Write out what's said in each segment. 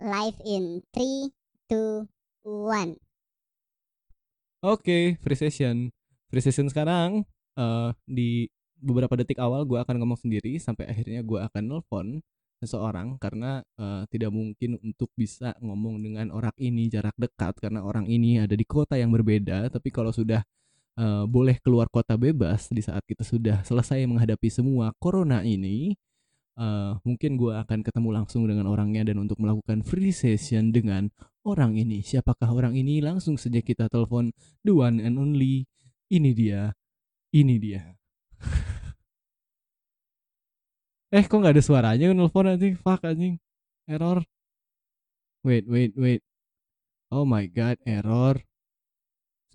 live in 3, 2, 1. Oke, free session. Free session sekarang eh di beberapa detik awal gue akan ngomong sendiri sampai akhirnya gue akan nelpon seseorang karena eh, tidak mungkin untuk bisa ngomong dengan orang ini jarak dekat karena orang ini ada di kota yang berbeda. Tapi kalau sudah eh, boleh keluar kota bebas di saat kita sudah selesai menghadapi semua corona ini, eh, mungkin gue akan ketemu langsung dengan orangnya dan untuk melakukan free session dengan orang ini. Siapakah orang ini? Langsung saja kita telepon the one and only. Ini dia. Ini dia. eh kok nggak ada suaranya nelfon anjing? Fuck anjing. Error. Wait, wait, wait. Oh my god, error.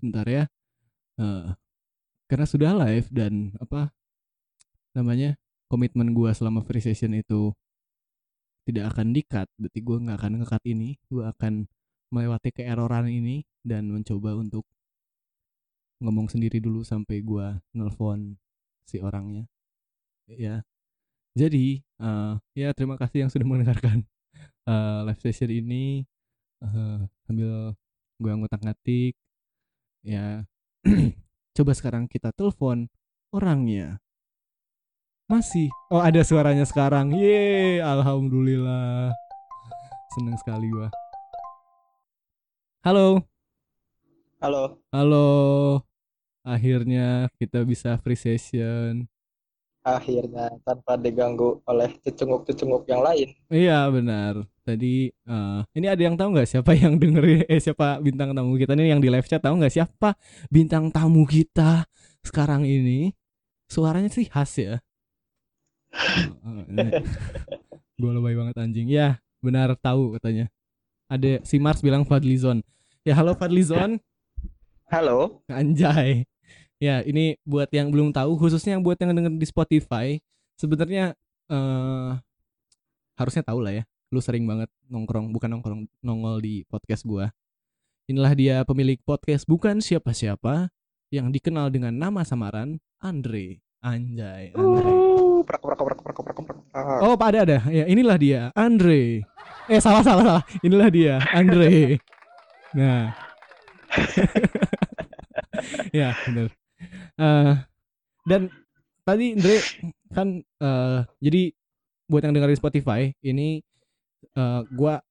Sebentar ya. Eh, karena sudah live dan apa namanya komitmen gua selama free session itu tidak akan di-cut berarti gua nggak akan nge-cut ini gua akan melewati keeroran ini dan mencoba untuk ngomong sendiri dulu sampai gua nelpon si orangnya. Ya jadi eh, ya terima kasih yang sudah mendengarkan eh, live session ini. Eh, sambil gua ngutak-ngatik ya coba sekarang kita telepon orangnya masih. Oh ada suaranya sekarang. Ye alhamdulillah. Seneng sekali gua. Halo. Halo, halo. Akhirnya kita bisa free session. Akhirnya tanpa diganggu oleh cecunguk-cecunguk yang lain. iya benar. Tadi eh, ini ada yang tahu nggak siapa yang dengerin eh siapa bintang tamu kita? Ini yang di live chat tahu nggak siapa bintang tamu kita sekarang ini? Suaranya sih khas ya gue lebay banget anjing. Ya benar tahu katanya. Ada si Mars bilang Fadlizon. Ya halo Fadlizon. Halo, anjay. Ya ini buat yang belum tahu khususnya yang buat yang denger di Spotify sebenarnya eh harusnya tahu lah ya. Lu sering banget nongkrong bukan nongkrong nongol di podcast gua. Inilah dia pemilik podcast bukan siapa-siapa yang dikenal dengan nama samaran Andre. Anjay Andre Uh, prak, prak, prak, prak, prak, Oh, Pak ada ada. Ya, inilah dia, Andre. Eh, salah salah salah. Inilah dia, Andre. Nah. ya, benar. Eh, dan tadi Andre kan eh, jadi buat yang dengerin Spotify, ini eh, gua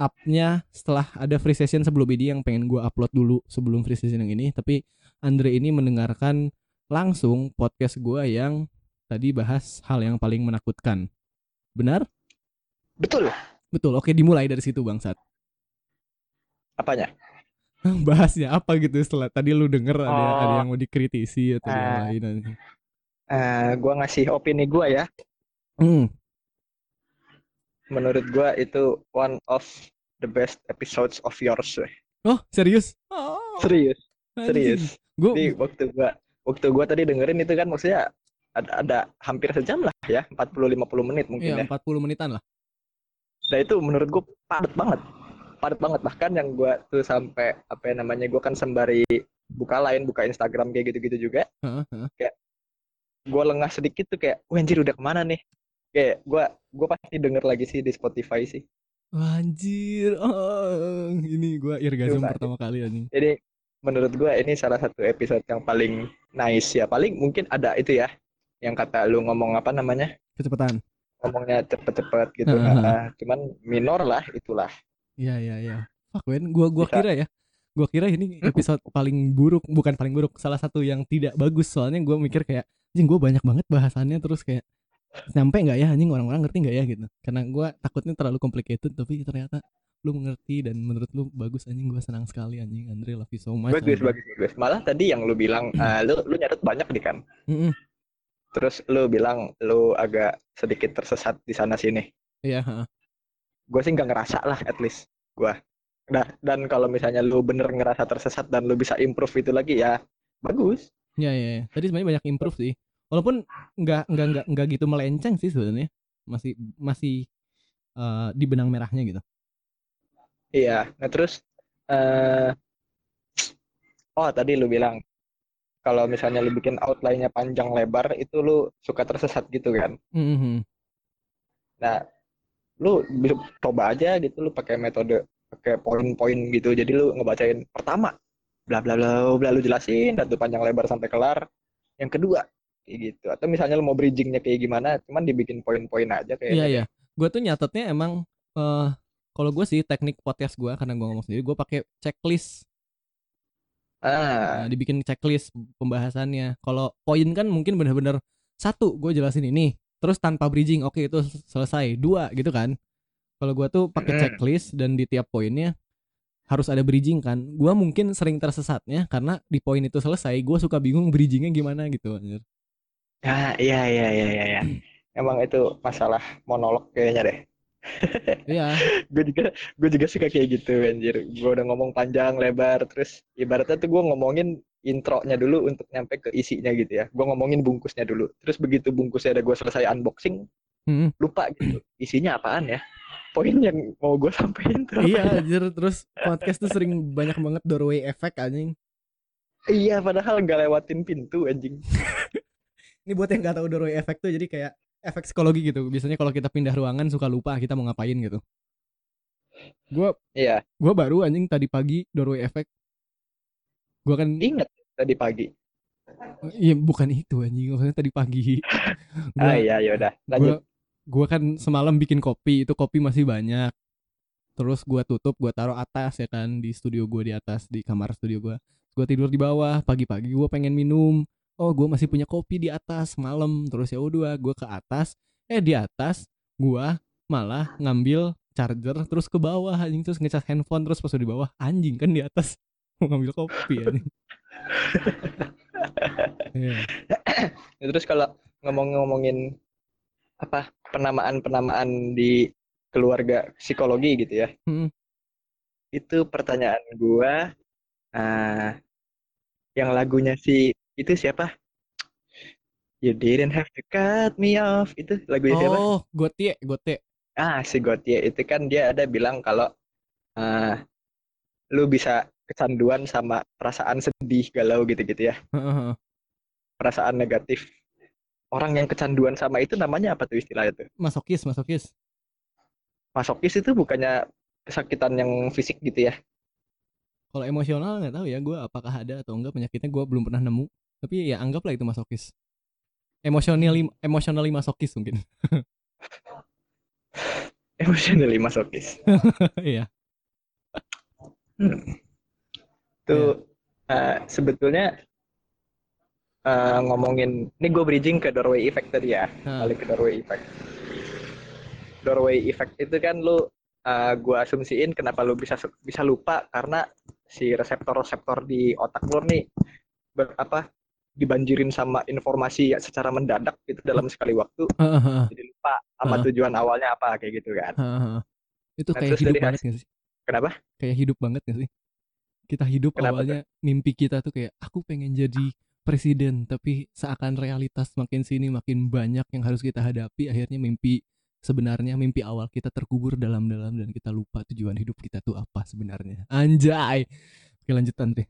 up-nya setelah ada free session sebelum ini yang pengen gua upload dulu sebelum free session yang ini, tapi Andre ini mendengarkan langsung podcast gua yang tadi bahas hal yang paling menakutkan. Benar? betul. Betul. Oke, dimulai dari situ, Bangsat. Apanya? Bahasnya apa gitu setelah tadi lu denger ada ada Oh. yang mau dikritisi atau yang Ah. lain. Eh, gua ngasih opini gua ya. Hmm. Menurut gua itu one of the best episodes of yours. weh. Oh, serius? Oh, Serius, serius. Gua Jadi waktu gua waktu gua tadi dengerin itu kan maksudnya ada, ada hampir sejam lah ya, 40-50 menit mungkin iya ya. 40 menitan lah. Nah itu menurut gue padat banget, padat banget bahkan yang gue tuh sampai apa ya namanya gue kan sembari buka lain, buka Instagram kayak gitu-gitu juga, Heeh, heeh. gue lengah sedikit tuh kayak, wah anjir udah ke mana nih? Kayak gue gue pasti denger lagi sih di Spotify sih. Wah, Anjir. Oh, ini gua irgasm pertama kali anjing. Jadi menurut gue ini salah satu episode yang paling nice ya. Paling mungkin ada itu ya, yang kata lu ngomong apa namanya, Kecepatan. ngomongnya cepet-cepet gitu. Heeh, heeh. Nah, cuman minor lah itulah. Iya, iya, iya. Fuck, men. Gua gua Bisa. kira ya. Gua kira ini episode paling buruk, bukan paling buruk, salah satu yang tidak bagus. Soalnya gua mikir kayak, anjing gua banyak banget bahasannya terus kayak nyampe nggak ya anjing orang-orang ngerti nggak ya gitu. Karena gua takutnya terlalu complicated tapi ternyata lu mengerti dan menurut lu bagus anjing gua senang sekali anjing Andre love you so much. Bagus, anjing. bagus, bagus. Malah tadi yang lu bilang, eh, lu lu nyatet banyak nih kan. Mm-mm. Terus lu bilang lu agak sedikit tersesat di sana sini. Iya, heeh. Gue sih nggak ngerasa lah, at least gue. Nah, dan kalau misalnya lu bener ngerasa tersesat dan lu bisa improve itu lagi ya bagus. Iya, iya, iya. Tadi sebenarnya banyak improve sih. Walaupun nggak nggak nggak nggak gitu melenceng sih sebenarnya. Masih masih eh, di benang merahnya gitu. Iya. Nah terus, eh oh tadi lu bilang kalau misalnya lu bikin outline-nya panjang lebar itu lu suka tersesat gitu kan. Mhm. Nah, lu bisa coba aja gitu lu pakai metode pakai poin-poin gitu jadi lu ngebacain pertama bla bla bla bla lu jelasin dan tuh panjang lebar sampai kelar yang kedua kayak gitu atau misalnya lu mau bridgingnya kayak gimana cuman dibikin poin-poin aja kayak Iya iya. Gue tuh nyatetnya emang eh kalau gue sih teknik podcast gue karena gue ngomong sendiri gue pakai checklist. Ah Nah, dibikin checklist pembahasannya. Kalau poin kan mungkin bener-bener satu gue jelasin ini, terus tanpa bridging, oke itu selesai. Dua gitu kan. Kalau gue tuh pakai checklist dan di tiap poinnya harus ada bridging kan. Gue mungkin sering tersesatnya karena di poin itu selesai, gue suka bingung bridgingnya gimana gitu. anjir. Ya, iya iya iya iya iya. Emang itu masalah monolog kayaknya deh. Iya. Gue juga gue juga suka kayak gitu anjir. Gue udah ngomong panjang lebar terus ibaratnya tuh gue ngomongin intronya dulu untuk nyampe ke isinya gitu ya. Gue ngomongin bungkusnya dulu. Terus begitu bungkusnya ada gue selesai unboxing, Hmm. lupa gitu. Isinya apaan ya? Poin yang mau gue sampein tuh Iya ya? anjir terus podcast tuh sering banyak banget doorway effect anjing. Iya, padahal nggak lewatin pintu anjing. Ini buat yang nggak tahu doorway effect tuh jadi kayak efek psikologi gitu. Biasanya kalau kita pindah ruangan suka lupa kita mau ngapain gitu. Gua Iya, gua baru anjing tadi pagi doorway effect. Gua kan ingat tadi pagi. iya bukan itu anjing, maksudnya tadi pagi. Ah Gua iya, yaudah. gua Lanjut. gua kan semalam bikin kopi, itu kopi masih banyak. Terus gua tutup, gua taruh atas ya kan di studio gua di atas di kamar studio gua. Gua tidur di bawah, pagi-pagi gua pengen minum. Oh, gua masih punya kopi di atas malam. Terus ya udah, gua ke atas. Eh di atas gua malah ngambil charger terus ke bawah anjing terus ngecas handphone terus pas udah di bawah anjing kan di atas mau ngambil kopi anjing. Iya. Ya, Terus kalau ngomong-ngomongin apa penamaan-penamaan di keluarga psikologi gitu ya. Mm. Itu pertanyaan gua ah yang lagunya si itu siapa? You didn't have to cut me off. Itu lagunya siapa? Oh, gotie, gotie. Ah, si Gotye itu kan dia ada bilang kalau ah lu bisa kecanduan sama perasaan sedih, galau gitu-gitu ya. Perasaan negatif. Orang yang kecanduan sama itu namanya apa tuh istilahnya tuh? Masokis, masokis. Masokis itu bukannya kesakitan yang fisik gitu ya? Kalau emosional nggak tahu ya gue apakah ada atau enggak penyakitnya gue belum pernah nemu. Tapi ya anggaplah itu masokis. Emotionally emotionally masokis mungkin. Emotionally masokis. Iya. Hmm. Tuh eh, sebetulnya eh, ngomongin ini gue bridging ke doorway effect tadi ya. Nah, Balik ke doorway effect. Doorway effect itu kan lu eh, gua asumsiin kenapa lu bisa bisa lupa karena si reseptor-reseptor di otak lu nih ber, apa dibanjirin sama informasi secara mendadak itu dalam sekali waktu heeh, heeh, jadi lupa sama Heeh. tujuan awalnya apa kayak gitu kan. heeh, heeh. Itu Nah, kayak hidup dari banget gak sih? Kenapa? Kayak hidup banget gak sih? Kita hidup Kenapa tuh? awalnya mimpi kita tuh kayak aku pengen jadi presiden tapi seakan realitas makin sini makin banyak yang harus kita hadapi akhirnya mimpi sebenarnya mimpi awal kita terkubur dalam-dalam dan kita lupa tujuan hidup kita tuh apa sebenarnya anjay oke lanjutan deh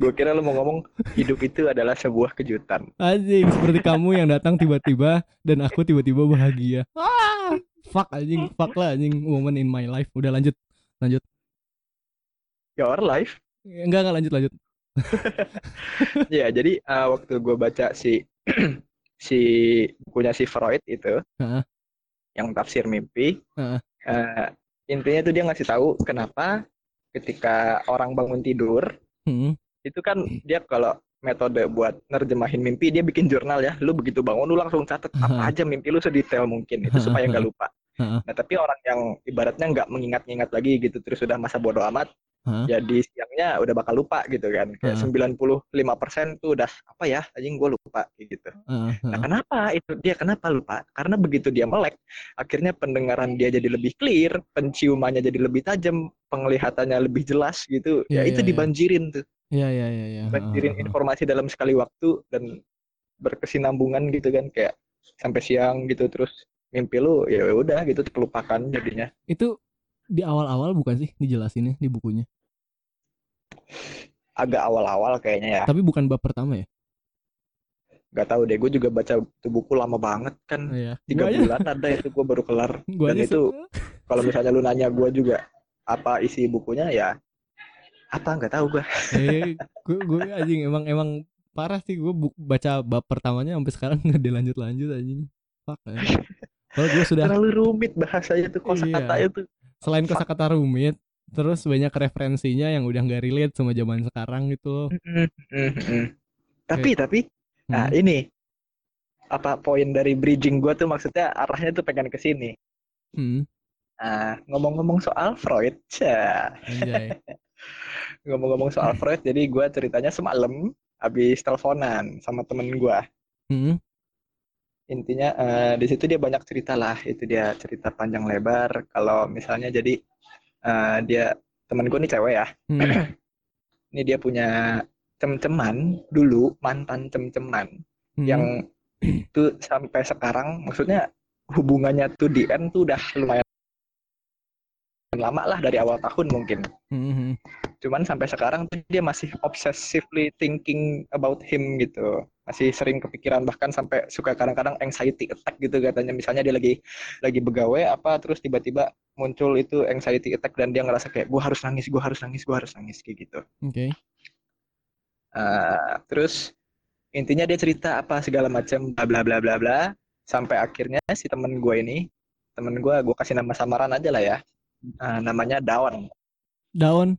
Gue kira lu mau ngomong hidup itu adalah sebuah kejutan. anjing seperti kamu yang datang tiba-tiba dan aku tiba-tiba bahagia ah fuck anjing fuck lah anjing moment in my life udah lanjut lanjut Your life. enggak enggak lanjut lanjut Ya, jadi eh, waktu gue baca si si bukunya si Freud itu, Heeh. yang tafsir mimpi, Heeh. eh, intinya tuh dia ngasih tahu kenapa ketika orang bangun tidur Hmm, itu kan dia kalau metode buat nerjemahin mimpi dia bikin jurnal ya, lu begitu bangun lu langsung catet apa aja mimpi lu sedetail mungkin. Itu supaya nggak lupa. Nah tapi orang yang ibaratnya nggak mengingat-ingat lagi gitu terus sudah masa bodoh amat, Heeh. ya di siangnya udah bakal lupa gitu kan. Kayak Heeh. 95% tuh udah apa ya, anjing gue lupa gitu. Nah, kenapa itu dia kenapa lupa? Karena begitu dia melek, akhirnya pendengaran dia jadi lebih clear, penciumannya jadi lebih tajam, penglihatannya lebih jelas gitu. Iya, ya itu iya, iya. dibanjirin tuh, Iya iya iya iya. banjirin heeh. informasi dalam sekali waktu dan berkesinambungan gitu kan kayak sampai siang gitu terus mimpi lu ya udah gitu terlupakan jadinya. Itu di awal-awal bukan sih dijelasinnya di bukunya? Agak awal-awal kayaknya ya. Tapi bukan bab pertama ya? nggak tahu deh gue juga baca itu buku lama banget kan Iya. tiga Gua aja- bulan ada itu gue baru kelar Gua dan aja itu kalau misalnya lu nanya gue juga apa isi bukunya ya apa nggak tahu gue eh, gue gue anjing emang emang parah sih gue baca bab pertamanya sampai sekarang nggak dilanjut lanjut anjing. Fuck. Kalau gue sudah terlalu rumit bahasanya tuh kosakata Iya. itu selain kosakata rumit, terus banyak referensinya yang udah nggak relate sama zaman sekarang gitu. Loh. Mm, mm, mm. tapi tapi nah Hmm. ini. Apa poin dari bridging gue tuh maksudnya arahnya tuh pengen ke sini. Hmm, nah ngomong-ngomong soal Freud ngomong-ngomong soal Freud jadi gue ceritanya semalam habis teleponan sama temen gue Hmm, intinya eh, di situ dia banyak cerita lah. Itu dia cerita panjang lebar. Kalau misalnya jadi eh, dia temen gue nih cewek ya. Hmm, ini dia punya cem-ceman dulu mantan cem-ceman. Hmm. yang itu sampai sekarang maksudnya hubungannya tuh di end tuh udah lumayan lama lah dari awal tahun mungkin. Hmm, hmm, cuman sampai sekarang tuh dia masih obsessively thinking about him gitu masih sering kepikiran bahkan sampai suka kadang-kadang anxiety attack gitu katanya misalnya dia lagi lagi begawe apa terus tiba-tiba muncul itu anxiety attack dan dia ngerasa kayak gue harus nangis gue harus nangis gue harus nangis kayak gitu Oke. Eh, terus intinya dia cerita apa segala macam bla bla bla bla bla sampai akhirnya si temen gue ini temen gue gue kasih nama samaran aja lah ya Eh, namanya Dawn Daun.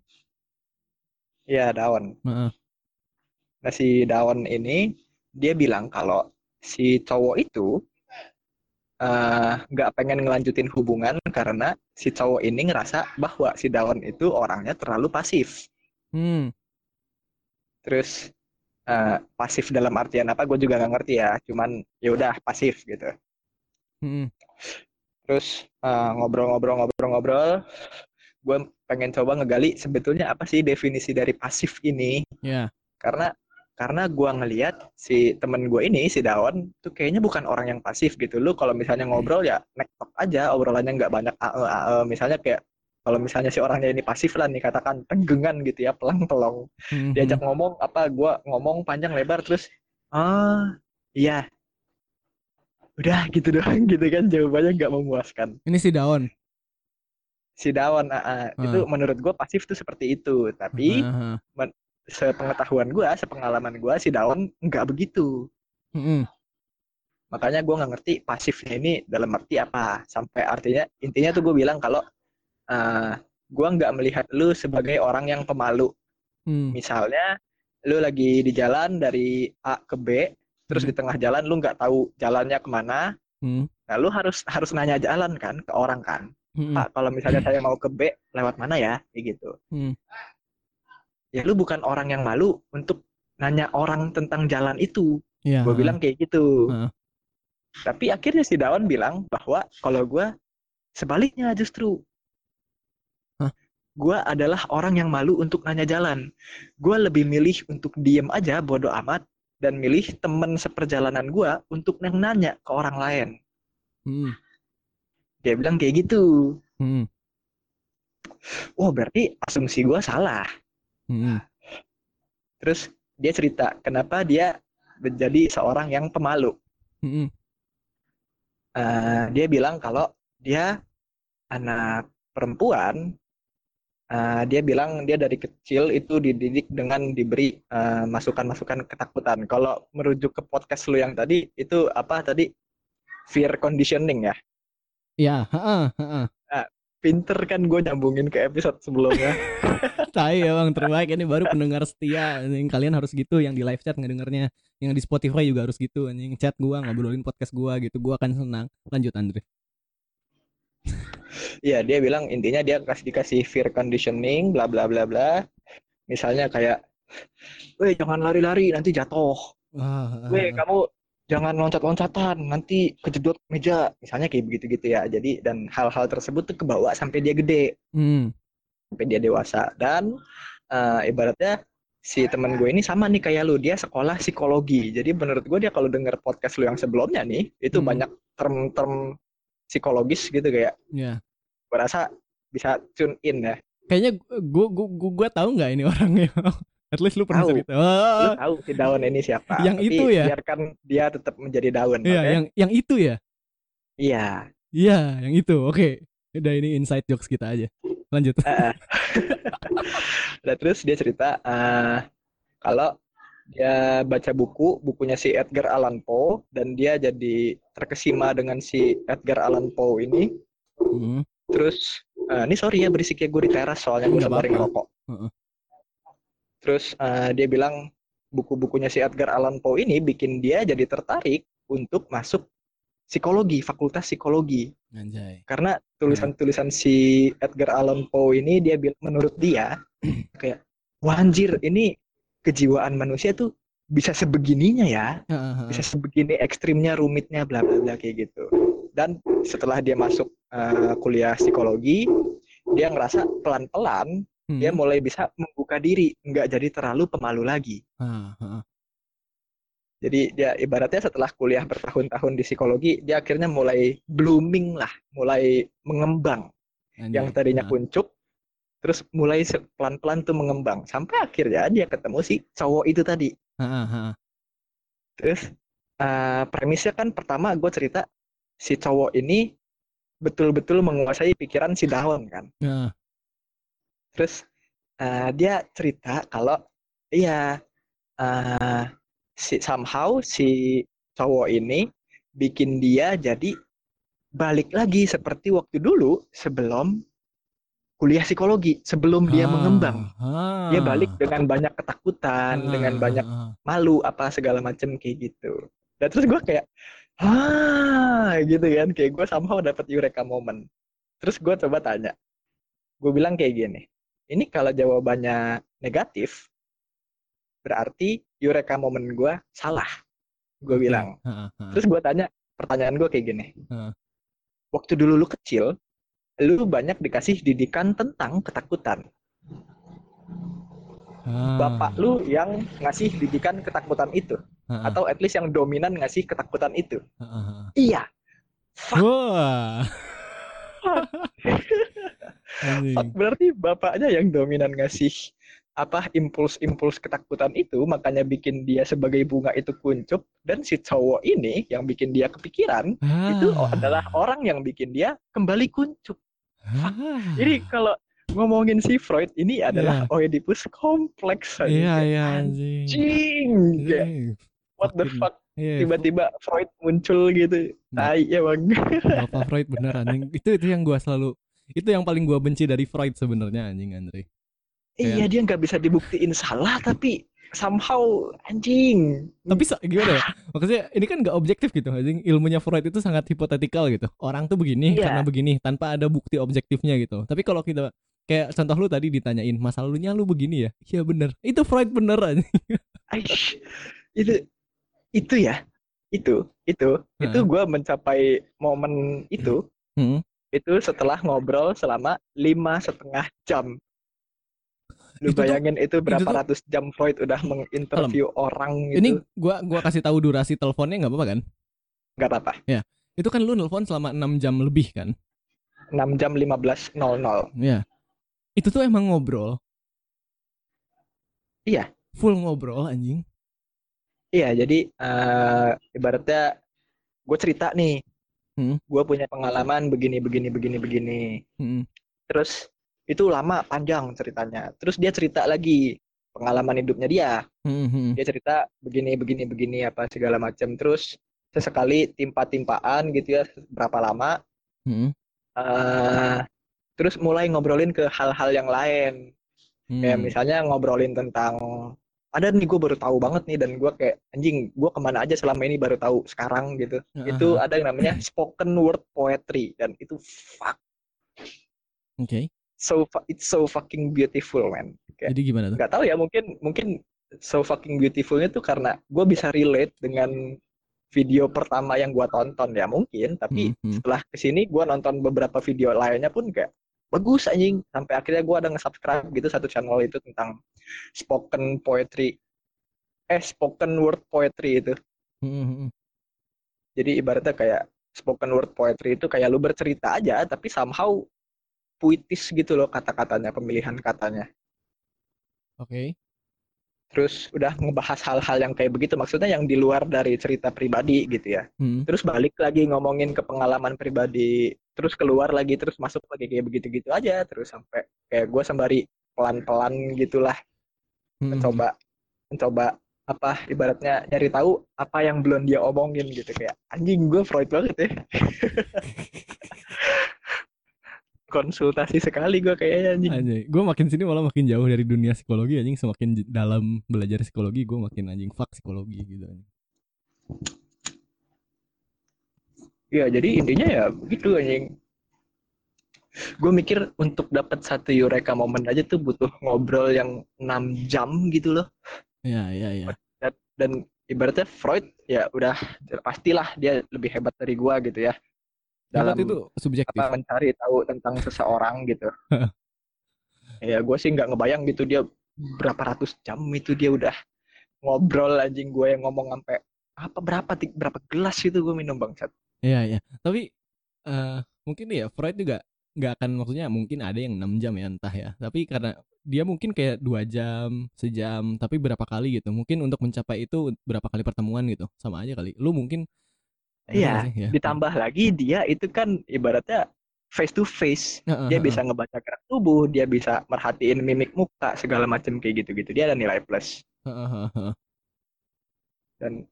ya Dawn Heeh. nah si Dawn ini dia bilang kalau si cowok itu eh, nggak pengen ngelanjutin hubungan karena si cowok ini ngerasa bahwa si Dawn itu orangnya terlalu pasif Hmm. terus eh, pasif dalam artian apa gue juga nggak ngerti ya cuman ya udah pasif gitu Hmm. terus eh, ngobrol-ngobrol-ngobrol-ngobrol gue pengen coba ngegali sebetulnya apa sih definisi dari pasif ini Ya. karena karena gue ngeliat si temen gue ini si Dawn tuh kayaknya bukan orang yang pasif gitu lu kalau misalnya ngobrol ya nektok aja obrolannya nggak banyak ae ae misalnya kayak kalau misalnya si orangnya ini pasif lah nih katakan tenggengan gitu ya pelang pelong Hmm, diajak ngomong apa gue ngomong panjang lebar terus ah iya udah gitu doang gitu kan jawabannya nggak memuaskan hmm. Ini si Daun. si Dawn ah, ah. itu menurut gue pasif tuh seperti itu tapi Heeh. Sepengetahuan gue sepengalaman gue si Dawn nggak begitu Hmm, makanya gue nggak ngerti pasifnya ini dalam arti apa sampai artinya intinya tuh gue bilang kalau uh, gue nggak melihat lu sebagai orang yang pemalu hmm. misalnya lu lagi di jalan dari A ke B terus Hmm. di tengah jalan lu nggak tahu jalannya ke mana Hmm. nah lu harus harus nanya jalan kan ke orang kan. Pak kalau misalnya saya mau ke B lewat mana ya kayak gitu Hmm. Ya lu bukan orang yang malu untuk nanya orang tentang jalan itu Ya. gue bilang kayak gitu Heeh. tapi akhirnya si Dawn bilang bahwa kalau gue sebaliknya justru Hah? gue adalah orang yang malu untuk nanya jalan gue lebih milih untuk diem aja bodoh amat dan milih temen seperjalanan gue untuk nanya ke orang lain Hmm. dia bilang kayak gitu Hmm. oh berarti asumsi gue salah Hmm. terus dia cerita kenapa dia menjadi seorang yang pemalu Hmm. Eh, dia bilang kalau dia anak perempuan, eh, dia bilang dia dari kecil itu dididik dengan diberi eh, masukan-masukan ketakutan. Kalau merujuk ke podcast lu yang tadi, itu apa tadi? Fear conditioning ya. Ya. Pinter kan gue nyambungin ke episode sebelumnya. Tai ya bang, terbaik ini baru pendengar setia. Anjing, Kalian harus gitu yang di live chat ngedengernya. Yang di Spotify juga harus gitu anjing. Chat gua ngobrolin podcast gua gitu. Gua akan senang. Lanjut Andre. Iya, dia bilang intinya dia kasih dikasih fear conditioning, bla bla bla bla. Misalnya kayak, weh jangan lari-lari nanti jatuh. Wah, Weh, kamu jangan loncat-loncatan, nanti kejedot meja. Misalnya kayak begitu-gitu ya. Jadi dan hal-hal tersebut tuh kebawa sampai dia gede, Hmm. sampai dia dewasa. Dan eh, ibaratnya si teman gue ini sama nih kayak lu, dia sekolah psikologi. Jadi menurut gue dia kalau denger podcast lu yang sebelumnya nih, itu Hmm. banyak term-term psikologis gitu kayak. Ya. Gue rasa bisa tune in ya. Kayaknya gua gua gua, gua tahu nggak ini orangnya. At least lu pernah Tahu. cerita. Lu Oh, tahu si daun ini siapa. Yang tapi itu ya? Biarkan dia tetap menjadi daun. iya, oke? yang yang itu ya. Iya. Iya, yang itu. Oke. Udah ini inside jokes kita aja. Lanjut. Heeh. Dan terus dia cerita eh, kalau dia baca buku, bukunya si Edgar Allan Poe dan dia jadi terkesima dengan si Edgar Allan Poe ini. Hmm. Terus eh, ini sorry ya berisiknya gue di teras soalnya gue Nggak sembari apa-apa. ngerokok. Terus eh, dia bilang buku-bukunya si Edgar Allan Poe ini bikin dia jadi tertarik untuk masuk psikologi, fakultas psikologi. Anjay. Karena tulisan-tulisan si Edgar Allan Poe ini dia bil- menurut dia kayak wah anjir ini kejiwaan manusia tuh bisa sebegininya ya, bisa sebegini ekstrimnya, rumitnya, bla bla bla kayak gitu. Dan setelah dia masuk eh, kuliah psikologi, dia ngerasa pelan-pelan Hmm. dia mulai bisa membuka diri, nggak jadi terlalu pemalu lagi. Ah, Jadi dia ibaratnya setelah kuliah bertahun-tahun di psikologi, dia akhirnya mulai blooming lah, mulai mengembang. anjay. Yang tadinya kuncup, terus mulai pelan-pelan tuh mengembang. Sampai akhirnya dia ketemu si cowok itu tadi. Terus eh, premisnya kan pertama gue cerita si cowok ini betul-betul menguasai pikiran si daun kan. Ah, Terus eh, dia cerita kalau iya eh, si somehow si cowok ini bikin dia jadi balik lagi seperti waktu dulu sebelum kuliah psikologi, sebelum dia ah, mengembang. ah. Dia balik dengan banyak ketakutan, Ah, dengan ah, banyak ah. malu apa segala macem kayak gitu. Dan terus gue kayak ah gitu kan, kayak gue somehow dapat eureka moment. Terus gue coba tanya, gue bilang kayak gini, ini kalau jawabannya negatif, berarti eureka moment gue salah. Gue bilang. Terus gue tanya, pertanyaan gue kayak gini, waktu dulu lu kecil, lu banyak dikasih didikan tentang ketakutan. Bapak lu yang ngasih didikan ketakutan itu, atau at least yang dominan ngasih ketakutan itu. Iya. Fuck, Wah. Berarti bapaknya yang dominan ngasih apa impuls-impuls ketakutan itu makanya bikin dia sebagai bunga itu kuncup dan si cowok ini yang bikin dia kepikiran itu Ah. adalah orang yang bikin dia kembali kuncup. Ah. Jadi kalau ngomongin si Freud ini adalah Oedipus kompleks aja. Iya iya anjing. What the fuck Iya, tiba-tiba Freud muncul gitu. Nah. Tai ya bang. Bapak Freud bener anjing. Itu itu yang gua selalu itu yang paling gua benci dari Freud sebenarnya anjing Andre. Iya dia nggak bisa dibuktiin salah tapi somehow anjing. Tapi gimana ya? Maksudnya ini kan gak objektif gitu anjing. Ilmunya Freud itu sangat hipotetikal gitu. Orang tuh begini Iya. karena begini tanpa ada bukti objektifnya gitu. Tapi kalau kita kayak contoh lu tadi ditanyain masa lalunya lu begini ya. Iya bener. Itu Freud bener anjing. Aish, itu itu ya itu itu itu Heeh. gue mencapai momen itu Hmm. Itu setelah ngobrol selama lima setengah jam. Lu Itu tuh- bayangin itu berapa tuh- ratus jam Freud udah menginterview orang gitu. Ini gua gua kasih tahu durasi teleponnya nggak apa-apa kan? nggak apa-apa. Itu kan lu nelpon selama 6 jam lebih kan? 6 jam 15.00. Iya. Itu tuh emang ngobrol. Iya. Full ngobrol anjing. Iya, jadi eh, ibaratnya gue cerita nih, Hmm. gue punya pengalaman begini, begini, begini, begini. Hmm. Terus itu lama, panjang ceritanya. Terus dia cerita lagi pengalaman hidupnya dia. Hmm, hmm. Dia cerita begini, begini, begini apa segala macam. Terus sesekali timpa-timpaan gitu ya, berapa lama. Hmm. eh terus mulai ngobrolin ke hal-hal yang lain. Kayak Hmm. misalnya ngobrolin tentang ada nih gue baru tahu banget nih dan gue kayak anjing gue ke mana aja selama ini baru tahu sekarang gitu itu Aha. ada yang namanya spoken word poetry dan itu fuck Oke. so fu- it's so fucking beautiful man Kayak, Jadi gimana tuh? nggak tahu ya mungkin mungkin so fucking beautifulnya tuh karena gue bisa relate dengan video pertama yang gue tonton ya mungkin tapi Hmm, hmm. setelah ke sini gue nonton beberapa video lainnya pun kayak bagus anjing sampai akhirnya gue ada nge-subscribe gitu satu channel itu tentang spoken poetry eh spoken word poetry itu Hmm, hmm, hmm. jadi ibaratnya kayak spoken word poetry itu kayak lu bercerita aja tapi somehow puitis gitu loh kata-katanya pemilihan katanya Oke. Terus udah ngebahas hal-hal yang kayak begitu. Maksudnya yang di luar dari cerita pribadi gitu ya. Hmm. terus balik lagi ngomongin ke pengalaman pribadi. Terus keluar lagi terus masuk lagi kayak begitu-gitu aja. Terus sampai kayak gue sembari pelan-pelan gitulah. Hmm. mencoba mencoba apa ibaratnya nyari tahu apa yang belum dia omongin gitu kayak anjing gue Freud banget ya konsultasi sekali gue kayaknya anjing. Anjay, gue makin sini malah makin jauh dari dunia psikologi anjing. Semakin dalam belajar psikologi gue makin anjing fuck psikologi gitu anjing. ya jadi intinya ya begitu anjing. Gue mikir untuk dapat satu eureka moment aja tuh butuh ngobrol yang 6 jam gitu loh. Ya ya ya. dan, dan ibaratnya Freud ya udah pastilah dia lebih hebat dari gua gitu ya Hebat dalam itu subjektif. apa mencari tahu tentang seseorang gitu ya gue sih nggak ngebayang gitu dia berapa ratus jam itu dia udah ngobrol anjing gue yang ngomong sampai apa berapa berapa gelas itu gue minum bangsat Iya ya. Tapi eh mungkin ya Freud juga nggak akan maksudnya mungkin ada yang 6 jam ya entah ya. Tapi karena dia mungkin kayak dua jam, sejam, tapi berapa kali gitu. Mungkin untuk mencapai itu berapa kali pertemuan gitu. Sama aja kali. Lu mungkin Iya, nggak sih? Ya. ditambah lagi dia itu kan ibaratnya face to face dia bisa ngebaca gerak tubuh dia bisa merhatiin mimik muka segala macam kayak gitu-gitu dia ada nilai plus dan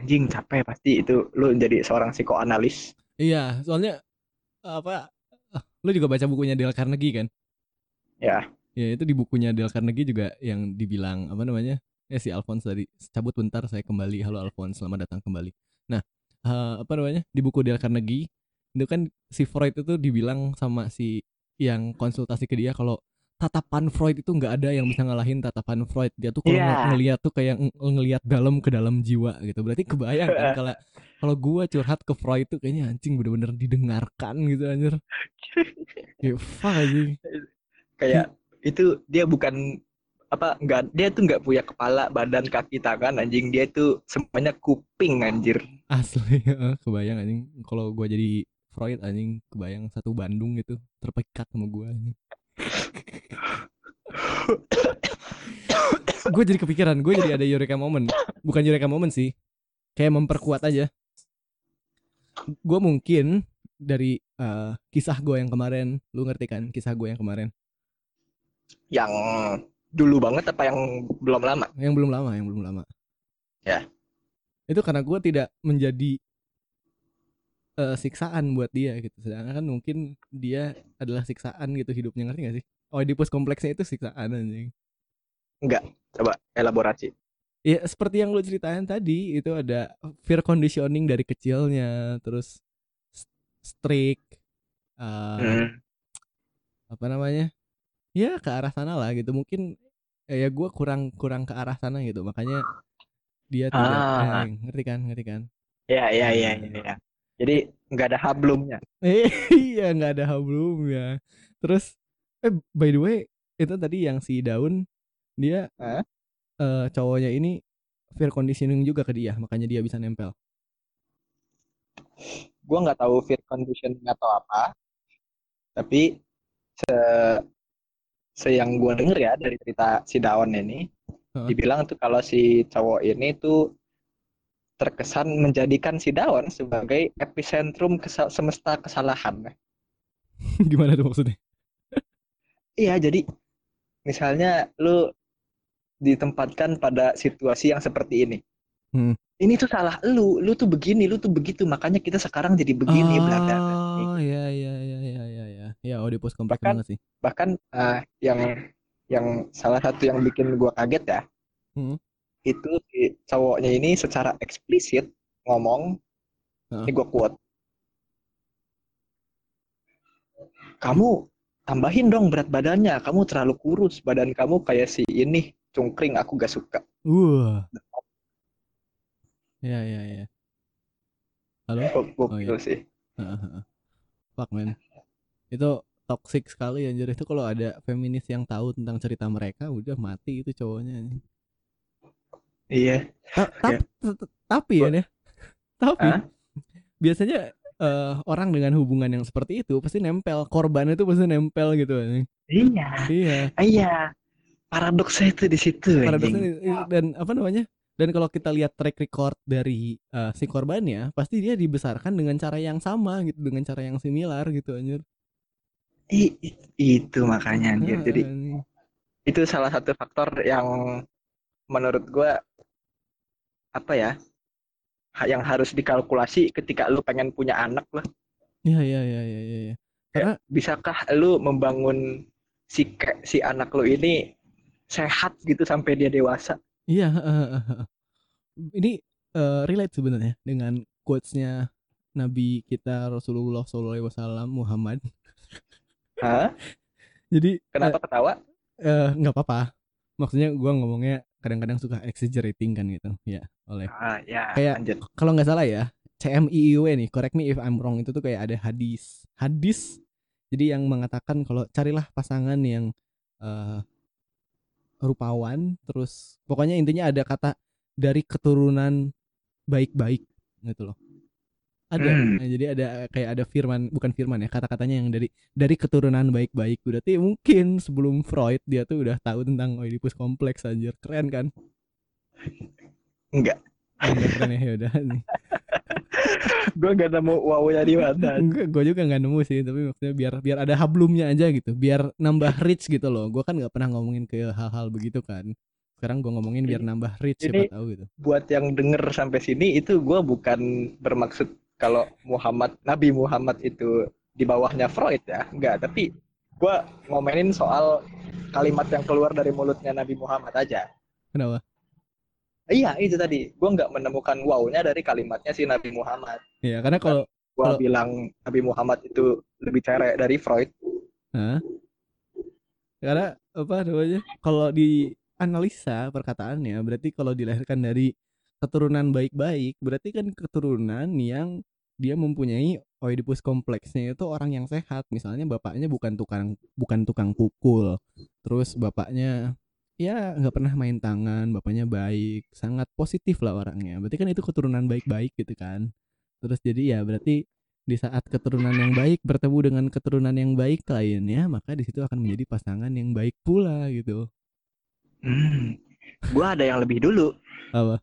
anjing capek pasti itu lu jadi seorang psikoanalis Iya, soalnya apa? Lu juga baca bukunya Dale Carnegie kan? ya Ya itu di bukunya Dale Carnegie juga yang dibilang apa namanya? Ya si Alphonse tadi cabut bentar saya kembali. Halo Alphonse, selamat datang kembali. Nah, eh, apa namanya? Di buku Dale Carnegie itu kan si Freud itu dibilang sama si yang konsultasi ke dia kalau tatapan Freud itu nggak ada yang bisa ngalahin tatapan Freud. Dia tuh kalau Iya. ng- ngeliat tuh kayak ng- ngeliat dalam ke dalam jiwa gitu. Berarti kebayang kan kalau kalau gua curhat ke Freud tuh kayaknya anjing bener-bener didengarkan gitu anjir. Ya fuck anjing. kayak itu dia bukan apa enggak dia tuh nggak punya kepala badan kaki tangan anjing dia tuh semuanya kuping anjir Asli, kebayang anjing kalau gua jadi Freud anjing kebayang satu Bandung gitu terpikat sama gua anjing. gue jadi kepikiran, gue jadi ada eureka moment. Bukan eureka moment sih. Kayak memperkuat aja. Gue mungkin dari eh, kisah gue yang kemarin, lu ngerti kan kisah gue yang kemarin? yang dulu banget apa yang belum lama Yang belum lama, yang belum lama. Ya. Itu karena gue tidak menjadi eh, siksaan buat dia gitu. Sedangkan kan mungkin dia adalah siksaan gitu hidupnya ngerti gak sih? Oedipus kompleksnya itu siksaan anjing. coba elaborasi Ya seperti yang lu ceritain tadi itu ada fear conditioning dari kecilnya, terus strict, eh, Hmm. apa namanya? Ya ke arah sana lah gitu. Mungkin eh, ya gue kurang kurang ke arah sana gitu. Makanya dia tidak Ah. eh, ngerti kan, ngerti kan? ya ya ya ya, ya. jadi nggak ada hablumnya iya nggak ada hablumnya. Terus eh by the way itu tadi yang si daun dia eh, cowoknya ini fear conditioning juga ke dia, makanya dia bisa nempel. gue nggak tahu fit conditioning atau apa tapi se se yang gue denger ya dari cerita si Daon ini Heeh. dibilang tuh kalau si cowok ini tuh terkesan menjadikan si Daon sebagai epicentrum kesa- semesta kesalahan Gimana tuh maksudnya? iya jadi misalnya lu ditempatkan pada situasi yang seperti ini Hmm. ini tuh salah lu lu tuh begini lu tuh begitu makanya kita sekarang jadi begini bla bla. Oh, ya ya ya ya ya ya. Ya Oedipus kompleks Bahkan- banget sih. bahkan eh, yang yang salah satu yang bikin gua kaget ya Hmm. itu si cowoknya ini secara eksplisit ngomong ini gua quote kamu tambahin dong berat badannya kamu terlalu kurus badan kamu kayak si ini cungkring aku gak suka Wah. Ya ya ya. Halo? Gok- Oh, gokil iya. sih Heeh, heeh. Fuck man. Itu toxic sekali anjir. Itu kalau ada feminis yang tahu tentang cerita mereka udah mati itu cowoknya iya. Ta- tapi ya Nih, tapi biasanya eh, orang dengan hubungan yang seperti itu pasti nempel. Korban itu pasti nempel gitu iya. Iya. Iya. Paradoksnya itu di situ paradoksnya dan apa namanya? Dan kalau kita lihat track record dari eh, si korbannya pasti dia dibesarkan dengan cara yang sama gitu dengan cara yang similar gitu anjir I- itu makanya anjir. Ah, Jadi ini. itu salah satu faktor yang menurut gua apa ya yang harus dikalkulasi ketika lu pengen punya anak lah ya ya ya ya ya, ya. karena bisakah lu membangun si si anak lu ini sehat gitu sampai dia dewasa iya eh. ini eh, relate sebenarnya dengan quotesnya Nabi kita Rasulullah SAW Muhammad Hah? jadi kenapa ketawa? eh, nggak apa-apa. Maksudnya gua ngomongnya kadang-kadang suka exaggerating kan gitu ya oleh ah ya Kayak- kalau nggak salah ya CMIIW nih correct me if I'm wrong itu tuh kayak ada hadis. Hadis jadi yang mengatakan kalau carilah pasangan yang eh, rupawan terus pokoknya intinya ada kata dari keturunan baik-baik gitu loh ada Hmm. Nah, jadi ada kayak ada firman bukan firman ya kata-katanya yang dari dari keturunan baik-baik berarti mungkin sebelum Freud dia tuh udah tahu tentang Oedipus kompleks anjir keren kan enggak Oh, enggak keren ya udah nih gue gak nemu wownya di mana gue juga nggak nemu sih, tapi maksudnya biar biar ada hablumnya aja gitu, biar nambah reach gitu loh. Gue kan nggak pernah ngomongin ke hal-hal begitu kan. Sekarang gue ngomongin biar nambah reach siapa Ini- tahu gitu. buat yang denger sampai sini itu gue bukan bermaksud kalau Muhammad Nabi Muhammad itu di bawahnya Freud ya enggak tapi gue ngomenin soal kalimat yang keluar dari mulutnya Nabi Muhammad aja Kenapa? iya itu tadi gue nggak menemukan wownya dari kalimatnya si Nabi Muhammad Ya karena kalau gue Kalau- bilang Nabi Muhammad itu lebih cerek dari Freud Hah? karena apa namanya? Kalau di analisa perkataannya berarti kalau dilahirkan dari keturunan baik-baik berarti kan keturunan yang dia mempunyai Oedipus kompleksnya itu orang yang sehat. Misalnya bapaknya bukan tukang bukan tukang pukul. Terus bapaknya ya nggak pernah main tangan bapaknya baik sangat positif lah orangnya. Berarti kan itu keturunan baik-baik gitu kan. Terus jadi ya berarti di saat keturunan yang baik bertemu dengan keturunan yang baik lainnya maka di situ akan menjadi pasangan yang baik pula gitu. Hmm. gue ada yang lebih dulu. Apa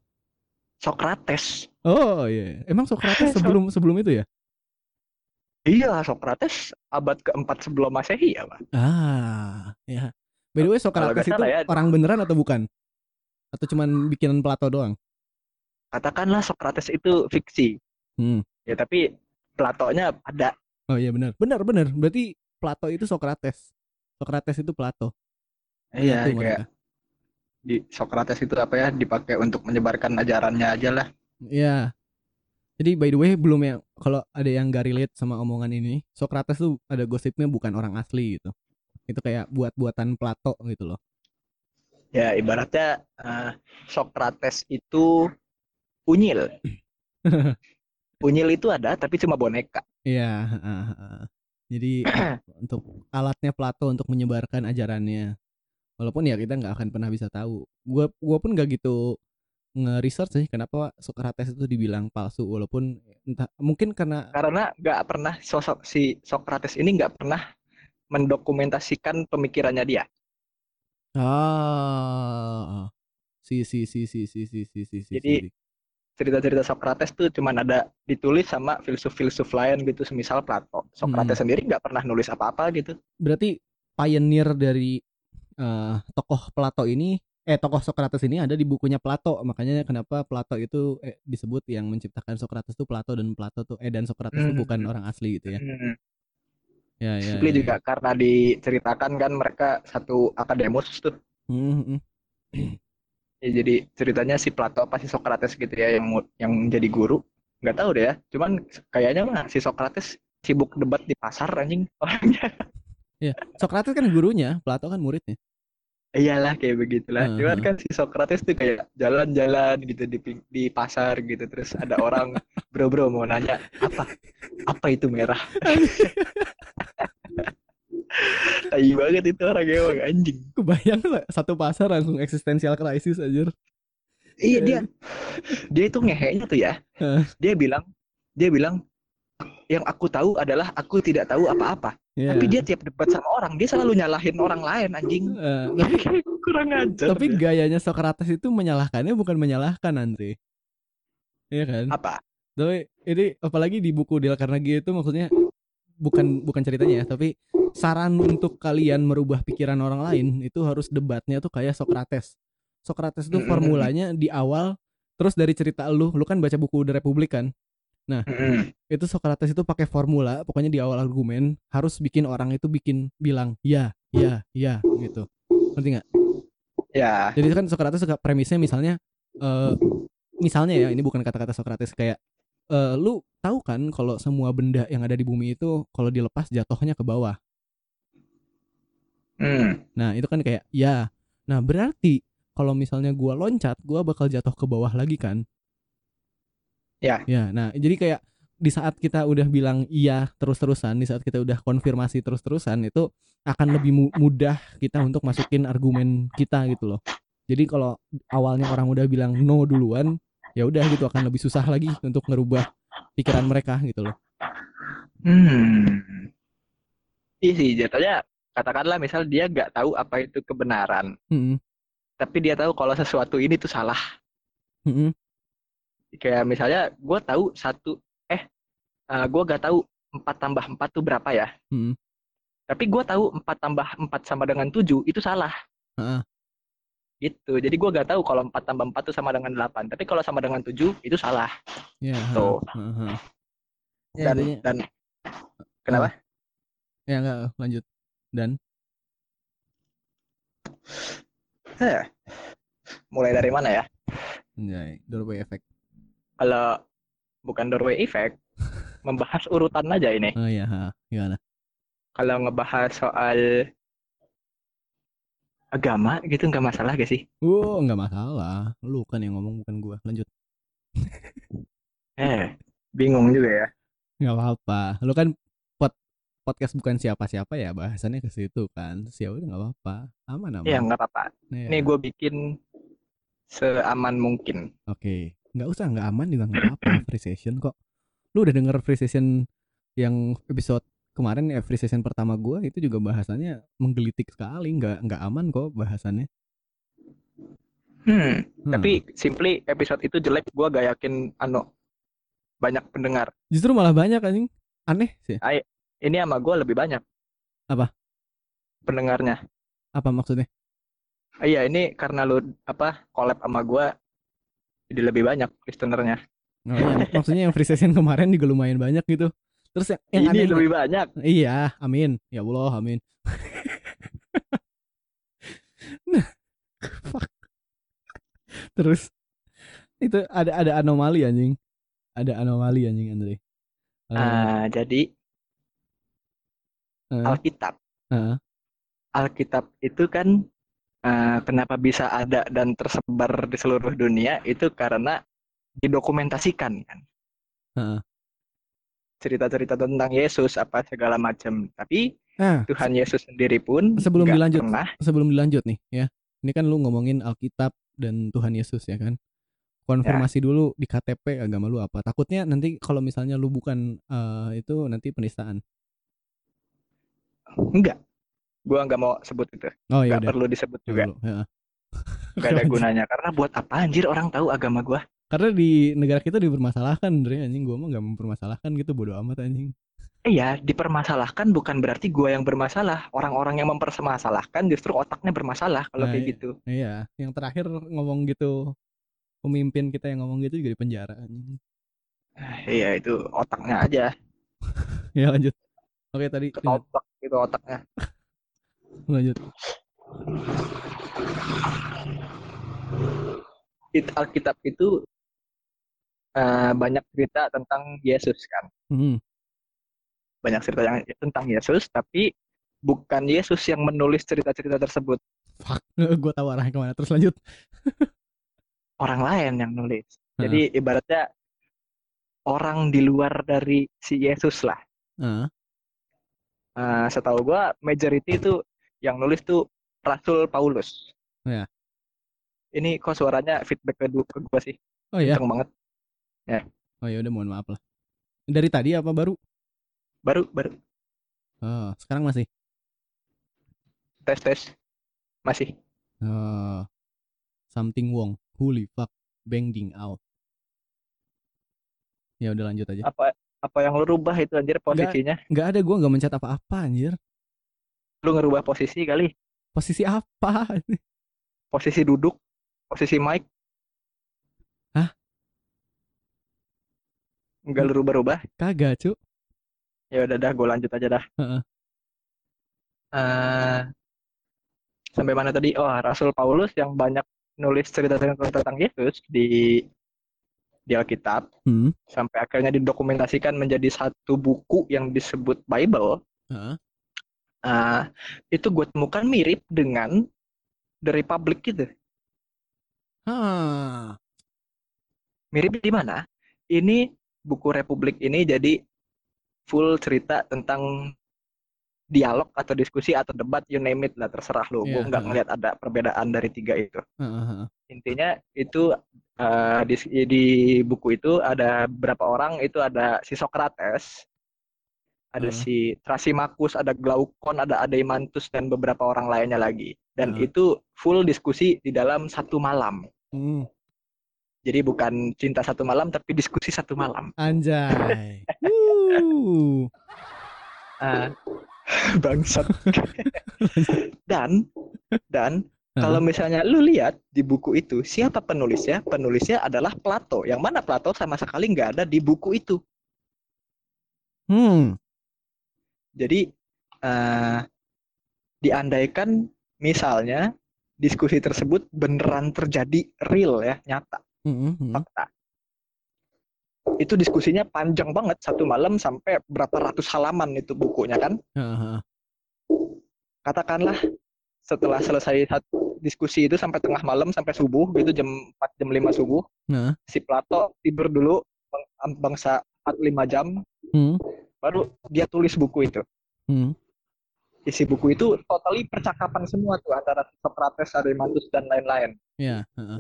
Socrates. Oh iya. Emang Socrates sebelum sebelum itu ya? Iya Socrates abad keempat sebelum masehi ya Pak? ah ya by the way Socrates itu ya. orang beneran atau bukan? Atau cuman bikinan Plato doang? Katakanlah Socrates itu fiksi. Hmm. ya tapi Platonya ada. Oh iya benar. Benar benar. Berarti Plato itu Socrates. Socrates itu Plato. Iya kayak. Di Socrates itu apa ya dipakai untuk menyebarkan ajarannya aja lah Iya. Jadi by the way belum ya kalau ada yang gak relate sama omongan ini, Socrates tuh ada gosipnya bukan orang asli gitu. Itu kayak buat-buatan Plato gitu loh. ya ibaratnya eh, Socrates itu unyil unyil itu ada tapi cuma boneka Iya, heeh, heeh. Jadi untuk alatnya Plato untuk menyebarkan ajarannya. Walaupun ya kita nggak akan pernah bisa tahu. Gua gua pun nggak gitu nge-research sih kenapa Socrates itu dibilang palsu walaupun entah mungkin karena karena nggak pernah sosok si Socrates ini nggak pernah mendokumentasikan pemikirannya dia. Ah si si si si si si si si si Jadi, cerita-cerita Socrates tuh cuman ada ditulis sama filsuf-filsuf lain gitu semisal Plato. Socrates sendiri nggak pernah nulis apa-apa gitu. Berarti pioneer dari eh, tokoh Plato ini eh tokoh Socrates ini ada di bukunya Plato makanya kenapa Plato itu eh, disebut yang menciptakan Socrates itu Plato dan Plato tuh eh dan Socrates itu Hmm. bukan orang asli gitu ya Hmm. ya ya, Simply ya, juga karena diceritakan kan mereka satu akademus tuh. ya. Hmm, hmm. Ya, jadi ceritanya si Plato apa si Socrates gitu ya yang yang jadi guru. Nggak tahu deh ya. Cuman kayaknya mah si Socrates sibuk debat di pasar anjing orangnya. Socrates kan gurunya Plato kan muridnya Iyalah kayak begitulah. Cuman Uh-huh. kan si Socrates tuh kayak jalan-jalan gitu di di pasar gitu terus ada orang bro bro mau nanya apa apa itu merah. Tai banget itu orang emang anjing. kebayang nggak satu pasar langsung eksistensial krisis aja Iya dia dia itu ngeheknya tuh ya. Dia bilang dia bilang yang aku tahu adalah aku tidak tahu apa-apa. Iya. Tapi dia tiap debat sama orang, dia selalu nyalahin orang lain anjing. Tapi kurang ajar. tapi dia. gayanya Socrates itu menyalahkannya bukan menyalahkan Andre. Iya kan? apa? Tapi ini apalagi di buku Dale Carnegie itu maksudnya bukan bukan ceritanya ya, tapi saran untuk kalian merubah pikiran orang lain itu harus debatnya tuh kayak Socrates. Socrates itu formulanya di awal terus dari cerita lu, lu kan baca buku The Republic kan? Mm-mm. Itu Socrates itu pakai formula, pokoknya di awal argumen harus bikin orang itu bikin bilang ya, ya, ya gitu. Ngerti nggak? Ya. Jadi kan Socrates suka premisnya misalnya eh misalnya ya ini bukan kata-kata Socrates kayak eh lu tahu kan kalau semua benda yang ada di bumi itu kalau dilepas jatuhnya ke bawah. Hmm. Nah, itu kan kayak ya. Nah, berarti kalau misalnya gua loncat, gua bakal jatuh ke bawah lagi kan? Ya. Ya, nah jadi kayak di saat kita udah bilang iya terus-terusan, di saat kita udah konfirmasi terus-terusan itu akan lebih mu- mudah kita untuk masukin argumen kita gitu loh. Jadi kalau awalnya orang udah bilang no duluan, ya udah gitu akan lebih susah lagi untuk ngerubah pikiran mereka gitu loh. Hmm. Iya sih, jatuhnya katakanlah misal dia nggak tahu apa itu kebenaran, Mm-mm, tapi dia tahu kalau sesuatu ini tuh salah. mm-mm, Kayak misalnya gue tahu satu, eh, gue nggak tahu empat tambah empat tuh berapa ya. mm-mm. Tapi gue tahu empat tambah empat sama dengan tujuh itu salah. Heeh. Gitu. Jadi gue nggak tahu kalau empat tambah empat tuh sama dengan delapan. Tapi kalau sama dengan tujuh itu salah. Ya, Tuh. heeh, heeh. Ya, Dan intinya- dan kenapa? ya enggak lanjut. Dan Heh. Mulai dari mana ya? anjay, doorway effect. Kalau bukan doorway effect, membahas urutan aja ini. Oh iya, ha. gimana? Kalau ngebahas soal agama gitu nggak masalah gak sih? Oh, nggak masalah. Lu kan yang ngomong bukan gua. Lanjut. Eh, bingung juga ya. nggak apa-apa lu kan pod podcast bukan siapa-siapa ya bahasannya ke situ kan Terus ya udah nggak apa-apa aman aman Ya nggak apa-apa. Iya. Ini gue bikin seaman mungkin. oke nggak usah nggak aman juga nggak apa-apa free session kok lu udah denger free session yang episode kemarin ya free session pertama gua itu juga bahasannya menggelitik sekali nggak nggak aman kok bahasannya Hmm, Hmm. tapi simply episode itu jelek. Gue gak yakin anu banyak pendengar. justru malah banyak anjing aneh sih Ini sama gue lebih banyak. Apa? Pendengarnya. apa maksudnya Iya, ini karena lu apa collab sama gue jadi lebih banyak listenernya. oh, maksudnya yang free session kemarin juga lumayan banyak gitu terus yang, yang ini aneh lebih banyak. Iya, amin. Ya Allah, amin. nah, fuck. Terus itu ada ada anomali anjing. Ada anomali anjing Andre. Eh, Ah, jadi eh, Alkitab. eh, Alkitab itu kan eh, kenapa bisa ada dan tersebar di seluruh dunia itu karena didokumentasikan kan. Heeh. Cerita-cerita tentang Yesus apa segala macam. Tapi Nah, Tuhan Yesus sendiri pun Sebelum dilanjut. pernah sebelum dilanjut nih ya. Ini kan lu ngomongin Alkitab dan Tuhan Yesus ya kan. Konfirmasi dulu di KTP agama lu apa. Takutnya nanti kalau misalnya lu bukan eh, itu nanti penistaan. enggak. Gua nggak mau sebut itu. Oh ya Nggak perlu disebut juga. Dulu, heeh. Nggak ada gunanya. Karena buat apa anjir orang tahu agama gua? Karena di negara kita dipermasalahkan, Dre, anjing gua mah gak mempermasalahkan gitu bodo amat anjing. Iya, dipermasalahkan bukan berarti gua yang bermasalah. Orang-orang yang mempermasalahkan justru otaknya bermasalah kalau Nah, kayak iya. gitu. Iya, yang terakhir ngomong gitu pemimpin kita yang ngomong gitu juga di penjara anjing. Iya, itu otaknya aja. Ya lanjut. Oke tadi Ketopak itu otaknya. lanjut. It- Alkitab itu eh, banyak cerita tentang Yesus kan. Hmm. Banyak cerita yang tentang Yesus, tapi bukan Yesus yang menulis cerita-cerita tersebut. Fuck, gua tahu arahnya ke mana. Terus lanjut. Orang lain yang nulis. Jadi ibaratnya orang di luar dari si Yesus lah. Heeh. Eh, setahu gua majority itu yang nulis tuh Rasul Paulus. Ya. Ini kok suaranya feedback ke, ke gua sih. Oh iya. Kenceng banget. Oh ya udah mohon maaf lah. Dari tadi apa baru? Baru baru Oh, sekarang masih. tes tes masih. Oh, something wrong. Holy fuck. Banging out. Ya udah lanjut aja. Apa apa yang lu rubah itu anjir posisinya? Nggak ada gua nggak mencet apa-apa anjir. Lu ngerubah posisi kali, Posisi apa? posisi duduk, posisi mic. Hah? Enggak lu rubah-rubah. Kagak, Cuk. Ya udah dah, gue lanjut aja dah. Heeh. Eh, sampai mana tadi? Oh, Rasul Paulus yang banyak nulis cerita-cerita tentang Yesus di di Alkitab Hmm. sampai akhirnya didokumentasikan menjadi satu buku yang disebut Bible. Heeh. Eh, itu gue temukan mirip dengan The Republic gitu. Hah. Mirip di mana? Ini buku Republik ini jadi full cerita tentang dialog atau diskusi atau debat you name it lah terserah lu. Gue Iya, nggak ngeliat ada perbedaan dari tiga itu. Heeh. Intinya itu eh, di, di buku itu ada berapa orang itu ada si Socrates, ada Heeh. si Thrasymachus, ada Glaukon, ada Adeimantus dan beberapa orang lainnya lagi. Dan Heeh. itu full diskusi di dalam satu malam. Hmm. Jadi bukan cinta satu malam tapi diskusi satu malam. Anjay. Ah, bangsat. dan dan kalau misalnya lu lihat di buku itu siapa penulisnya? Penulisnya adalah Plato. Yang mana Plato sama sekali nggak ada di buku itu. Hmm. Jadi eh, diandaikan misalnya diskusi tersebut beneran terjadi real ya, nyata, Hmm, hmm. fakta. Itu diskusinya panjang banget satu malam sampai berapa ratus halaman itu bukunya kan. Heeh. Katakanlah setelah selesai satu diskusi itu sampai tengah malam sampai subuh gitu jam 4 jam 5 subuh Nah. si Plato tidur dulu bang- bangsa 4 5 jam Hmm. Baru dia tulis buku itu. Hmm. Isi buku itu totally percakapan semua tuh antara Socrates, Adeimantus dan lain-lain. Ya, heeh.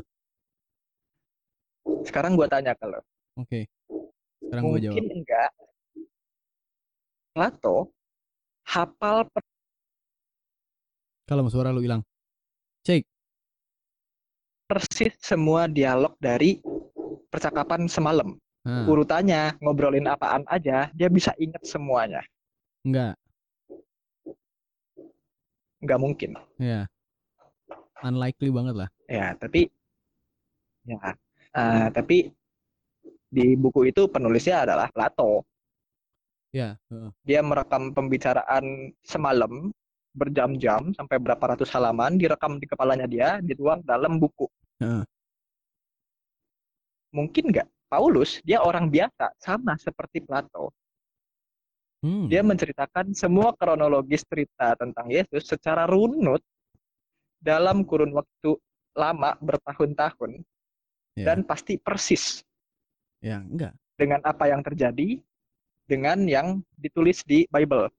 Sekarang gua tanya ke lo, Oke. Sekarang gua jawab. mungkin enggak Plato hafal per- Kalau suara lu hilang. Cek. persis semua dialog dari percakapan semalam. Nah, Urutannya ngobrolin apaan aja, dia bisa ingat semuanya. enggak. Nggak mungkin. Ya. Unlikely banget lah. Ya, tapi ya, eh, tapi di buku itu penulisnya adalah Plato. Ya, heeh. Dia merekam pembicaraan semalam berjam-jam sampai berapa ratus halaman direkam di kepalanya dia, dituang dalam buku. Heeh. Mungkin nggak? Paulus, dia orang biasa, sama seperti Plato. Hmm. Dia menceritakan semua kronologis cerita tentang Yesus secara runut dalam kurun waktu lama bertahun-tahun Ya. dan pasti persis Ya, enggak. dengan apa yang terjadi dengan yang ditulis di Bible.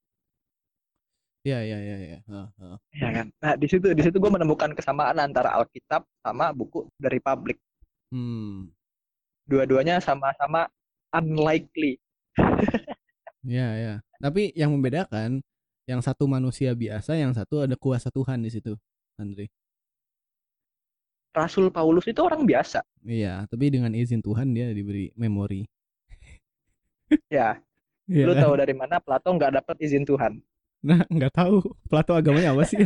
Ya, ya, ya, ya. Heeh, heeh. Ya kan? Nah, di situ di situ gue menemukan kesamaan antara Alkitab sama buku The Republic. Hmm. Dua-duanya sama-sama unlikely. Ya, ya. Tapi yang membedakan yang satu manusia biasa, yang satu ada kuasa Tuhan di situ, Andre. Rasul Paulus itu orang biasa. Iya, tapi dengan izin Tuhan dia diberi memori. Ya, Iya lu kan? tahu dari mana Plato nggak dapat izin Tuhan? Nah, nggak tahu Plato agamanya apa sih?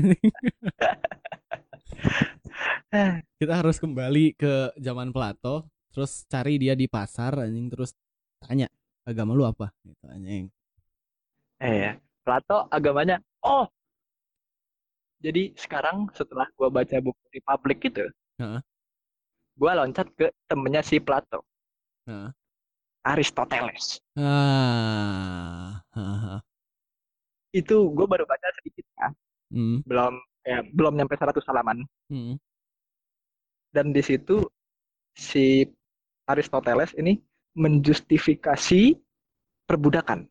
Kita harus kembali ke zaman Plato, terus cari dia di pasar anjing terus tanya agama lu apa? Gitu anjing. Eh, ya. Plato agamanya, oh. Jadi sekarang setelah gua baca buku Republic itu, Heeh. gua loncat ke temennya si Plato, Heeh. Aristoteles. Haha. Itu gua baru baca sedikit ya, Hmm. belum ya, belum nyampe 100 halaman. Hmm. Dan di situ si Aristoteles ini menjustifikasi perbudakan.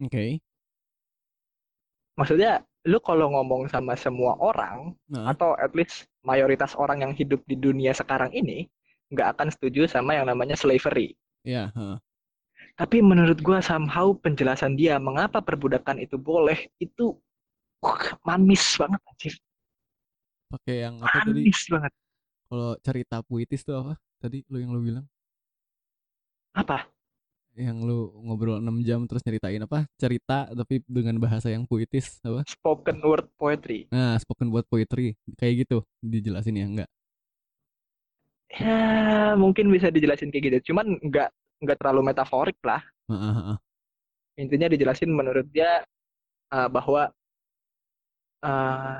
Oke. Maksudnya, lu kalau ngomong sama semua orang Nah, atau at least mayoritas orang yang hidup di dunia sekarang ini nggak akan setuju sama yang namanya slavery. ya, heeh. Tapi menurut gua somehow penjelasan dia mengapa perbudakan itu boleh itu uh, manis banget anjir. Pakai yang apa tadi? Manis banget. Kalau cerita puitis tuh apa? Tadi lu yang lu bilang? Apa? Yang lu ngobrol 6 jam terus nyeritain apa? Cerita tapi dengan bahasa yang puitis apa? Spoken word poetry. Nah, spoken word poetry kayak gitu dijelasin ya enggak? Ya, mungkin bisa dijelasin kayak gitu. Cuman nggak nggak terlalu metaforik lah. Heeh, heeh. Intinya dijelasin menurut dia uh, bahwa uh,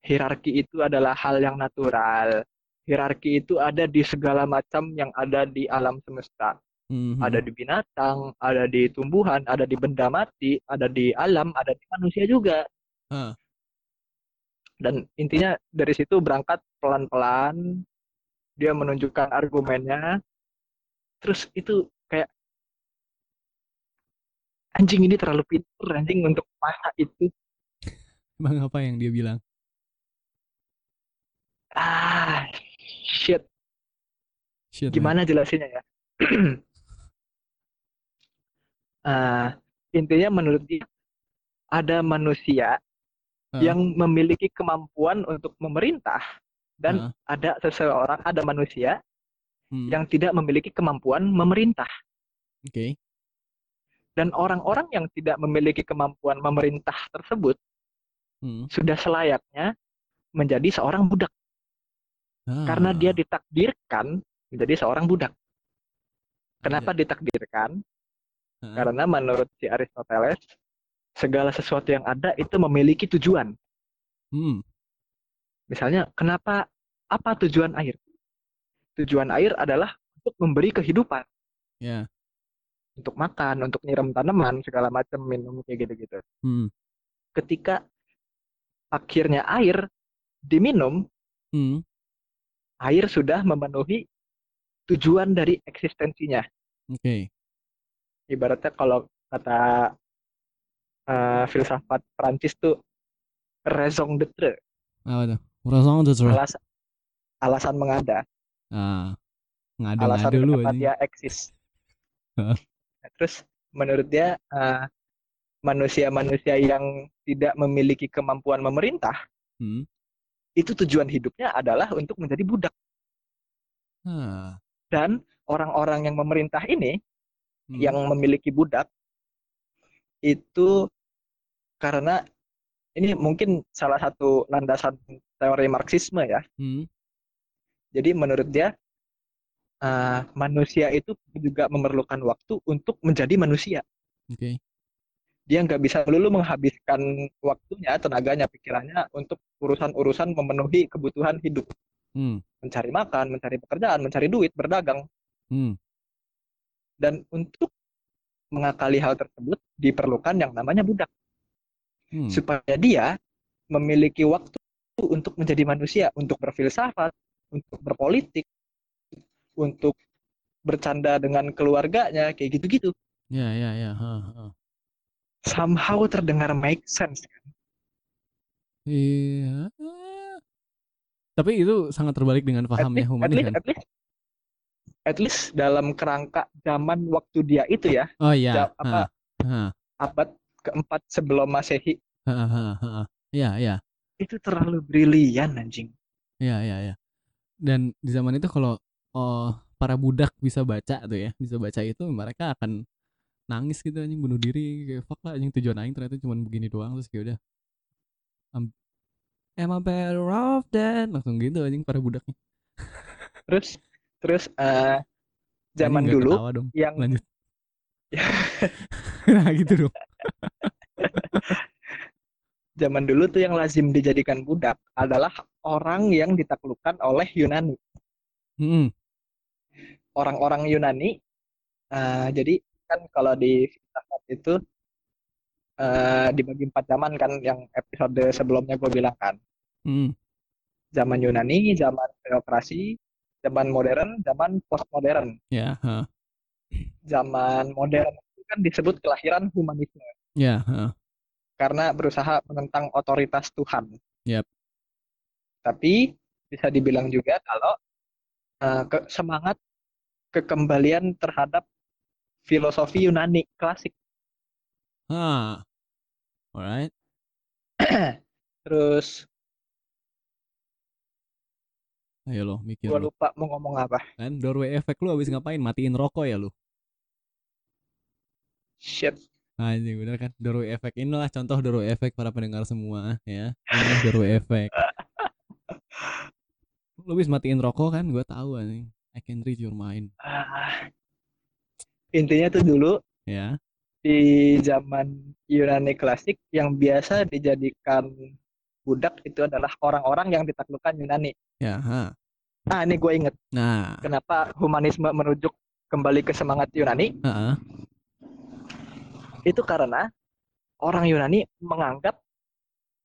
hierarki itu adalah hal yang natural. Hierarki itu ada di segala macam yang ada di alam semesta. Mhm. Ada di binatang, ada di tumbuhan, ada di benda mati, ada di alam, ada di manusia juga. Ah. Dan intinya dari situ berangkat pelan-pelan, dia menunjukkan argumennya, terus itu kayak anjing ini terlalu pintar anjing untuk masa itu. Emang apa yang dia bilang? Ah, shit. Shit. man. Gimana jelasinnya ya? Ah, intinya menurut dia ada manusia Ah. yang memiliki kemampuan untuk memerintah dan Ah. ada seseorang, ada manusia Hmm, yang tidak memiliki kemampuan memerintah. Oke. Dan orang-orang yang tidak memiliki kemampuan memerintah tersebut Hmm. sudah selayaknya menjadi seorang budak karena dia Ah. ditakdirkan menjadi seorang budak. Kenapa ditakdirkan? Ah. Karena menurut si Aristoteles, segala sesuatu yang ada itu memiliki tujuan. Hmm. Misalnya, kenapa apa tujuan air? Tujuan air adalah untuk memberi kehidupan, Ya. untuk makan, untuk nyiram tanaman, segala macam minum kayak gitu-gitu. Hmm. Ketika akhirnya air diminum, Hmm. air sudah memenuhi tujuan dari eksistensinya. Oke. Ibaratnya kalau kata eh, filsafat Prancis tuh raison d'être, Apa tuh? Raison d'être. alas, alasan mengada, Ah. alasan Ngada-ngada lu kenapa dia eksis. Heeh. Nah, Terus menurut dia eh, manusia-manusia yang tidak memiliki kemampuan memerintah Hmm. itu tujuan hidupnya adalah untuk menjadi budak. Ah. Dan orang-orang yang memerintah ini Hmm. yang memiliki budak itu karena ini mungkin salah satu landasan teori Marxisme ya. Hmm. Jadi menurut dia eh, manusia itu juga memerlukan waktu untuk menjadi manusia. Oke. Dia nggak bisa melulu menghabiskan waktunya, tenaganya, pikirannya untuk urusan-urusan memenuhi kebutuhan hidup, Hmm. mencari makan, mencari pekerjaan, mencari duit, berdagang. Hmm. Dan untuk mengakali hal tersebut diperlukan yang namanya budak. Hmm. supaya dia memiliki waktu untuk menjadi manusia, untuk berfilsafat, untuk berpolitik, untuk bercanda dengan keluarganya, kayak gitu-gitu. Ya, ya, ya. Ha, ha. Somehow terdengar make sense. Iya. Tapi itu sangat terbalik dengan pahamnya humanis kan? at least, at least dalam kerangka zaman waktu dia itu ya, Oh iya. ja- apa Ha, abad keempat sebelum masehi, ha, ha, ha, ha. Iya, iya. itu terlalu brilian anjing. Iya, iya, iya. Dan di zaman itu kalau oh, para budak bisa baca tuh ya, bisa baca itu mereka akan nangis gitu anjing bunuh diri kayak fuck lah anjing tujuan aing ternyata cuma begini doang terus kayak udah am am I better off than langsung gitu anjing para budaknya. Terus, terus Anjing zaman dulu dong. yang Lanjut. nah gitu dong. zaman dulu tuh yang lazim dijadikan budak adalah orang yang ditaklukkan oleh Yunani. Hmm, Orang-orang Yunani, eh, jadi kan kalau di filsafat itu eh, dibagi empat zaman kan, yang episode sebelumnya gue bilang kan. hmm, Zaman Yunani, zaman teokrasi, zaman modern, zaman postmodern. ya, ha, Zaman modern itu kan disebut kelahiran humanisme ya, ha, karena berusaha menentang otoritas Tuhan. Yap. Tapi bisa dibilang juga kalau eh, ke- semangat kekembalian terhadap filosofi Yunani klasik. Ah. Alright. Terus Ayo lo mikir gua lo. lupa mau ngomong apa. Kan doorway effect lu habis ngapain? Matiin rokok ya lu? Shit. Anjing bener kan? Doorway effect inilah contoh doorway effect para pendengar semua ya. Ini doorway effect. Lu habis matiin rokok kan? Gua tahu anjing. I can read your mind. Ah. Intinya tuh dulu Ya. di zaman Yunani klasik yang biasa dijadikan budak itu adalah orang-orang yang ditaklukkan Yunani. Ya, ha. Nah, ini gue inget Nah, kenapa humanisme merujuk kembali ke semangat Yunani heeh. itu karena orang Yunani menganggap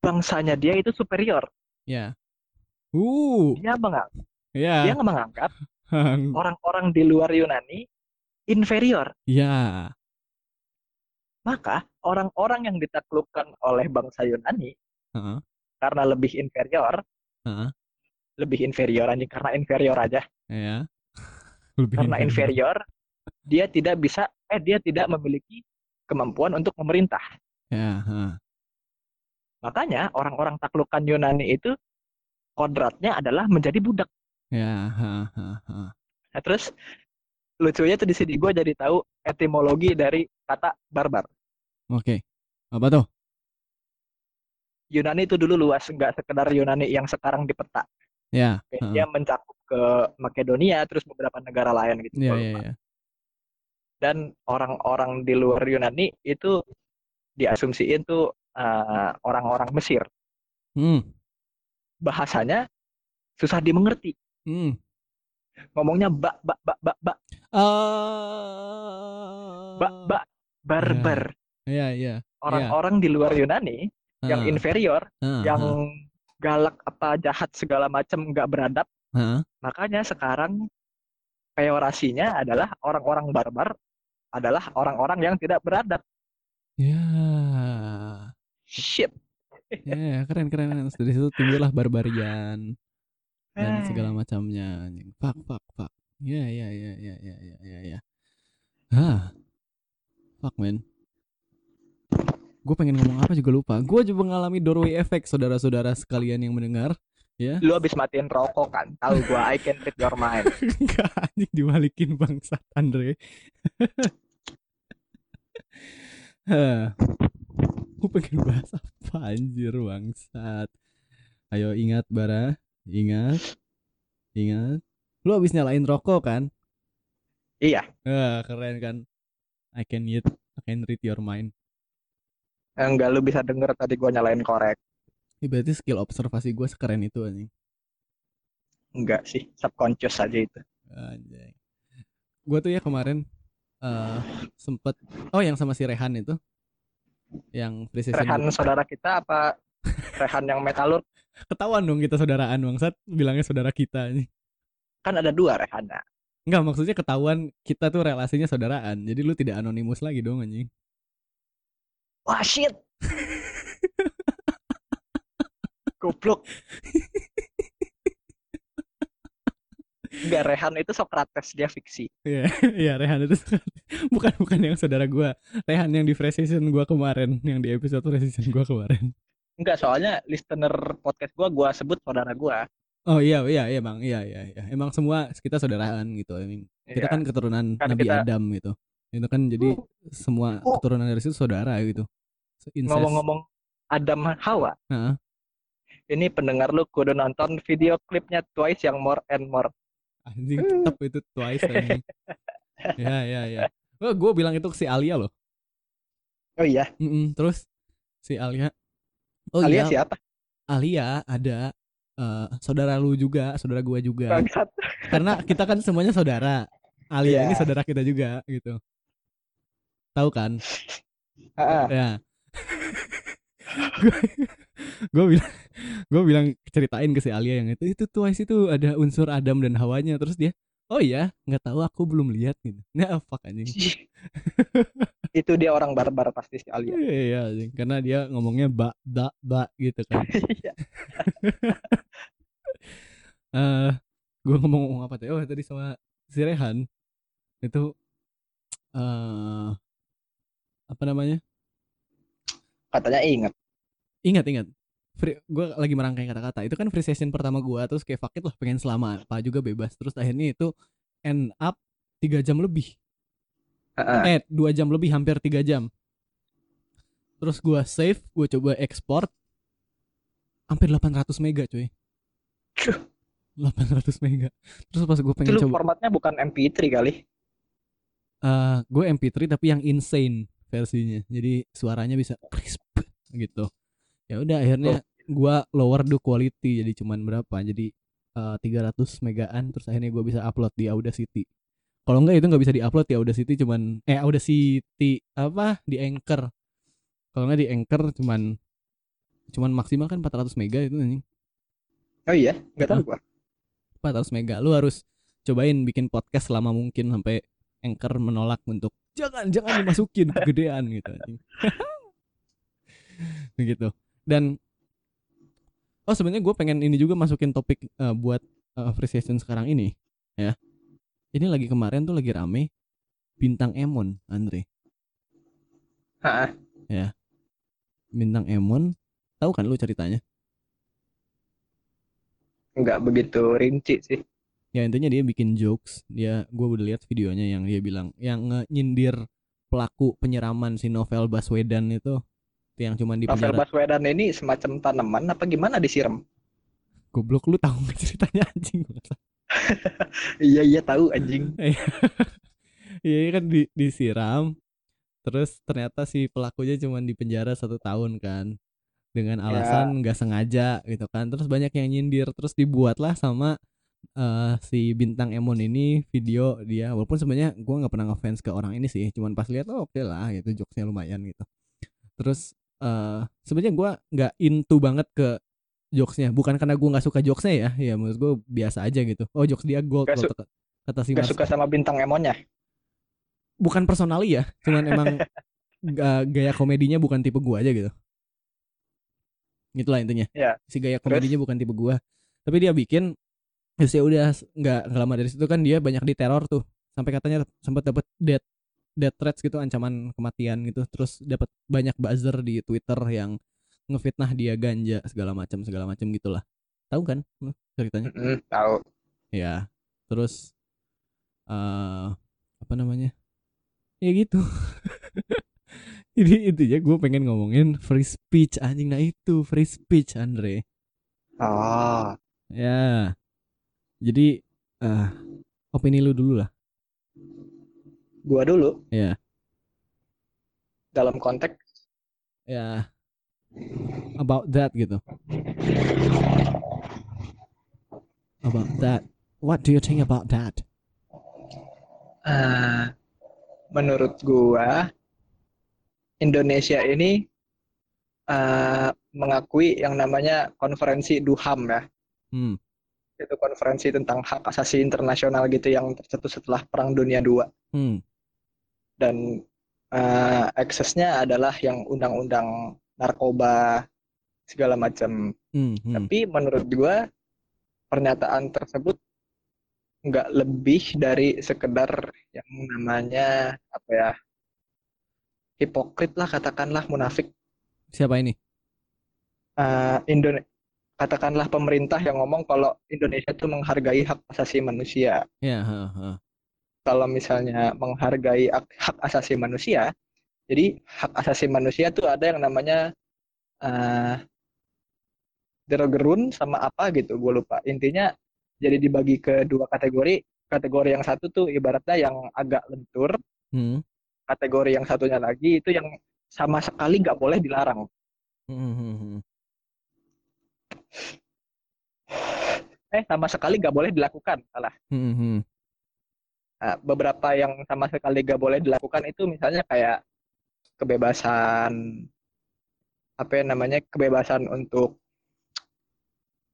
bangsanya dia itu superior. Ya. Uh, Dia menganggap, ya. dia menganggap orang-orang di luar Yunani inferior. Ya. Maka orang-orang yang ditaklukkan oleh bangsa Yunani Heeh. Karena lebih inferior, Heeh. lebih inferior anjing karena inferior aja. Ya. Lebih Karena inferior, dia tidak bisa eh dia tidak memiliki kemampuan untuk memerintah. Ya, ha. Makanya orang-orang taklukan Yunani itu kodratnya adalah menjadi budak. Ya, ha, ha, ha. Nah, terus lucunya tuh di sini gue jadi tahu etimologi dari kata barbar. Oke. Apa tuh? Yunani itu dulu luas, nggak sekedar Yunani yang sekarang di peta. Ya. Kayak heeh. Dia mencakup ke Makedonia, terus beberapa negara lain gitu. Ya, lupa. ya. Dan orang-orang di luar Yunani itu diasumsiin tuh eh, orang-orang Mesir. Hmm. Bahasanya susah dimengerti. Hmm. Ngomongnya bak bak bak bak bak Ah. bak bak barbar. Ya, ya. Orang-orang di luar Yunani yang Ah, inferior, ah, yang ah, galak apa jahat segala macam nggak beradab. ah. Makanya sekarang peyorasinya adalah orang-orang barbar adalah orang-orang yang tidak beradab. Ya. Shit. Ya, keren keren. Terus Dari situ timbullah barbarian dan Eh. segala macamnya. fuck, fuck. Ya, ya, ya, ya, ya, ya, ya, ya. Hah. Fuck, man. Gue pengen ngomong apa juga lupa. Gue juga mengalami doorway effect, saudara-saudara sekalian yang mendengar. Ya. Lu habis matiin rokok kan? Tahu gua I can read your mind. Enggak, anjing dibalikin bangsat Andre. Gue pengen bahas apa anjir bangsat. Ayo ingat Bara, ingat. Ingat. Lu habis nyalain rokok kan? Iya. Ah, keren kan. I can read, I can read your mind. Enggak lu bisa denger tadi gua nyalain korek. Ini berarti skill observasi gue sekeren itu anjing. Enggak sih, subconscious aja itu. Anjay. Gue tuh ya kemarin eh sempet oh yang sama si Rehan itu yang precision Rehan saudara kita apa Rehan yang metalur? ketahuan dong kita saudaraan bangsat bilangnya saudara kita nih Kan ada dua Rehannya. Enggak maksudnya ketahuan kita tuh relasinya saudaraan jadi lu tidak anonimus lagi dong anjing Wah shit. Goblok. Enggak, Rehan itu Socrates, dia fiksi. Iya iya Rehan itu bukan bukan yang saudara gua Rehan yang di precision gua kemarin yang di episode precision gua kemarin Enggak, soalnya listener podcast gua gua sebut saudara gua. oh iya iya iya bang iya iya iya emang semua kita saudaraan gitu emang kita Iya. kan keturunan Kan Nabi kita- Adam gitu itu kan jadi semua Oh. keturunan dari situ saudara gitu. Ngomong-ngomong Adam Hawa, Heeh. ini pendengar lu kudu nonton video klipnya Twice yang More and More. anjing tetap itu twice anjing ya ya ya oh, gue bilang itu ke si Alia loh Oh iya, Mm-mm, terus si Alia oh alias iya siapa? Alia ada eh, saudara lu juga saudara gua juga Bangsat. karena kita kan semuanya saudara Alia Iya. ini saudara kita juga gitu tahu kan? Ya. Gue bilang gue bilang ceritain ke si Alia yang itu itu twice itu ada unsur Adam dan Hawanya. Terus dia oh iya nggak tahu aku belum lihat gitu. Nah fuck anjing. Itu dia orang barbar pasti si Alia. iya anjing. karena dia ngomongnya ba ba ba gitu kan. Iya. eh gue ngomong ngomong apa tadi? Oh tadi sama si Rehan. Itu eh apa namanya? Katanya inget. Ingat ingat. Free, gue lagi merangkai kata-kata. Itu kan free session pertama gue terus kayak fuck it lah pengen selama apa juga bebas. Terus akhirnya itu end up tiga jam lebih. Heeh. Eh dua jam lebih hampir tiga jam. Terus gue save, gue coba ekspor hampir 800 mega cuy. Cuh. 800 mega. Terus pas gue Itu pengen lu coba formatnya bukan MP3 kali. eh gue MP3 tapi yang insane versinya. Jadi suaranya bisa crisp gitu. Ya udah akhirnya gue lower the quality jadi cuman berapa? Jadi eh, 300 megaan terus akhirnya gue bisa upload di Audacity. Kalau enggak itu nggak bisa diupload di Audacity cuman eh Audacity apa di Anchor. Kalau nggak di Anchor cuman cuman maksimal kan 400 mega itu anjing. Oh iya, nggak tahu gua. 400 mega. Lu harus cobain bikin podcast selama mungkin sampai Anchor menolak untuk jangan jangan dimasukin kegedean gitu anjing. Begitu. Dan oh sebenarnya gue pengen ini juga masukin topik eh, buat eh, free session sekarang ini ya. Ini lagi kemarin tuh lagi rame bintang Emon Andre. Heeh. Bintang Emon tahu kan lu ceritanya? Nggak begitu rinci sih. Ya intinya dia bikin jokes. Dia gue udah lihat videonya yang dia bilang yang nyindir pelaku penyeraman si novel Baswedan itu yang cuman di Novel Baswedan ini semacam tanaman apa gimana disiram? goblok lu tahu nggak ceritanya anjing? Iya iya tahu anjing. iya. Kan di, disiram terus ternyata si pelakunya cuman di penjara satu tahun kan dengan alasan nggak sengaja gitu kan. Terus banyak yang nyindir terus dibuatlah sama eh, si bintang Emon ini video dia. Walaupun sebenarnya gua nggak pernah ngefans ke orang ini sih. Cuman pas lihat oh oke lah gitu jokesnya lumayan gitu. Terus eh sebenarnya gua nggak into banget ke jokesnya. Bukan karena gua nggak suka jokesnya ya. Ya menurut gua biasa aja gitu. Oh jokes dia gold su- kata, kata si Mas. suka sama bintang emonnya. bukan personally ya cuman emang ga- gaya komedinya bukan tipe gua aja gitu. Itulah intinya. Ya, si gaya terus? komedinya bukan tipe gua. Tapi dia bikin terus ya udah nggak lama dari situ kan dia banyak diteror tuh. Sampai katanya sempat dapat death death threats gitu ancaman kematian gitu. Terus dapat banyak buzzer di Twitter yang ngefitnah dia ganja segala macam segala macam gitulah. Tahu kan ceritanya? Mm-mm, tahu. ya terus eh apa namanya? Ya gitu. Jadi intinya gue pengen ngomongin free speech anjing. Nah itu free speech Andre. Oh, ya jadi eh opini lu dulu lah. Gua dulu? Ya dalam konteks? Ya about that gitu. About that. What do you think about that? Eh, menurut gua Indonesia ini eh, mengakui yang namanya konferensi Duham ya. hmm Itu konferensi tentang hak asasi internasional gitu yang tercetus setelah Perang Dunia II. hmm dan eh, aksesnya adalah yang undang-undang narkoba segala macam. hmm, hmm. Tapi menurut gua pernyataan tersebut nggak lebih dari sekedar yang namanya apa ya hipokrit lah katakanlah munafik siapa ini Eh, Indone katakanlah pemerintah yang ngomong kalau Indonesia itu menghargai hak asasi manusia. ya ha, ha. kalau misalnya menghargai hak, hak asasi manusia, jadi hak asasi manusia tuh ada yang namanya eh derogerun sama apa gitu, gue lupa. Intinya jadi dibagi ke dua kategori. Kategori yang satu tuh ibaratnya yang agak lentur, Hmm. kategori yang satunya lagi itu yang sama sekali nggak boleh dilarang. Hmm, hmm, hmm. Eh, sama sekali nggak boleh dilakukan, salah. Hmm, hmm. Nah, beberapa yang sama sekali nggak boleh dilakukan itu misalnya kayak kebebasan apa ya namanya kebebasan untuk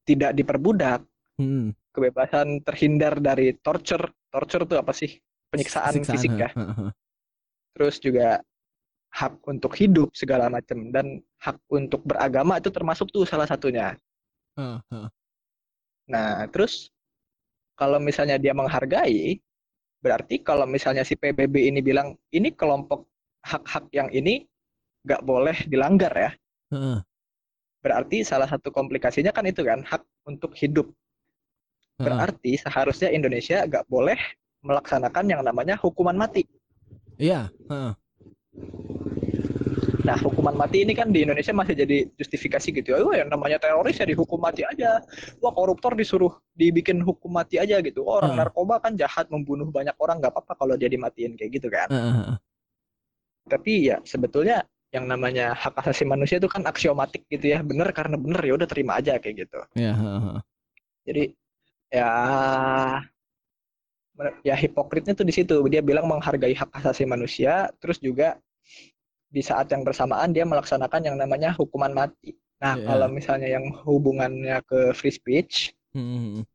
tidak diperbudak, Hmm. kebebasan terhindar dari torture. Torture itu apa sih? Penyiksaan Siksaan, fisik ya. Terus juga hak untuk hidup segala macam dan hak untuk beragama itu termasuk tuh salah satunya. Ha. Nah, terus kalau misalnya dia menghargai, Berarti kalau misalnya si PBB ini bilang ini kelompok hak-hak yang ini nggak boleh dilanggar ya. Berarti salah satu komplikasinya kan itu kan hak untuk hidup. Berarti seharusnya Indonesia nggak boleh melaksanakan yang namanya hukuman mati. Iya. Nah, hukuman mati ini kan di Indonesia masih jadi justifikasi gitu. Oh, yang namanya teroris ya dihukum mati aja. Wah, koruptor disuruh dibikin hukum mati aja gitu. Oh, orang Heeh. narkoba kan jahat membunuh banyak orang nggak apa-apa kalau dia dimatiin kayak gitu kan. Heeh. Tapi ya sebetulnya yang namanya hak asasi manusia itu kan aksiomatik gitu ya. Bener karena bener ya udah terima aja kayak gitu. Iya, heeh, heeh. Jadi ya ya hipokritnya tuh di situ. Dia bilang menghargai hak asasi manusia, terus juga di saat yang bersamaan dia melaksanakan yang namanya hukuman mati. Nah, Iya. kalau misalnya yang hubungannya ke free speech Hmm.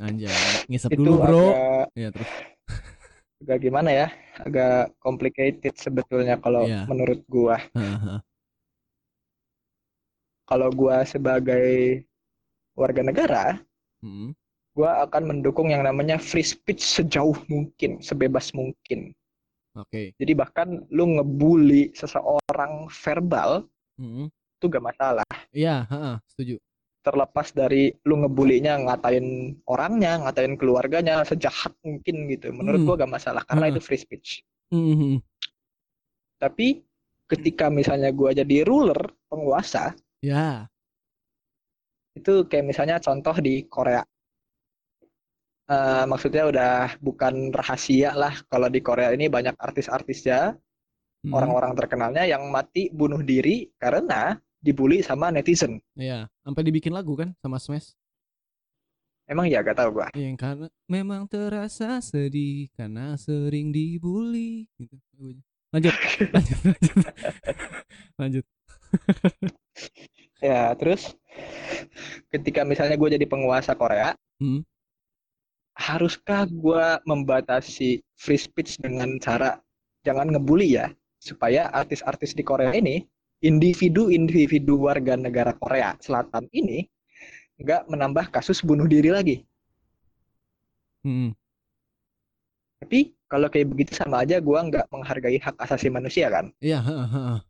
Anjay, ngisep itu dulu, Bro. agak Iya, terus. agak gimana ya? Agak complicated sebetulnya kalau Iya. menurut gua. Kalau gua sebagai warga negara, Hmm. gua akan mendukung yang namanya free speech sejauh mungkin, sebebas mungkin. Oke. Jadi bahkan lu ngebully seseorang verbal Hmm. itu gak masalah. Iya, heeh, setuju. Terlepas dari lu ngebulinya ngatain orangnya, ngatain keluarganya sejahat mungkin gitu. Menurut Hmm. gua gak masalah karena itu free speech. Hmm. Tapi ketika misalnya gua jadi ruler, penguasa, Ya. itu kayak misalnya contoh di Korea. Eh, maksudnya udah bukan rahasia lah kalau di Korea ini banyak artis-artisnya, Hmm. orang-orang terkenalnya yang mati bunuh diri karena dibully sama netizen. Iya, sampai dibikin lagu kan sama Smash. Emang ya gak tahu gua. Yang karena memang terasa sedih karena sering dibully gitu. Lanjut, lanjut, lanjut. lanjut. Ya, terus ketika misalnya gue jadi penguasa Korea, Hmm. Haruskah gue membatasi free speech dengan cara jangan ngebully ya, supaya artis-artis di Korea ini, individu-individu warga negara Korea Selatan ini, nggak menambah kasus bunuh diri lagi. Hmm. Tapi kalau kayak begitu sama aja gue nggak menghargai hak asasi manusia kan. Iya, heeh.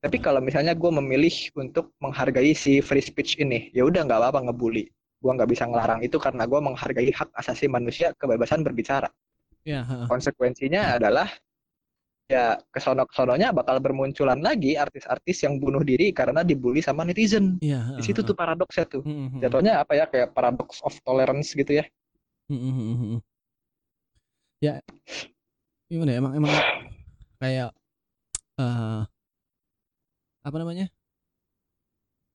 Tapi kalau misalnya gue memilih untuk menghargai si free speech ini, ya udah nggak apa-apa ngebully. Gue nggak bisa ngelarang itu karena gue menghargai hak asasi manusia kebebasan berbicara. Iya, heeh. Konsekuensinya adalah ya kesono kesononya bakal bermunculan lagi artis-artis yang bunuh diri karena dibully sama netizen. Iya, Di heeh, situ tuh paradoksnya tuh. Hmm, Jatuhnya apa ya kayak paradox of tolerance gitu ya. Ya, gimana ya? Emang emang kayak eh apa namanya?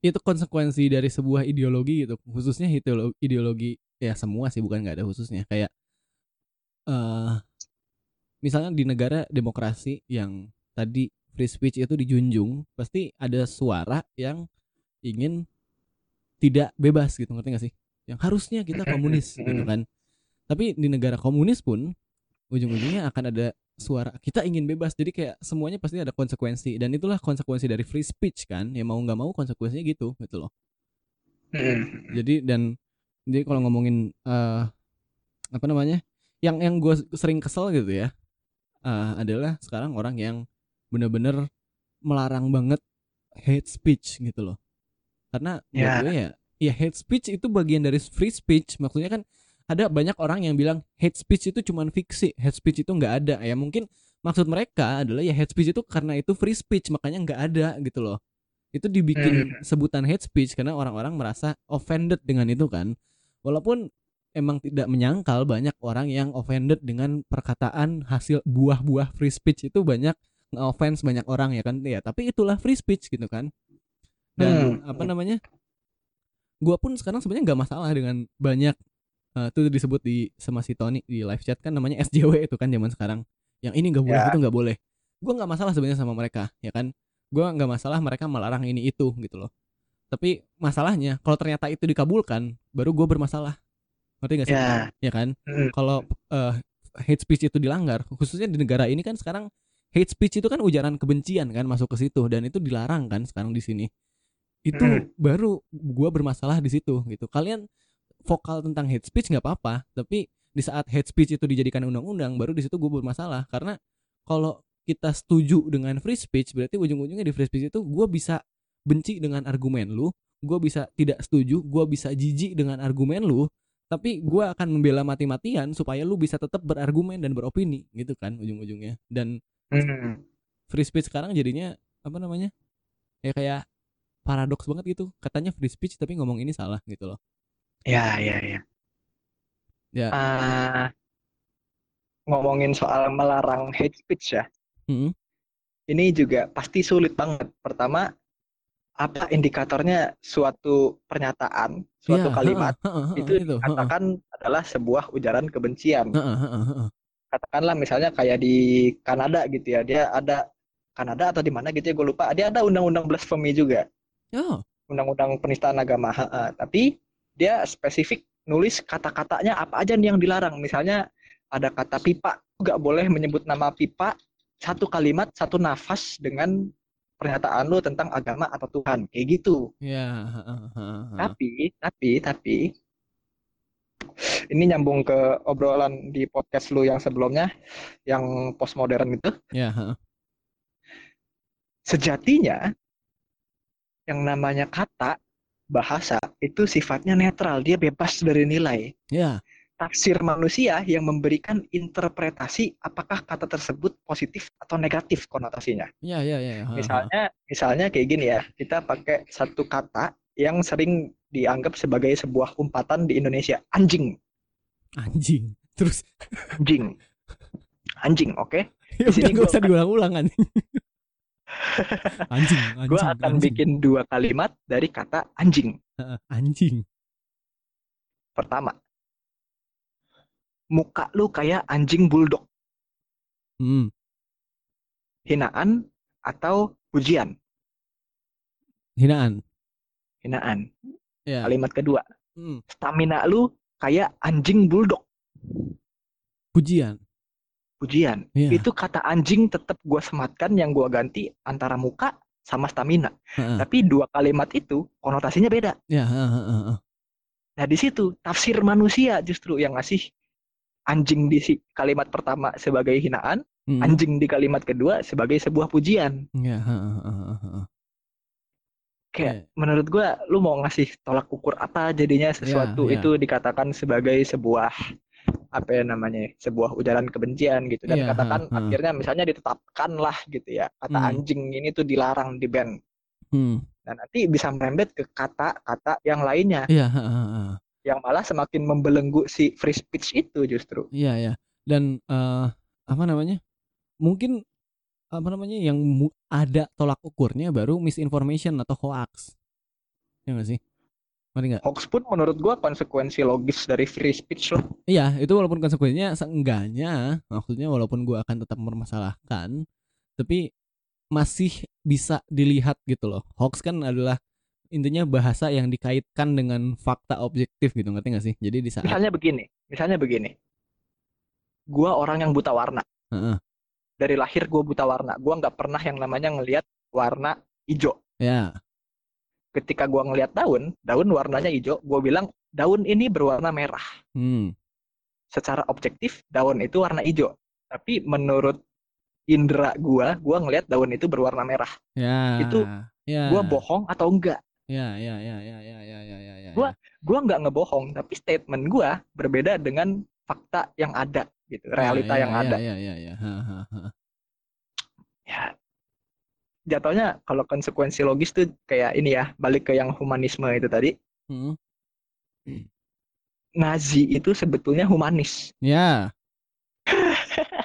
Itu konsekuensi dari sebuah ideologi gitu, khususnya ideologi, ideologi ya semua sih bukan nggak ada khususnya kayak eh misalnya di negara demokrasi yang tadi free speech itu dijunjung, pasti ada suara yang ingin tidak bebas gitu, ngerti gak sih? Yang harusnya kita komunis gitu kan. Tapi di negara komunis pun ujung-ujungnya akan ada suara kita ingin bebas. Jadi kayak semuanya pasti ada konsekuensi dan itulah konsekuensi dari free speech kan. Ya mau nggak mau konsekuensinya gitu gitu loh. Jadi dan jadi kalau ngomongin eh apa namanya? Yang yang gue sering kesel gitu ya. eh, adalah sekarang orang yang bener-bener melarang banget hate speech gitu loh. Karena Ya. gue ya, ya hate speech itu bagian dari free speech. Maksudnya kan ada banyak orang yang bilang hate speech itu cuman fiksi, hate speech itu nggak ada. Ya mungkin maksud mereka adalah ya hate speech itu karena itu free speech makanya nggak ada gitu loh. Itu dibikin sebutan hate speech karena orang-orang merasa offended dengan itu kan. Walaupun emang tidak menyangkal banyak orang yang offended dengan perkataan hasil buah-buah free speech itu banyak nge-offense banyak orang ya kan ya tapi itulah free speech gitu kan dan Hmm. apa namanya gua pun sekarang sebenarnya nggak masalah dengan banyak eh, itu disebut di sama si Tony di live chat kan namanya SJW itu kan zaman sekarang. Yang ini nggak boleh Ya. itu nggak boleh. Gua nggak masalah sebenarnya sama mereka ya kan? Gua nggak masalah mereka melarang ini itu gitu loh. Tapi masalahnya kalau ternyata itu dikabulkan baru gua bermasalah. Ngerti gak sih? Ya. ya kan? Hmm. kalau eh, hate speech itu dilanggar khususnya di negara ini kan sekarang hate speech itu kan ujaran kebencian kan masuk ke situ dan itu dilarang kan sekarang di sini. Itu Hmm. baru gua bermasalah di situ gitu. Kalian vokal tentang hate speech nggak apa-apa tapi di saat hate speech itu dijadikan undang-undang baru di situ gue bermasalah. Karena kalau kita setuju dengan free speech berarti ujung-ujungnya di free speech itu gue bisa benci dengan argumen lu gue bisa tidak setuju gue bisa jijik dengan argumen lu tapi gue akan membela mati-matian supaya lu bisa tetap berargumen dan beropini gitu kan ujung-ujungnya. Dan Hmm. free speech sekarang jadinya apa namanya ya kayak paradoks banget gitu. Katanya free speech tapi ngomong ini salah gitu loh Ya, ya, ya. Ya. Ah, ngomongin soal melarang hate speech ya. Mm-mm. Ini juga pasti sulit banget. Pertama, apa indikatornya suatu pernyataan, suatu Ya, kalimat itu itu, dikatakan adalah sebuah ujaran kebencian. Katakanlah misalnya kayak di Kanada gitu ya, dia ada Kanada atau di mana gitu ya, gue lupa. Dia ada undang-undang blasphemy juga, Oh, undang-undang penistaan agama. Heeh. Tapi dia spesifik nulis kata-katanya apa aja nih yang dilarang. Misalnya ada kata pipa, nggak boleh menyebut nama pipa satu kalimat satu nafas dengan pernyataan lu tentang agama atau Tuhan kayak gitu. ya. Tapi, tapi, tapi ini nyambung ke obrolan di podcast lu yang sebelumnya, yang postmodern itu. ya. Sejatinya, yang namanya kata, bahasa, itu sifatnya netral, dia bebas dari nilai. ya, Tafsir manusia yang memberikan interpretasi apakah kata tersebut positif atau negatif konotasinya. ya, ya, ya, heeh, Misalnya, misalnya kayak gini ya, kita pakai satu kata yang sering dianggap sebagai sebuah umpatan di Indonesia, anjing, anjing. Terus? Anjing, anjing, oke? ya sini udah nggak gua usah diulang-ulang anjing anjing anjing Gue akan anjing. bikin dua kalimat dari kata anjing. Anjing Pertama, muka lu kayak anjing bulldog, hmm. hinaan atau pujian, hinaan hinaan. ya Kalimat kedua, hmm. stamina lu kayak anjing bulldog, pujian pujian. Iya. Itu kata anjing tetap gua sematkan yang gua ganti antara muka sama stamina. Heeh. Tapi dua kalimat itu konotasinya beda. ya heeh, heeh, heeh. Nah di situ tafsir manusia justru yang ngasih anjing di si- kalimat pertama sebagai hinaan, Hmm. anjing di kalimat kedua sebagai sebuah pujian. ya heeh, heeh. Kayak Iya. menurut gua lu mau ngasih tolak ukur apa jadinya sesuatu iya. itu dikatakan sebagai sebuah apa ya namanya sebuah ujaran kebencian gitu dan Iya, katakan ha, ha. akhirnya misalnya ditetapkan lah gitu ya kata Hmm. anjing ini tuh dilarang di ban Hmm. dan nanti bisa merembet ke kata-kata yang lainnya Iya, heeh, heeh. yang malah semakin membelenggu si free speech itu justru Iya ya. Dan eh apa namanya? Mungkin apa namanya yang ada tolak ukurnya baru misinformation atau hoax. Ya nggak sih? Ngerti nggak? hoax pun menurut gua konsekuensi logis dari free speech loh Iya, itu walaupun konsekuensinya seenggaknya, maksudnya walaupun gua akan tetap mempermasalahkan, tapi masih bisa dilihat gitu loh. Hoax kan adalah intinya bahasa yang dikaitkan dengan fakta objektif gitu, ngerti nggak sih? Jadi di saat misalnya begini misalnya begini gua orang yang buta warna Heeh. dari lahir gua buta warna gua nggak pernah yang namanya ngelihat warna hijau ya, ketika gue ngelihat daun, daun warnanya hijau, gue bilang daun ini berwarna merah. Hmm. Secara objektif daun itu warna hijau, tapi menurut indera gue, gue ngelihat daun itu berwarna merah. Ya. Itu ya. gue bohong atau enggak? Ya, ya, ya, ya, ya, ya, ya, ya. ya. ya. Gue gua nggak ngebohong, tapi statement gue berbeda dengan fakta yang ada gitu, ya, realita ya, ya, yang ya, ada. Ya, ya, ya. Ya jatuhnya kalau konsekuensi logis tuh kayak ini ya balik ke yang humanisme itu tadi Hmm. Nazi itu sebetulnya humanis Ya.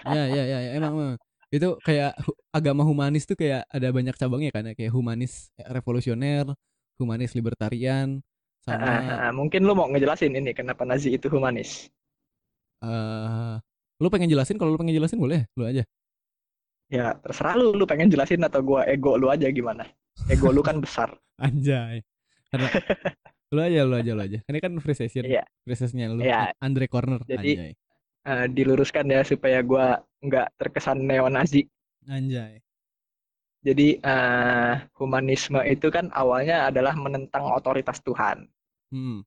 ya, ya, ya, ya, emang, itu kayak agama humanis tuh kayak ada banyak cabangnya kan ya kayak humanis revolusioner, humanis libertarian, sama ah, mungkin lu mau ngejelasin ini kenapa Nazi itu humanis eh lu pengen jelasin kalau lu pengen jelasin boleh, lu aja. Ya terserah lu lu pengen jelasin atau gua ego lu aja gimana ego lu kan besar Anjay. Karena lu aja, lu aja, lu aja. Ini kan free session. Iya. Free sessionnya lu. Iya. Andre Corner. Jadi- Anjay. Eh, diluruskan ya supaya gua nggak terkesan neo-Nazi Anjay. jadi eh, humanisme itu kan awalnya adalah menentang otoritas Tuhan Hmm.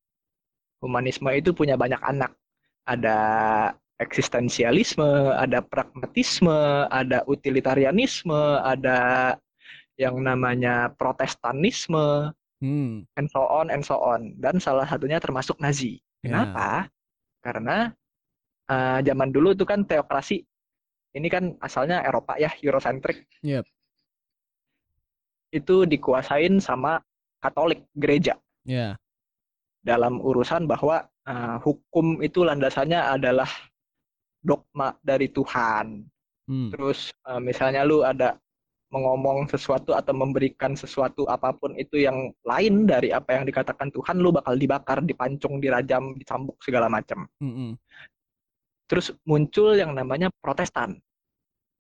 humanisme itu punya banyak anak. Ada eksistensialisme, ada pragmatisme, ada utilitarianisme, ada yang namanya protestanisme, Hmm. and so on, and so on. Dan salah satunya termasuk Nazi. Ya. Kenapa? Karena eh, zaman dulu itu kan teokrasi, ini kan asalnya Eropa ya, Eurocentric. Yep. Itu dikuasain sama Katolik, gereja. Ya. dalam urusan bahwa uh, hukum itu landasannya adalah dogma dari Tuhan. Hmm. Terus uh, misalnya lu ada mengomong sesuatu atau memberikan sesuatu apa pun itu yang lain dari apa yang dikatakan Tuhan, lu bakal dibakar, dipancung, dirajam, dicambuk segala macam. Mm-mm. Terus muncul yang namanya Protestan.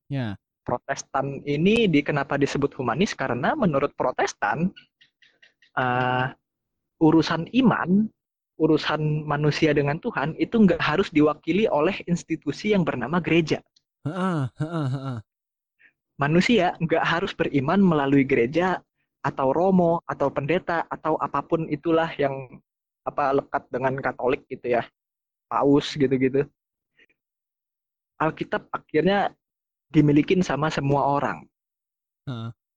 Ya. Protestan ini di kenapa disebut humanis karena menurut Protestan uh, urusan iman, urusan manusia dengan Tuhan itu nggak harus diwakili oleh institusi yang bernama gereja. Manusia nggak harus beriman melalui gereja atau romo atau pendeta atau apa pun itulah yang apa lekat dengan Katolik gitu ya, paus gitu-gitu. Alkitab akhirnya dimilikin sama semua orang.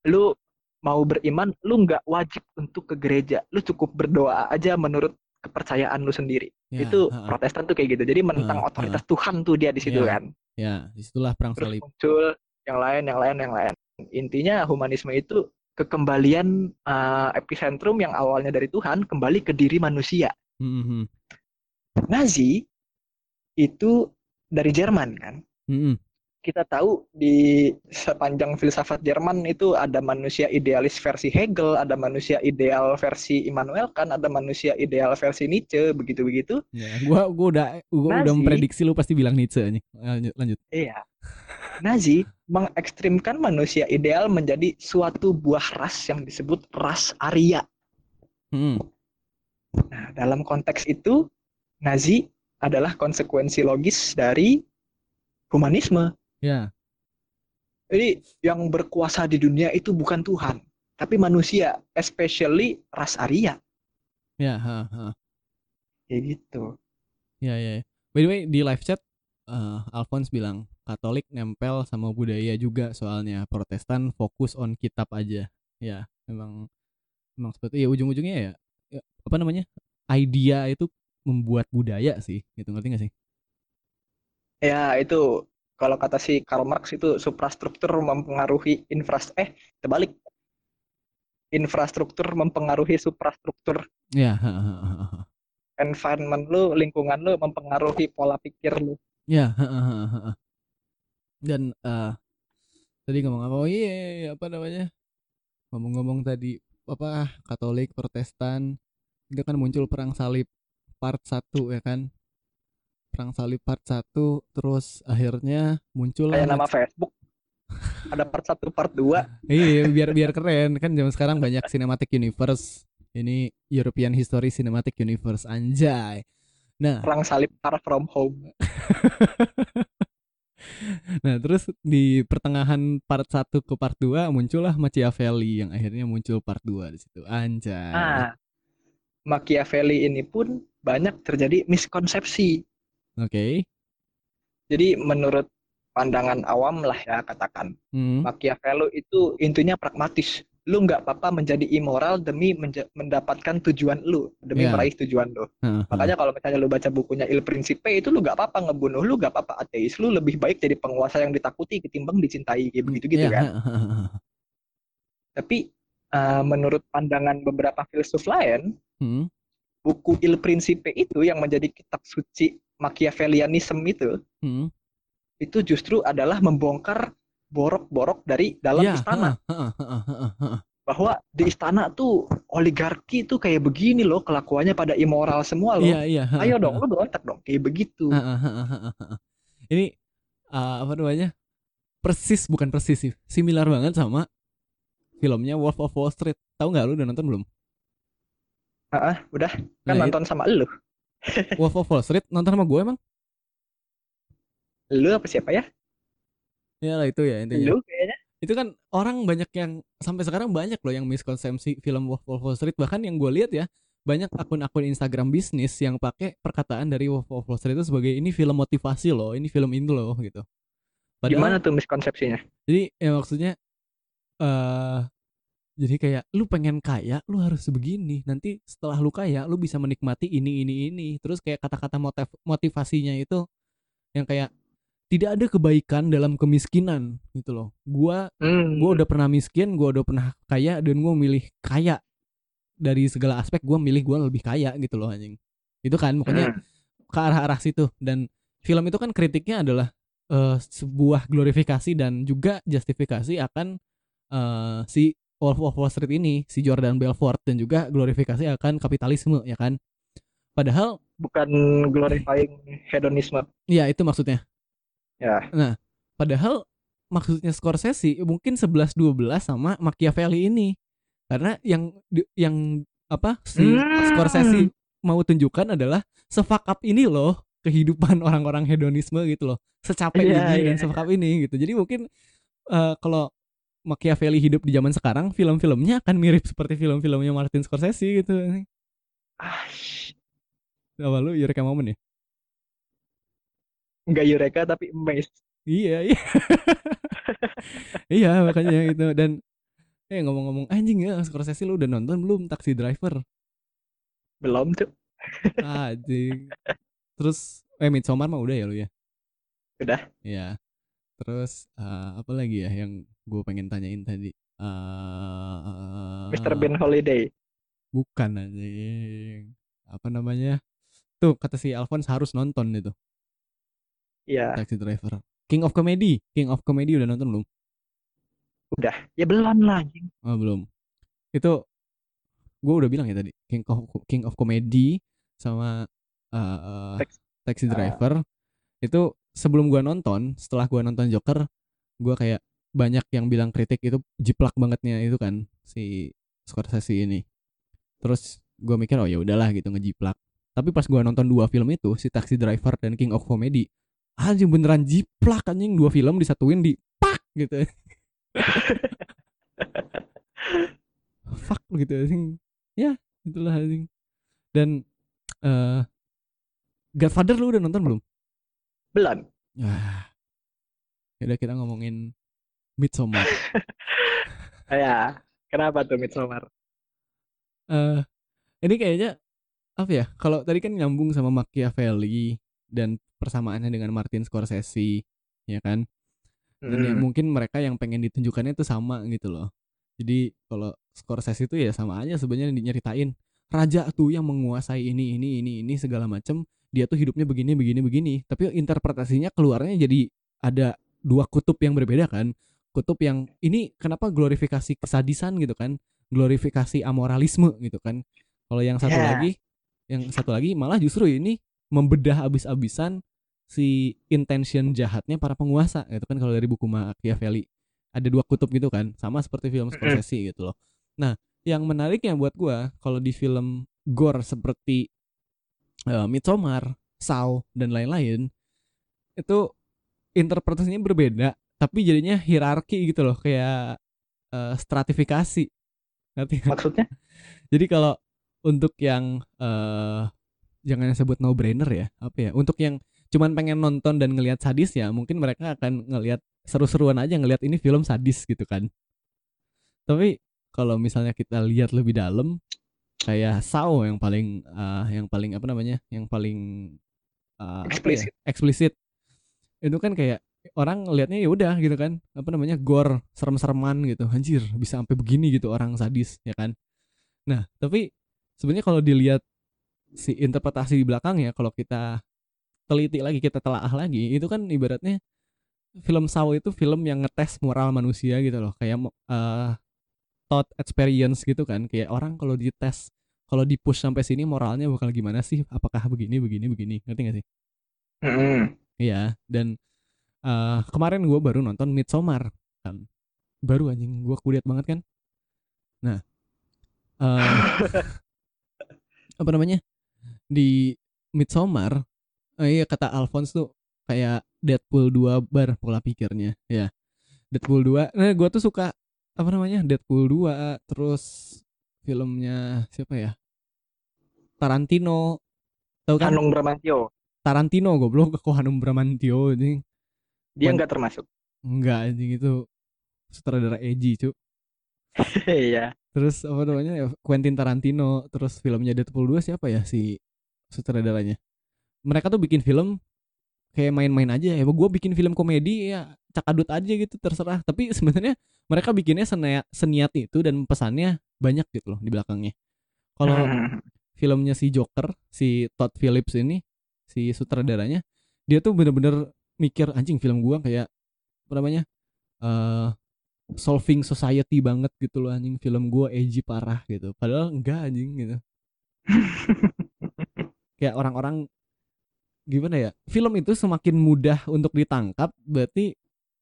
Lu mau beriman, lu nggak wajib untuk ke gereja. Lu cukup berdoa aja menurut kepercayaan lu sendiri. Ya, itu ha-ah. Protestan tuh kayak gitu. Jadi menentang Ha, otoritas Tuhan tuh dia di situ Ya. kan. Ya, di situlah perang Terus salib. muncul yang lain, yang lain, yang lain. Intinya humanisme itu kekembalian uh, epicentrum yang awalnya dari Tuhan kembali ke diri manusia. Mm-mm. Nazi itu dari Jerman kan. Mm-mm. Kita tahu di sepanjang filsafat Jerman itu ada manusia idealis versi Hegel, ada manusia ideal versi Immanuel Kant, ada manusia ideal versi Nietzsche, begitu-begitu. Ya, gua gua udah gua udah Nazi. memprediksi lu pasti bilang Nietzsche nih. Lanjut, lanjut. Iya. Nazi mengekstrimkan manusia ideal menjadi suatu buah ras yang disebut ras Arya. Mm. Nah, dalam konteks itu, Nazi adalah konsekuensi logis dari humanisme. Ya. Jadi yang berkuasa di dunia itu bukan Tuhan, tapi manusia, especially ras Arya. Ya, ha, ha. Kayak gitu. Ya, ya, ya. By the way, di live chat eh, Alphonse bilang Katolik nempel sama budaya juga soalnya Protestan fokus on kitab aja. Ya, memang memang seperti ya ujung-ujungnya ya, ya, apa namanya? Idea itu membuat budaya sih, gitu ngerti gak sih? Ya, itu kalau kata si Karl Marx itu suprastruktur mempengaruhi infras eh terbalik. Infrastruktur mempengaruhi suprastruktur. Ya, ha. Environment lu, lingkungan lu mempengaruhi pola pikir lu. Ya, ha. dan eh tadi ngomong apa? Oh iya, iya, iya, apa namanya? Ngomong-ngomong tadi apa Katolik, Protestan, itu kan muncul perang salib part 1 ya kan? Perang salib part 1 terus akhirnya muncul Kayak nama Facebook. Ada part 1, part 2. Iya, biar biar keren kan zaman sekarang banyak cinematic universe. Ini European History Cinematic Universe anjay. Nah, Perang salib Far From Home. Nah, terus di pertengahan part 1 ke part 2 muncullah Machiavelli yang akhirnya muncul part 2 di situ. Anjay. Nah, Machiavelli ini pun banyak terjadi miskonsepsi. Oke. Jadi menurut pandangan awam lah ya katakan, Hmm. Machiavelli itu intinya pragmatis. Lu nggak apa-apa menjadi immoral demi menja- mendapatkan tujuan lu, demi Ya. meraih tujuan lu. Heeh. Makanya kalau misalnya lu baca bukunya Il Principe itu lu nggak apa-apa ngebunuh, lu nggak apa-apa ateis, lu lebih baik jadi penguasa yang ditakuti ketimbang dicintai kayak begitu gitu Iya, kan. Tapi eh, menurut pandangan beberapa filsuf lain, Hmm. buku Il Principe itu yang menjadi kitab suci Machiavellianism itu, Hmm. itu justru adalah membongkar borok-borok dari dalam Iya, istana. Bahwa di istana tuh oligarki tuh kayak begini loh kelakuannya pada immoral semua loh. Iya, iya. heeh, Ayo dong, lu berontak dong kayak begitu. Ini uh, apa namanya? Persis bukan persis sih. Similar banget sama filmnya Wolf of Wall Street. Tahu nggak lu udah nonton belum? Ah, udah kan Nah, nonton sama lu. Wolf of Wall Street nonton sama gue emang? Lu apa siapa ya? Ya lah itu ya intinya. Lu kayaknya. itu kan orang banyak yang sampai sekarang banyak loh yang miskonsepsi film Wolf of Wall Street bahkan yang gue lihat ya banyak akun-akun Instagram bisnis yang pakai perkataan dari Wolf of Wall Street itu sebagai ini film motivasi loh, ini film ini loh gitu. Gimana tuh miskonsepsinya? Jadi ya maksudnya eh jadi kayak lu pengen kaya, lu harus begini. Nanti setelah lu kaya, lu bisa menikmati ini ini ini. Terus kayak kata-kata motiv motivasinya itu yang kayak tidak ada kebaikan dalam kemiskinan gitu loh. Gua Hmm. gua udah pernah miskin, gua udah pernah kaya dan gua milih kaya dari segala aspek gua milih gua lebih kaya gitu loh anjing. Itu kan pokoknya Hmm. ke arah-arah situ dan film itu kan kritiknya adalah eh, sebuah glorifikasi dan juga justifikasi akan eh, si Wolf of Wall Street ini si Jordan Belfort dan juga glorifikasi akan kapitalisme ya kan padahal bukan glorifying hedonisme. ya itu maksudnya Ya. padahal maksudnya Scorsese mungkin 11 12 sama Machiavelli ini karena yang yang apa si Hmm. Scorsese mau tunjukkan adalah sefuck up ini loh kehidupan orang-orang hedonisme gitu loh secapek Iya, ini iya, dan sefuck up ini gitu jadi mungkin eh, kalau Machiavelli hidup di zaman sekarang film-filmnya akan mirip seperti film-filmnya Martin Scorsese gitu Ah, apa lu Eureka Moment ya nggak Eureka tapi amazed. Iya, iya. iya, makanya itu dan eh ngomong-ngomong anjing ya Scorsese lu udah nonton belum Taxi Driver? Belum tuh. Anjing. Terus eh Midsommar mah udah ya lu ya? Udah. Iya. Terus eh, apa lagi ya yang gue pengen tanyain tadi? Eh Mr. Ben Holiday. Bukan anjing. Apa namanya? Tuh kata si Alphonse harus nonton itu Iya. Taxi Driver. King of Comedy, King of Comedy udah nonton belum? Udah. Ya belum lah anjing. Oh belum. Itu gue udah bilang ya tadi King of King of Comedy sama uh, Tax- Taxi ah. Driver itu sebelum gua nonton, setelah gua nonton Joker, gua kayak banyak yang bilang kritik itu jiplak bangetnya itu kan si Scorsese ini. Terus gua mikir oh ya udahlah gitu ngejiplak. Tapi pas gua nonton dua film itu si Taxi Driver dan King of Comedy, anjing beneran jiplak anjing dua film disatuin di pak gitu. fuck gitu anjing ya itulah anjing dan eh Godfather lu udah nonton belum Belum. ah udah kita ngomongin Midsommar Ya. Kenapa tuh Midsommar? eh ini kayaknya apa ya kalau tadi kan nyambung sama Machiavelli dan persamaannya dengan Martin Scorsese ya kan dan yang Hmm. mungkin mereka yang pengen ditunjukkannya itu sama gitu loh jadi kalau Scorsese itu ya sama aja sebenarnya nyeritain raja tuh yang menguasai ini ini ini ini segala macem dia tuh hidupnya begini begini begini. Tapi interpretasinya keluarnya jadi ada dua kutub yang berbeda kan. Kutub yang ini kenapa glorifikasi kesadisan gitu kan? Glorifikasi amoralisme gitu kan. Kalau yang satu Ya. lagi yang satu lagi malah justru ini membedah abis-abisan si intention jahatnya para penguasa gitu kan kalau dari buku Machiavelli. Ada dua kutub gitu kan sama seperti film Scorsese gitu loh. Nah yang menariknya buat gua kalau di film gore seperti eh, Midsommar, Saw dan lain-lain itu interpretasinya berbeda tapi jadinya hierarki gitu loh kayak eh, stratifikasi ngerti nggak? Maksudnya? Jadi kalau untuk yang eh jangan sebut no brainer ya, apa ya? Untuk yang cuman pengen nonton dan ngelihat sadis ya, mungkin mereka akan ngelihat seru-seruan aja ngelihat ini film sadis gitu kan. Tapi kalau misalnya kita lihat lebih dalam kayak Saw yang paling eh, yang paling apa namanya? Yang paling eh, ya? Eksplisit. Eksplisit. Itu kan kayak orang ngelihatnya ya udah gitu kan apa namanya gore serem-sereman gitu anjir bisa sampai begini gitu orang sadis ya kan nah tapi sebenarnya kalau dilihat si interpretasi di belakangnya kalau kita teliti lagi kita telaah lagi itu kan ibaratnya film Saw itu film yang ngetes moral manusia gitu loh kayak eh thought experience gitu kan kayak orang kalau dites kalau di push sampai sini moralnya bakal gimana sih apakah begini begini begini ngerti gak sih Hmm. Iya, dan eh kemarin gue baru nonton Midsommar kan. Baru anjing, gue kulihat banget kan. Nah, eh apa namanya? Di Midsommar, eh, iya kata Alphonse tuh kayak Deadpool 2 bar pola pikirnya, ya. Deadpool 2. Nah, gue tuh suka apa namanya? Deadpool 2 terus filmnya siapa ya? Tarantino. Tahu kan? Hanung Bramantyo Tarantino goblok kok Hanum Bramantio anjing. dia nggak termasuk Enggak anjing itu sutradara Eji, Cuk. iya Terus apa namanya? ya, Quentin Tarantino, terus filmnya Deadpool 2 siapa ya si sutradaranya? Mereka tuh bikin film kayak main-main aja ya. Gue bikin film komedi ya cakadut aja gitu terserah. Tapi sebenarnya mereka bikinnya seniat, seniat itu dan pesannya banyak gitu loh di belakangnya. Kalau filmnya si Joker, si Todd Phillips ini, si sutradaranya, dia tuh bener-bener mikir anjing film gua kayak apa namanya? eh solving society banget gitu loh anjing film gua edgy parah gitu. Padahal enggak anjing gitu. kayak orang-orang gimana ya? Film itu semakin mudah untuk ditangkap berarti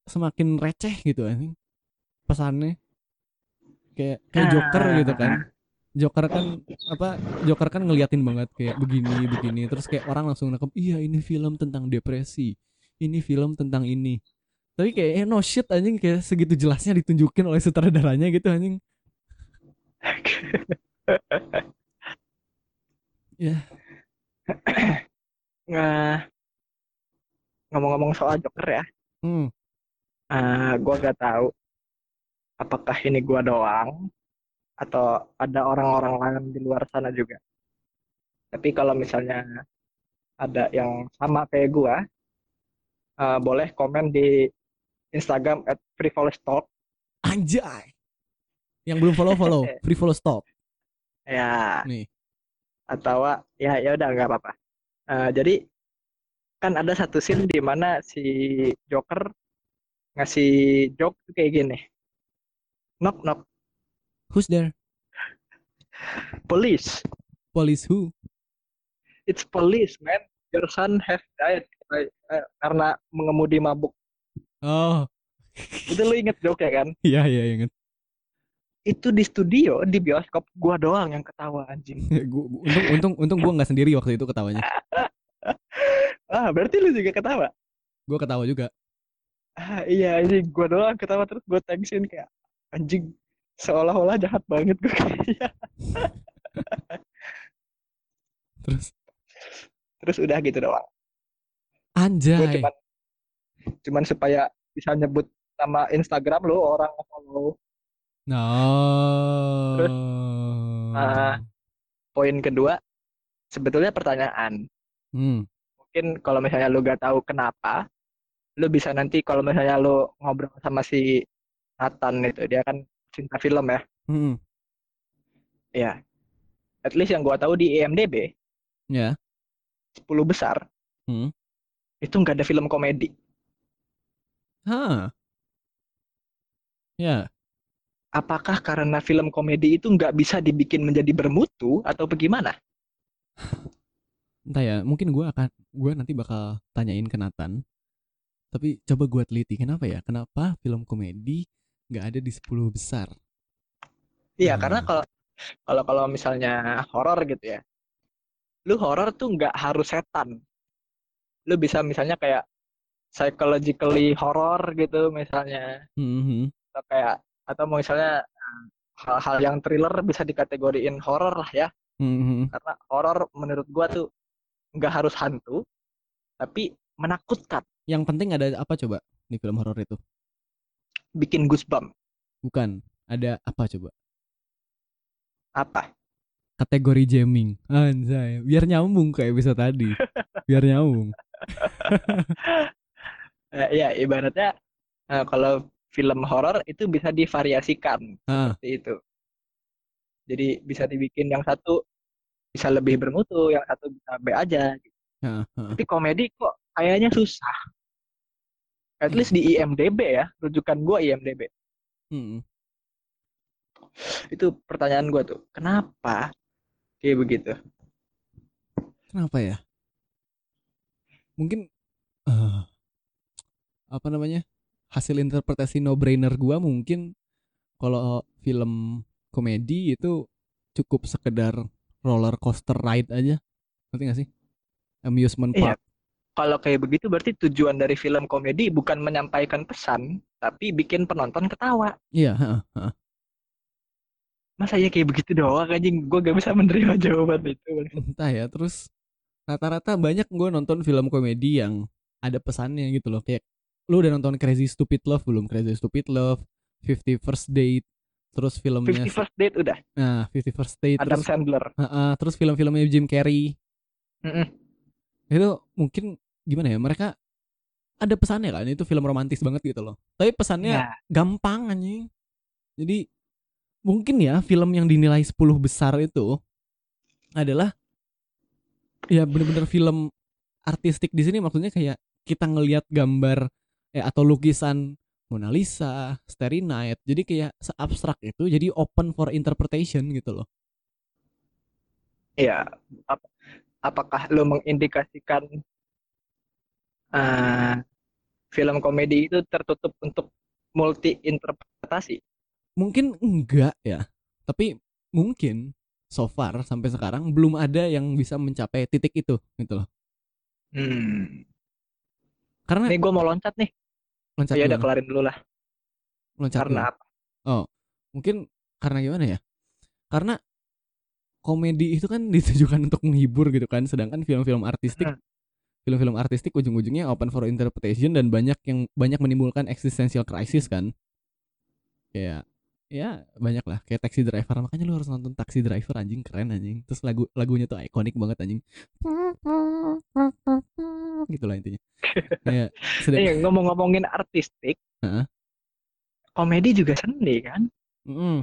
semakin receh gitu anjing. Pesannya kayak kayak Joker gitu kan. Joker kan apa Joker kan ngeliatin banget kayak begini begini. Terus kayak orang langsung nangkep iya ini film tentang depresi. Ini film tentang ini. Tapi kayak eh, no shit anjing. Kayak segitu jelasnya ditunjukin oleh sutradaranya gitu anjing. Ya. Nah, ngomong-ngomong soal Joker ya, hmm. Eh gua gak tahu apakah ini gua doang atau ada orang-orang lain di luar sana juga. Tapi kalau misalnya ada yang sama kayak gua, eh, boleh komen di Instagram at Talk. anjay yang belum follow follow free follow Ya, nih atau ya ya udah nggak apa-apa. Eh, jadi kan ada satu scene di mana si Joker ngasih joke tuh kayak gini. Knock knock, who's there police. police who It's police, man. Your son have died Eh, karena mengemudi mabuk. oh Itu lu inget joke ya kan? iya iya inget Itu di studio, di bioskop gua doang yang ketawa anjing. Gua- untung untung untung gua nggak sendiri waktu itu ketawanya Ah, berarti lu juga ketawa. gua ketawa juga Ah, iya anjing, gua doang ketawa terus gua thanksin kayak anjing seolah-olah jahat banget gue kayak. terus Terus udah gitu doang. Gue anjay cuman cuman supaya bisa nyebut nama Instagram lu orang follow. no Terus, ah, Poin kedua, sebetulnya pertanyaan. hmm Mungkin kalau misalnya lu gak tahu kenapa, lu bisa nanti kalau misalnya lu ngobrol sama si Nathan itu, dia kan cinta film ya. hmm Ya. At least yang gua tahu di IMDb, ya 10 besar, Hmm. itu nggak ada film komedi. Hah. Ya, Apakah karena film komedi itu nggak bisa dibikin menjadi bermutu atau bagaimana? entah ya. Mungkin gua akan, gua nanti bakal tanyain ke Nathan. Tapi coba gua teliti kenapa ya? Kenapa film komedi nggak ada di 10 besar? Iya, Hmm. karena kalau kalau kalau misalnya horor gitu ya, lu horor tuh nggak harus setan. Lu bisa misalnya kayak psychologically horror gitu misalnya, Hmm, hmm, atau kayak atau misalnya eh, hal-hal yang thriller bisa dikategoriin horor lah ya, hmm, hmm. karena horor menurut gua tuh nggak harus hantu, tapi menakutkan, Yang penting ada apa coba di film horor itu? Bikin goosebump. Bukan, ada apa coba? Apa? Kategori jamming. Anjay, biar nyambung kayak episode tadi. Biar nyambung. Eh, ya ibaratnya eh, kalau film horor itu bisa divariasikan Ah, seperti itu. Jadi bisa dibikin yang satu bisa lebih bermutu, yang satu bisa B aja. gitu. ah, ah. Tapi komedi kok kayaknya susah. At least di IMDb ya, rujukan gua IMDb. Hmm. Itu pertanyaan gua tuh, kenapa kayak begitu? Kenapa ya? Mungkin eh, apa namanya? Hasil interpretasi no brainer gua mungkin kalau film komedi itu cukup sekedar roller coaster ride aja. Ngerti gak sih? Amusement Iya. Kalau kayak begitu berarti tujuan dari film komedi bukan menyampaikan pesan, tapi bikin penonton ketawa. Iya, heeh, heeh. masa ya kayak begitu doang anjing? Gue gak bisa menerima jawaban itu entah ya terus rata-rata banyak gue nonton film komedi yang ada pesannya gitu loh. Kayak lu udah nonton Crazy Stupid Love belum? Crazy Stupid Love Fifty First Date terus filmnya Fifty First Date udah? Nah Fifty First Date Adam terus Sandler. Heeh, terus film-filmnya Jim Carrey. Mm-mm. itu mungkin gimana ya mereka ada pesannya kan itu film romantis banget gitu loh tapi pesannya Ya, gampang anjing jadi mungkin ya film yang dinilai 10 besar itu adalah ya bener-bener film artistik di sini maksudnya kayak kita ngelihat gambar eh atau lukisan Mona Lisa, Starry Night. Jadi kayak seabstrak itu jadi open for interpretation gitu loh. ya ap- apakah lo mengindikasikan eh, film komedi itu tertutup untuk multi interpretasi Mungkin enggak ya. Tapi mungkin so far sampai sekarang belum ada yang bisa mencapai titik itu gitu loh. hmm. Karena nih gue mau loncat nih loncat ya udah kelarin dulu lah Loncat karena gimana? apa mungkin karena gimana ya karena komedi itu kan ditujukan untuk menghibur gitu kan sedangkan film-film artistik Hmm. Film-film artistik ujung-ujungnya open for interpretation dan banyak yang banyak menimbulkan existential crisis kan. Kayak ya banyak lah kayak taxi driver. Makanya lu harus nonton taxi driver anjing keren anjing. Terus lagu lagunya tuh ikonik banget anjing. Gitu lah intinya. Kayak sedang Eh, ngomong-ngomongin artistik Heeh. komedi juga seni kan? Mm-mm.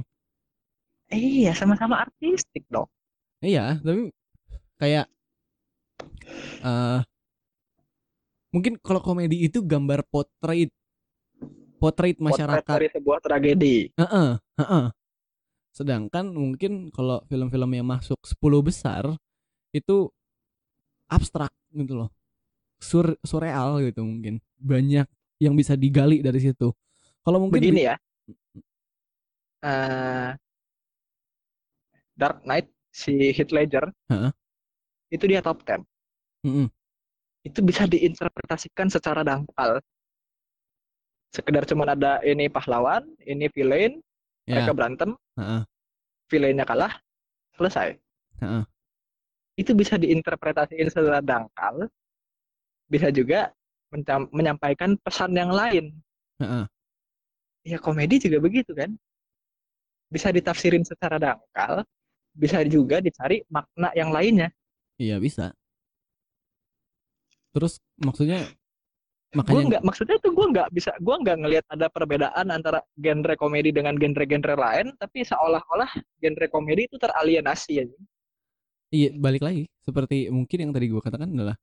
iya sama-sama artistik dong. Iya, tapi kayak eh mungkin kalau komedi itu gambar potret potret Potret masyarakat. dari sebuah tragedi Heeh, heeh. Sedangkan mungkin kalau film-film yang masuk 10 besar itu abstrak gitu loh. Sur surreal gitu mungkin. Banyak yang bisa digali dari situ. Kalau mungkin begini ya Eh, Dark Knight si Heath Ledger Heeh. itu dia top 10 Mm-mm. Itu bisa diinterpretasikan secara dangkal. Sekedar cuman ada ini pahlawan ini villain Ya, mereka berantem heeh, villainnya kalah selesai. Heeh. itu bisa diinterpretasikan secara dangkal bisa juga menyampaikan pesan yang lain. Heeh. ya komedi juga begitu kan? Bisa ditafsirin secara dangkal bisa juga dicari makna yang lainnya. Iya bisa. Terus maksudnya gue makanya nggak maksudnya tuh gue nggak bisa gue nggak ngelihat ada perbedaan antara genre komedi dengan genre-genre lain tapi seolah-olah genre komedi itu teralienasi ya. Iya balik lagi. Seperti mungkin yang tadi gue katakan adalah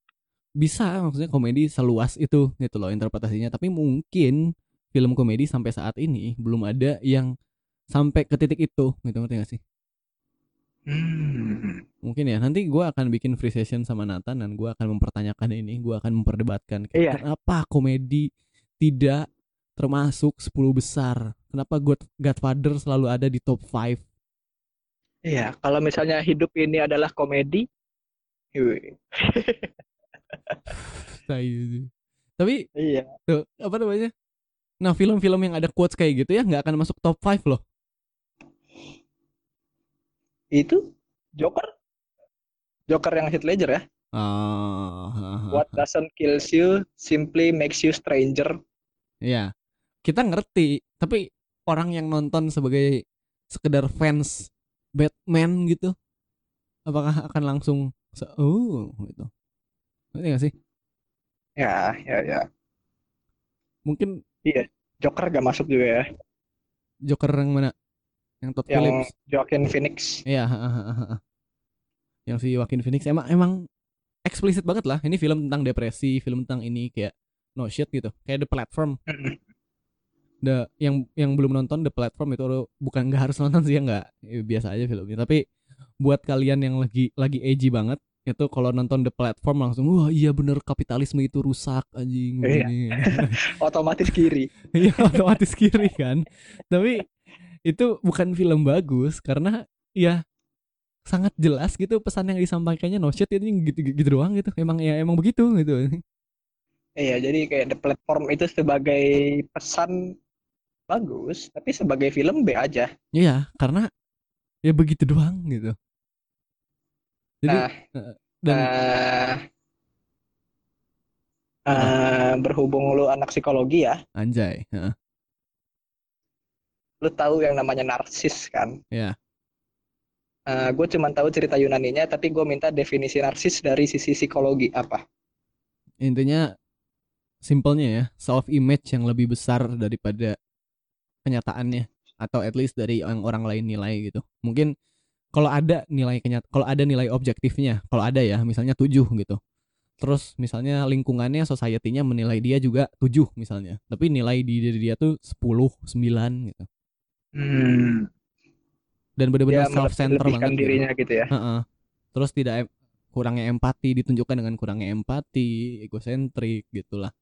bisa maksudnya komedi seluas itu gitu loh interpretasinya. Tapi mungkin film komedi sampai saat ini belum ada yang sampai ke titik itu gitu ngerti gak sih hmm. mungkin ya nanti gue akan bikin free session sama Nathan dan gue akan mempertanyakan ini gue akan memperdebatkan kayak, Iya. kenapa komedi tidak termasuk 10 besar? Kenapa God, Godfather selalu ada di top 5 Iya, kalau misalnya hidup ini adalah komedi, tapi iya, tuh apa namanya? Nah film-film yang ada quotes kayak gitu ya nggak akan masuk top 5 loh itu Joker, Joker yang Heath Ledger ya. Ah, What doesn't kills you simply makes you stranger. ya kita ngerti tapi orang yang nonton sebagai sekedar fans Batman gitu apakah akan langsung oh gitu ngerti gak sih Ya, ya, ya. mungkin Joker gak masuk juga ya. Joker yang mana yang Todd Yang Phillips Joaquin Phoenix. Iya, yang si Joaquin Phoenix emang emang eksplisit banget lah. Ini film tentang depresi, film tentang ini kayak no shit gitu. Kayak The Platform. The yang yang belum nonton The Platform itu bukan nggak harus nonton sih ya nggak Ya, biasa aja filmnya. Tapi buat kalian yang lagi lagi edgy banget itu kalau nonton The Platform langsung wah iya bener kapitalisme itu rusak anjing Iya. begini." Otomatis kiri. Iya otomatis kiri kan. Tapi itu bukan film bagus karena ya sangat jelas gitu pesan yang disampaikannya no shit ini gitu, gitu doang gitu. Emang ya emang begitu gitu. Iya, jadi kayak The Platform itu sebagai pesan bagus, tapi sebagai film B aja. Iya, karena ya begitu doang gitu jadi Nah, eh, dan eh, eh, berhubung lu anak psikologi ya, anjay heeh. Lu tahu yang namanya narsis kan? Ya. gue cuma tahu cerita Yunaninya, tapi gue minta definisi narsis dari sisi psikologi apa? intinya simpelnya ya self image yang lebih besar daripada kenyataannya atau at least dari yang orang lain nilai gitu mungkin kalau ada nilai kenyat kalau ada nilai objektifnya kalau ada ya misalnya 7 gitu terus misalnya lingkungannya society-nya menilai dia juga 7 misalnya tapi nilai di diri dia tuh 10 9 gitu Hmm, dan benar-benar dia self center banget gitu. dirinya gitu ya. Heeh. terus tidak em- kurangnya empati ditunjukkan dengan kurangnya empati egosentrik gitulah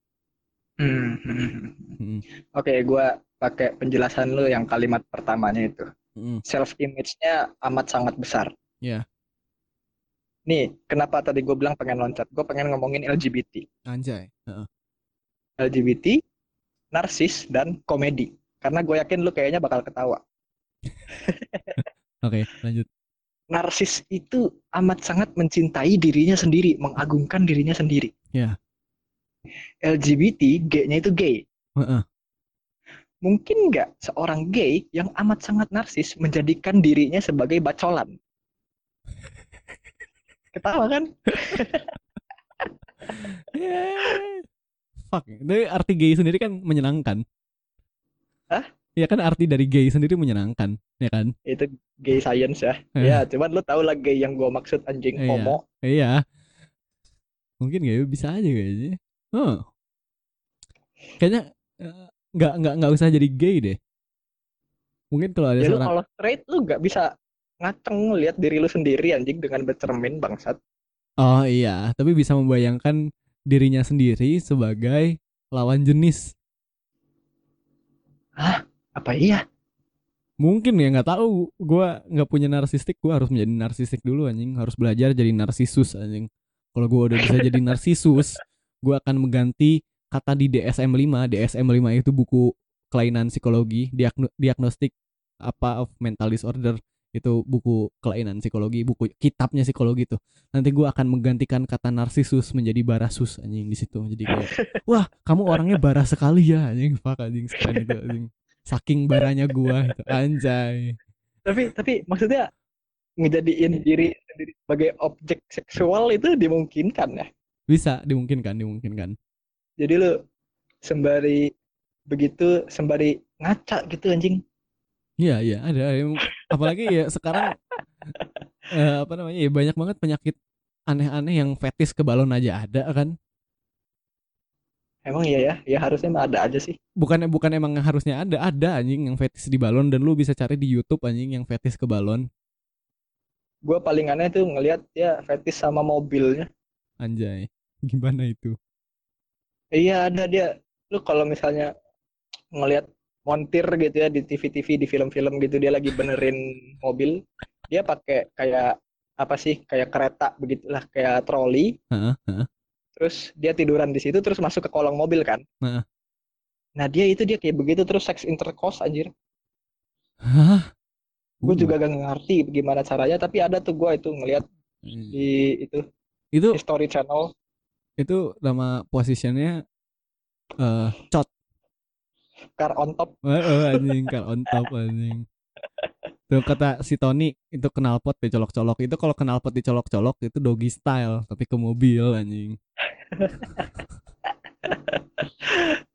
Hmm, hmm, hmm. Hmm. Oke, gue pakai penjelasan lu yang kalimat pertamanya itu. Mm. Self image-nya amat sangat besar. Ya. Nih, kenapa tadi gue bilang pengen loncat? Gue pengen ngomongin LGBT. anjay Heeh. LGBT, narsis, dan komedi. Karena gue yakin lu kayaknya bakal ketawa. oke lanjut Narsis itu amat sangat mencintai dirinya sendiri, mengagungkan dirinya sendiri. Ya. LGBT, G-nya itu gay. Heeh. Mungkin nggak seorang gay yang amat sangat narsis menjadikan dirinya sebagai bacolan? Ketawa kan? Yeah. Fuck. Tapi arti gay sendiri kan menyenangkan. Hah? Ya kan arti dari gay sendiri menyenangkan, ya kan? Itu gay science ya. Eh. Ya, cuman lu tau lah gay yang gue maksud anjing Iya. homo. Iya. Mungkin gak bisa aja kayaknya. Huh. Kayaknya eh, nggak nggak nggak usah jadi gay deh. Mungkin kalau ada Ya lu seorang kalau straight lu nggak bisa ngaceng lihat diri lu sendiri anjing dengan bercermin bangsat. Oh iya, tapi bisa membayangkan dirinya sendiri sebagai lawan jenis. Apa iya? Mungkin ya nggak tahu. Gua nggak punya narsistik, gua harus menjadi narsistik dulu anjing. Harus belajar jadi narsisus anjing. Kalau gua udah bisa jadi narsisus, gua akan mengganti kata di DSM-5. DSM-5 itu buku kelainan psikologi, diagno- diagnostik apa of mental disorder itu buku kelainan psikologi, buku kitabnya psikologi tuh. Nanti gua akan menggantikan kata narsisus menjadi barasus anjing di situ. Jadi kayak, wah kamu orangnya bara sekali ya anjing, fuck anjing sekali itu anjing. Saking baranya gua itu anjay. Tapi tapi maksudnya ngejadiin diri sendiri sebagai objek seksual itu dimungkinkan ya. Bisa dimungkinkan, dimungkinkan. Jadi lu sembari begitu sembari ngaca gitu anjing. Iya, iya, ada. Yang- Apalagi ya sekarang eh, apa namanya? Ya banyak banget penyakit aneh-aneh yang fetis ke balon aja ada kan. Emang iya ya, ya harusnya mah ada aja sih. Bukan bukan emang harusnya ada, ada anjing yang fetis di balon dan lu bisa cari di YouTube anjing yang fetis ke balon. Gue paling aneh tuh ngelihat ya fetis sama mobilnya. Anjay. Gimana itu? Iya ada dia. Lu kalau misalnya ngelihat montir gitu ya di TV-TV di film-film gitu dia lagi benerin mobil, dia pakai kayak apa sih kayak kereta begitulah kayak troli. Heeh, heeh. Terus dia tiduran di situ terus masuk ke kolong mobil kan. Heeh. Nah dia itu dia kayak begitu terus seks intercourse anjir. Hah? Gue Uh, juga gak ngerti gimana caranya tapi ada tuh gue itu ngelihat hmm. di itu itu History Channel. itu nama positionnya eh cot Car on top. Heeh, anjing kan on top anjing tuh kata si Tony itu knalpot dicolok-colok itu kalau knalpot dicolok-colok itu doggy style tapi ke mobil anjing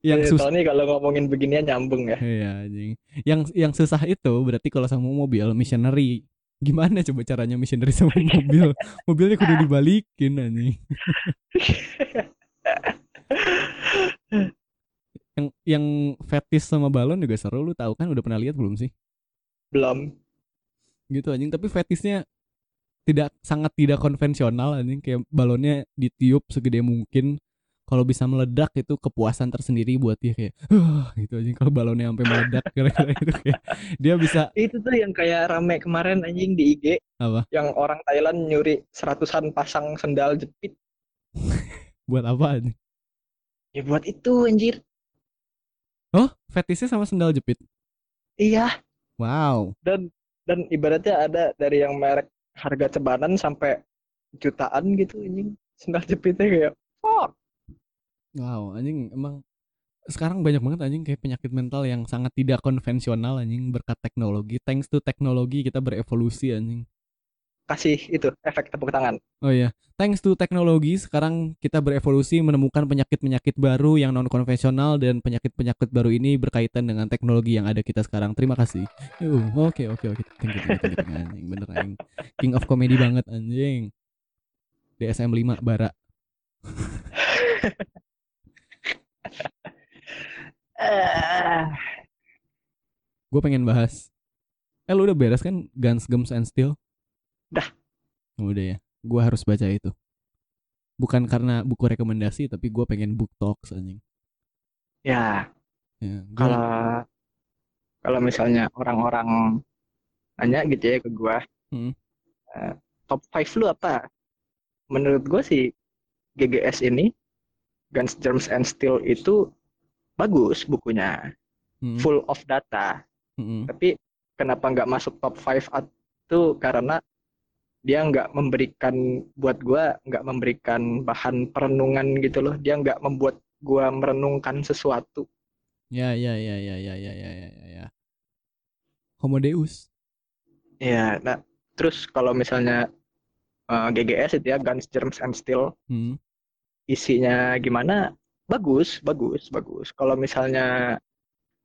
yang susah Tony kalau ngomongin beginian nyambung ya. Iya anjing. Yang yang susah itu berarti kalau sama mobil missionary. Gimana coba caranya missionary sama mobil? Mobilnya kudu dibalikin anjing. yang yang fetish sama balon juga seru lu tahu kan udah pernah lihat belum sih? Belum. Gitu anjing tapi fetishnya tidak sangat tidak konvensional anjing kayak balonnya ditiup segede mungkin kalau bisa meledak itu kepuasan tersendiri buat dia kayak "Huh," gitu anjing kalau balonnya sampai meledak kira-kira itu kayak dia bisa Itu tuh yang kayak rame kemarin anjing di IG. Apa? Yang orang Thailand nyuri seratusan pasang sendal jepit. buat apa anjing? Ya buat itu anjir. Oh, fetishnya sama sendal jepit. Iya. Wow. Dan dan ibaratnya ada dari yang merek harga cebanan sampai jutaan gitu anjing sendal jepitnya kayak fuck Wow, anjing emang sekarang banyak banget anjing kayak penyakit mental yang sangat tidak konvensional anjing berkat teknologi. Thanks to teknologi kita berevolusi anjing. Kasih itu efek tepuk tangan Oh iya, thanks to teknologi sekarang kita berevolusi menemukan penyakit-penyakit baru yang non konvensional dan penyakit-penyakit baru ini berkaitan dengan teknologi yang ada kita sekarang. Terima kasih. Oke oke oke. Thank you, thank you, thank you, thank you, anjing bener anjing. King of comedy banget anjing. DSM 5 bara. Gue pengen bahas. Eh lu udah beres kan Guns, Gems and Steel? Dah. Udah ya. Gue harus baca itu. Bukan karena buku rekomendasi, tapi gue pengen book talks anjing. ya Ya, gua- kalau kalau misalnya orang-orang nanya gitu ya ke gua Hmm. eh, top 5 lu apa menurut gua sih GGS ini Guns Germs and Steel itu bagus bukunya Mm, full of data mm, mm. tapi kenapa nggak masuk top 5 itu karena dia nggak memberikan buat gua nggak memberikan bahan perenungan gitu loh dia nggak membuat gua merenungkan sesuatu Ya, ya, ya, ya, ya, ya, ya, ya, ya, ya. Homo Deus. ya nah terus kalau misalnya eh, GGS itu ya Guns Germs and Steel Hmm. isinya gimana bagus bagus bagus kalau misalnya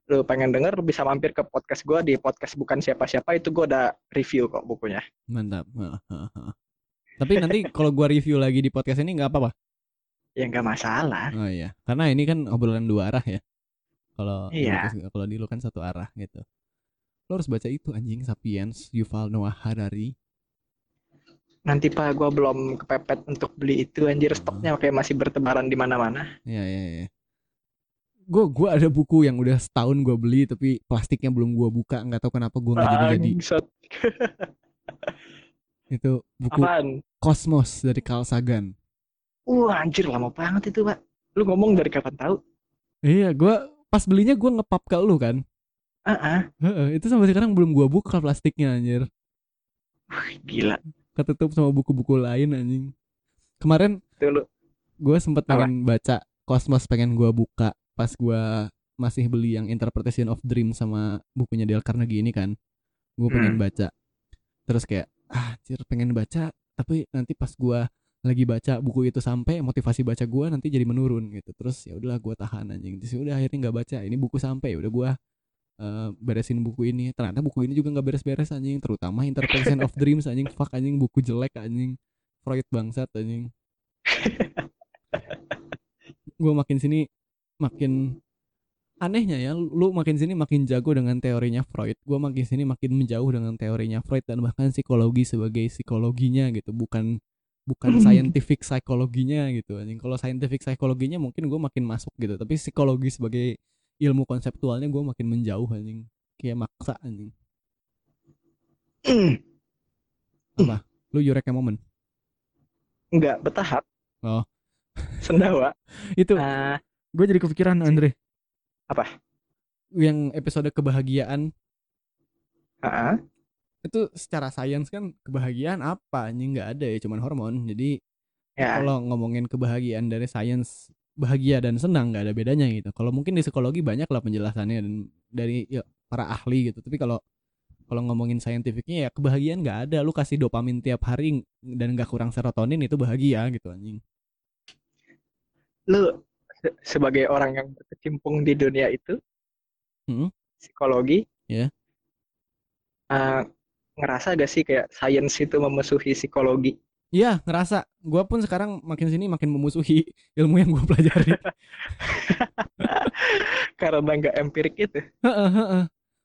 lu pengen denger bisa mampir ke podcast gua di podcast bukan siapa-siapa itu gua ada review kok bukunya Mantap. Tapi nanti kalau gua review lagi di podcast ini nggak apa-apa. ya nggak masalah Oh iya, karena ini kan obrolan dua arah ya. Kalau Iya. kalau di lu kan satu arah gitu. Lo harus baca itu anjing Sapiens Yuval Noah Harari. nanti pak gua belum kepepet untuk beli itu anjir stoknya kayak masih bertebaran di mana-mana Ya ya ya. Gue gua ada buku yang udah setahun gue beli tapi plastiknya belum gue buka nggak tahu kenapa gue nggak jadi jadi. Bangsat. Itu buku apaan Kosmos dari Carl Sagan. wah anjir lama banget itu pak lu ngomong dari kapan tahu Iya, gua pas belinya gua ngepap ke lu kan. ah ah Heeh, itu sampai sekarang belum gua buka plastiknya anjir. gila Ketutup sama buku-buku lain anjing. Kemarin gue sempat Apa? pengen baca Cosmos pengen gua buka pas gua masih beli yang Interpretation of Dream sama bukunya Dale Carnegie ini kan. Gue pengen Hmm. baca. Terus kayak ah, anjir pengen baca tapi nanti pas gua lagi baca buku itu sampai motivasi baca gua nanti jadi menurun gitu. Terus ya udahlah gua tahan anjing. Terus ya udah akhirnya nggak baca. Ini buku sampai udah gua eh, beresin buku ini. Ternyata buku ini juga nggak beres-beres anjing, terutama Interpretation of Dreams anjing. Fuck anjing buku jelek anjing. Freud bangsat anjing. gue makin sini makin anehnya ya lu makin sini makin jago dengan teorinya Freud gue makin sini makin menjauh dengan teorinya Freud dan bahkan psikologi sebagai psikologinya gitu bukan bukan scientific psikologinya gitu. Anjing kalau scientific psikologinya mungkin gue makin masuk gitu tapi psikologi sebagai ilmu konseptualnya gue makin menjauh anjing. Kayak maksa anjing. Apa? Lu Eureka moment nggak bertahap. Oh. sendawa. Itu. Ah, gue jadi kepikiran Andre. Apa? yang episode kebahagiaan. Ah, ah. itu secara sains kan kebahagiaan apa? Anjing nggak ada ya cuman hormon. Jadi ya. kalau ngomongin kebahagiaan dari sains bahagia dan senang nggak ada bedanya gitu. Kalau mungkin di psikologi banyak lah penjelasannya dan dari ya, para ahli gitu. Tapi kalau kalau ngomongin saintifiknya ya kebahagiaan nggak ada. Lu kasih dopamin tiap hari dan nggak kurang serotonin itu bahagia gitu anjing. Lu sebagai orang yang berkecimpung di dunia itu Hmm. psikologi Ya. ah, ngerasa gak sih kayak sains itu memusuhi psikologi Iya ngerasa gue pun sekarang makin sini makin memusuhi ilmu yang gue pelajari karena nggak empirik itu.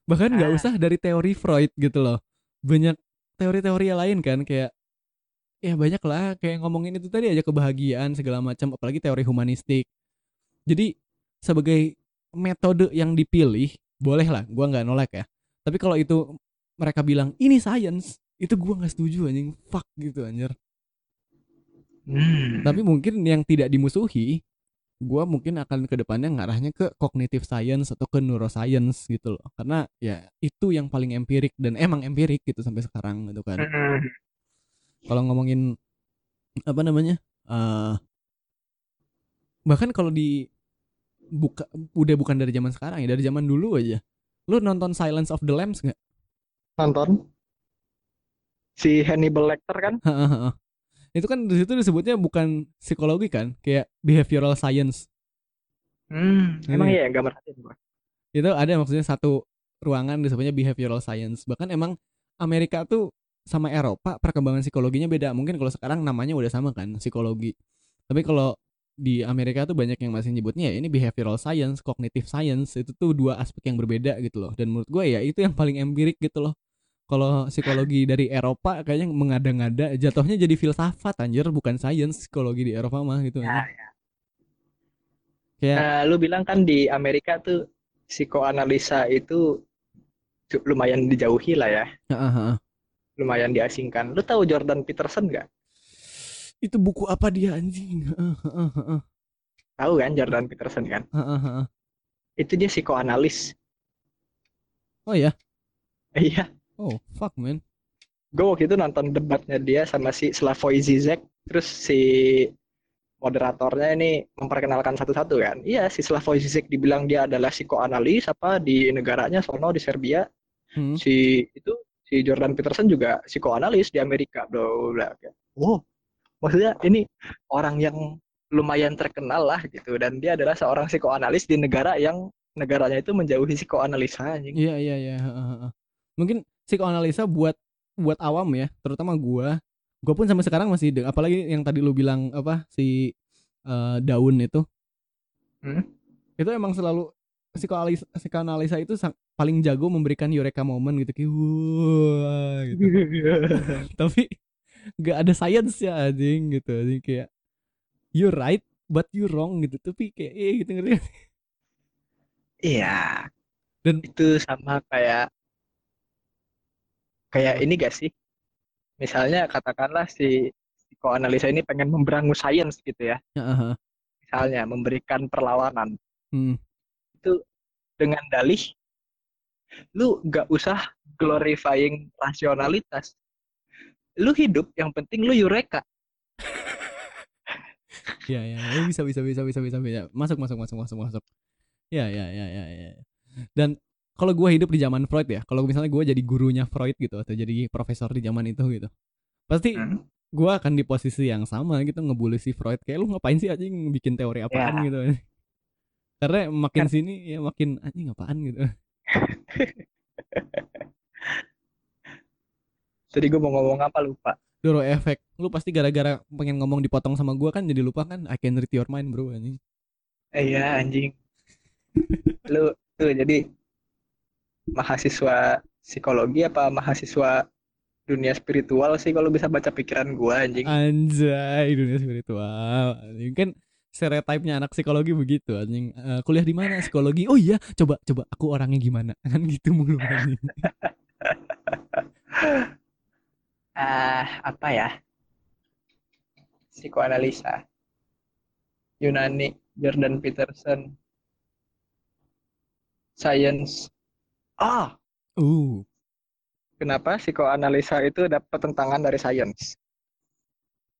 Bahkan nggak Ah. usah dari teori Freud gitu loh. Banyak teori-teori lain kan kayak ya banyak lah kayak ngomongin itu tadi aja kebahagiaan segala macam apalagi teori humanistik. Jadi sebagai metode yang dipilih boleh lah gua nggak nolak ya. Tapi kalau itu mereka bilang ini science itu gua nggak setuju anjing fuck gitu anjir. Hmm. Tapi mungkin yang tidak dimusuhi gua mungkin akan ke depannya ngarahnya ke cognitive science atau ke neuroscience gitu loh. Karena ya itu yang paling empirik dan emang empirik gitu sampai sekarang gitu kan. Mm-mm. Kalau ngomongin apa namanya? eh bahkan kalau di buka udah bukan dari zaman sekarang ya, dari zaman dulu aja. Lu nonton Silence of the Lambs nggak? Nonton si Hannibal Lecter kan? itu kan di situ disebutnya bukan psikologi kan, kayak behavioral science. Hmm, emang Iya. iya nggak merhatiin gua. Itu ada maksudnya satu ruangan disebutnya behavioral science. Bahkan emang Amerika tuh sama Eropa perkembangan psikologinya beda. Mungkin kalau sekarang namanya udah sama kan, psikologi. Tapi kalau di Amerika tuh banyak yang masih nyebutnya ya ini behavioral science, cognitive science itu tuh dua aspek yang berbeda gitu loh. Dan menurut gue ya itu yang paling empirik gitu loh. Kalau psikologi dari Eropa kayaknya mengada-ngada jatuhnya jadi filsafat anjir bukan science psikologi di Eropa mah gitu Ya, kan. Kayak Nah, lu bilang kan di Amerika tuh psikoanalisa itu lumayan dijauhi lah ya, Heeh, heeh. lumayan diasingkan. Lu tahu Jordan Peterson nggak? Itu buku apa dia anjing? Tahu kan Jordan Peterson kan? Itu dia psikoanalis. Oh ya. Iya, Oh, fuck man. gue waktu itu nonton debatnya dia sama si Slavoj Zizek, terus si moderatornya ini memperkenalkan satu-satu kan. Iya, si Slavoj Zizek dibilang dia adalah psikoanalis apa di negaranya sono di Serbia. Hmm. Si itu si Jordan Peterson juga psikoanalis di Amerika. Bla, bla. Wow, maksudnya ini orang yang lumayan terkenal lah gitu dan dia adalah seorang psikoanalis di negara yang negaranya itu menjauhi psikoanalisa anjing. Iya, iya, iya. heeh, heeh. Mungkin psikoanalisa buat buat awam ya, terutama gua. Gua pun sampai sekarang masih apalagi yang tadi lu bilang apa si eh, daun itu. Hmm? Itu emang selalu psikoanalisa, psikoanalisa itu sang- paling jago memberikan eureka moment gitu kayak gitu. Tapi nggak ada science ya anjing gitu. Anjing kayak you right but you wrong gitu. Tapi kayak eh gitu ngerti nggak? Iya. Dan- itu sama kayak kayak ini gak sih? Misalnya katakanlah si psikoanalisa ini pengen memberangus sains gitu ya. Misalnya memberikan perlawanan Hmm. dengan dalih lu gak usah glorifying rasionalitas. Lu hidup yang penting lu eureka. Ya ya, ya, bisa bisa bisa bisa bisa bisa. Masuk masuk masuk masuk masuk. Ya ya ya ya ya. Dan kalau gue hidup di zaman Freud ya, kalau misalnya gue jadi gurunya Freud gitu atau jadi profesor di zaman itu gitu, pasti Hmm. gue akan di posisi yang sama gitu ngebully si Freud kayak lu ngapain sih anjing bikin teori apaan Ya. gitu. Karena makin sini ya makin anjing apaan gitu. Jadi gue mau ngomong apa lupa. Doro efek. Lu pasti gara-gara pengen ngomong dipotong sama gue kan jadi lupa kan I can read your mind bro anjing. Eh, Iya anjing. Lu tuh jadi mahasiswa psikologi apa mahasiswa dunia spiritual sih kalau bisa baca pikiran gua anjing. Anjay dunia spiritual anjing kan stereotipnya anak psikologi begitu anjing Eh, kuliah di mana psikologi oh iya coba coba aku orangnya gimana kan gitu mulu anjing Ah, apa ya? Psikoanalisa. Yunani, Jordan Peterson. Science. Ah, uh kenapa psikoanalisa itu dapat tentangan dari sains?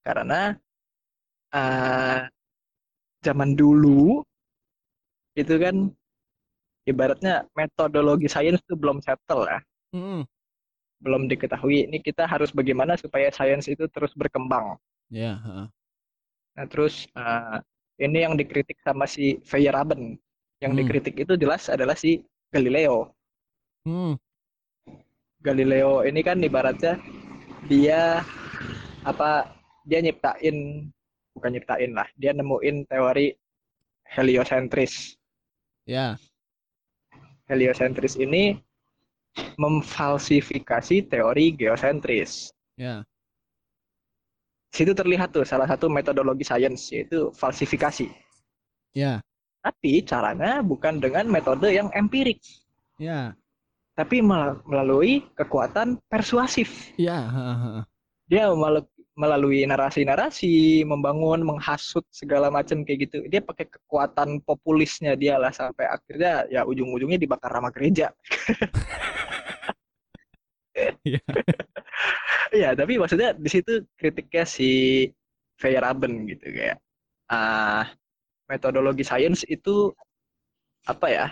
Karena ah, zaman dulu itu kan ibaratnya metodologi sains itu belum settle ya. mm, belum diketahui. Ini kita harus bagaimana supaya sains itu terus berkembang. ya heeh. Nah, terus eh, ini yang dikritik sama si Feyerabend. Yang Hmm. dikritik itu jelas adalah si Galileo. Hmm, Galileo ini kan ibaratnya dia apa dia nyiptain bukan nyiptain lah, dia nemuin teori heliosentris. ya Heliosentris ini memfalsifikasi teori geosentris. ya situ terlihat tuh salah satu metodologi sains yaitu falsifikasi. ya Tapi caranya bukan dengan metode yang empirik, ya tapi mel- melalui kekuatan persuasif. ya. Dia mel- melalui narasi-narasi, membangun, menghasut segala macam kayak gitu. Dia pakai kekuatan populisnya dia lah sampai akhirnya ya ujung-ujungnya dibakar sama gereja. Iya. Iya, tapi maksudnya di situ kritiknya si Feyerabend gitu kayak ah metodologi sains itu apa ya?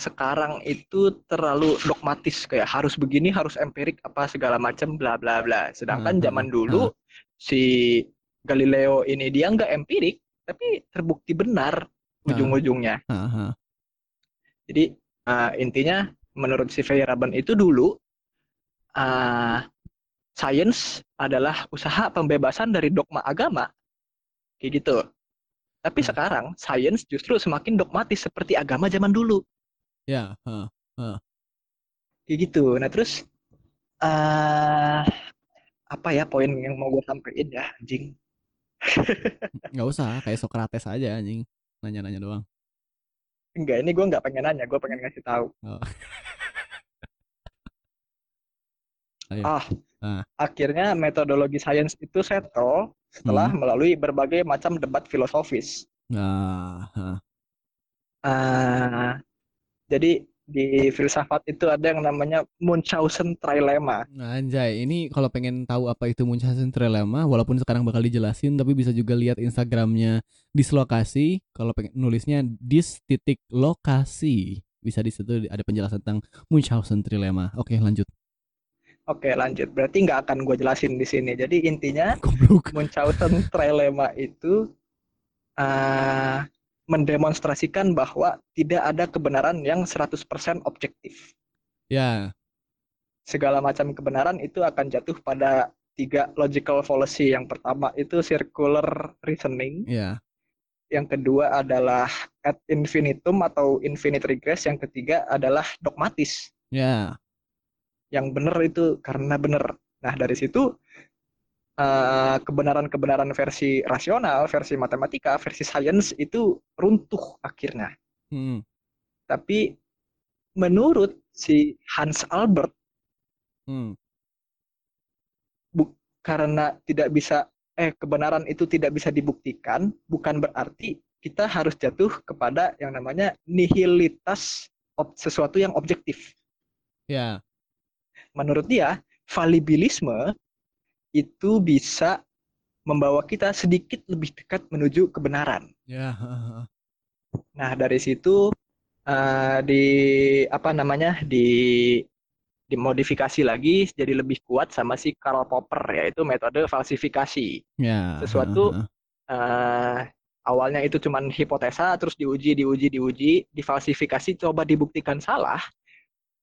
Sekarang itu terlalu dogmatis kayak harus begini, harus empirik apa segala macam bla bla bla. Sedangkan Hmm, zaman hmm, dulu si Galileo ini dia nggak empirik, tapi terbukti benar ujung-ujungnya. Haha. Jadi eh, intinya menurut si Feyerabend itu dulu eh sains adalah usaha pembebasan dari dogma agama. Kayak gitu. Tapi Hmm. sekarang sains justru semakin dogmatis seperti agama zaman dulu. Ya, heeh. Kayak gitu. Nah, terus eh apa ya poin yang mau gue sampein ya, anjing? nggak usah kayak Socrates aja anjing. Nanya-nanya doang. Enggak, ini gue nggak pengen nanya, gue pengen ngasih tahu. Oh. Ayo. Ah, Ah. akhirnya metodologi sains itu settle setelah Hmm. melalui berbagai macam debat filosofis. Nah, heeh. Ah, jadi di filsafat itu ada yang namanya Munchausen trilemma. Anjay, ini kalau pengen tahu apa itu Munchausen trilemma, walaupun sekarang bakal dijelasin, tapi bisa juga lihat Instagramnya dislokasi. Kalau pengen nulisnya dis titik lokasi, bisa di situ ada penjelasan tentang Munchausen trilemma. Oke, lanjut. Oke, lanjut. Berarti nggak akan gue jelasin di sini. Jadi intinya Goblok. Munchausen trilemma itu ah, mendemonstrasikan bahwa tidak ada kebenaran yang 100% objektif. Ya, Segala macam kebenaran itu akan jatuh pada tiga logical fallacy. Yang pertama itu circular reasoning. ya, Yang kedua adalah ad infinitum atau infinite regress. Yang ketiga adalah dogmatis. ya, Yang benar itu karena benar. Nah, dari situ eh, kebenaran-kebenaran versi rasional, versi matematika, versi sains itu runtuh akhirnya. hmm, Tapi menurut si Hans Albert hmm, karena tidak bisa eh kebenaran itu tidak bisa dibuktikan, bukan berarti kita harus jatuh kepada yang namanya nihilitas sesuatu yang objektif. ya, Menurut dia, falibilisme itu bisa membawa kita sedikit lebih dekat menuju kebenaran. ya, heeh. Nah, dari situ eh, di apa namanya? di dimodifikasi lagi jadi lebih kuat sama si Karl Popper yaitu metode falsifikasi. ya, Sesuatu eh, awalnya itu cuman hipotesa terus diuji diuji diuji difalsifikasi coba dibuktikan salah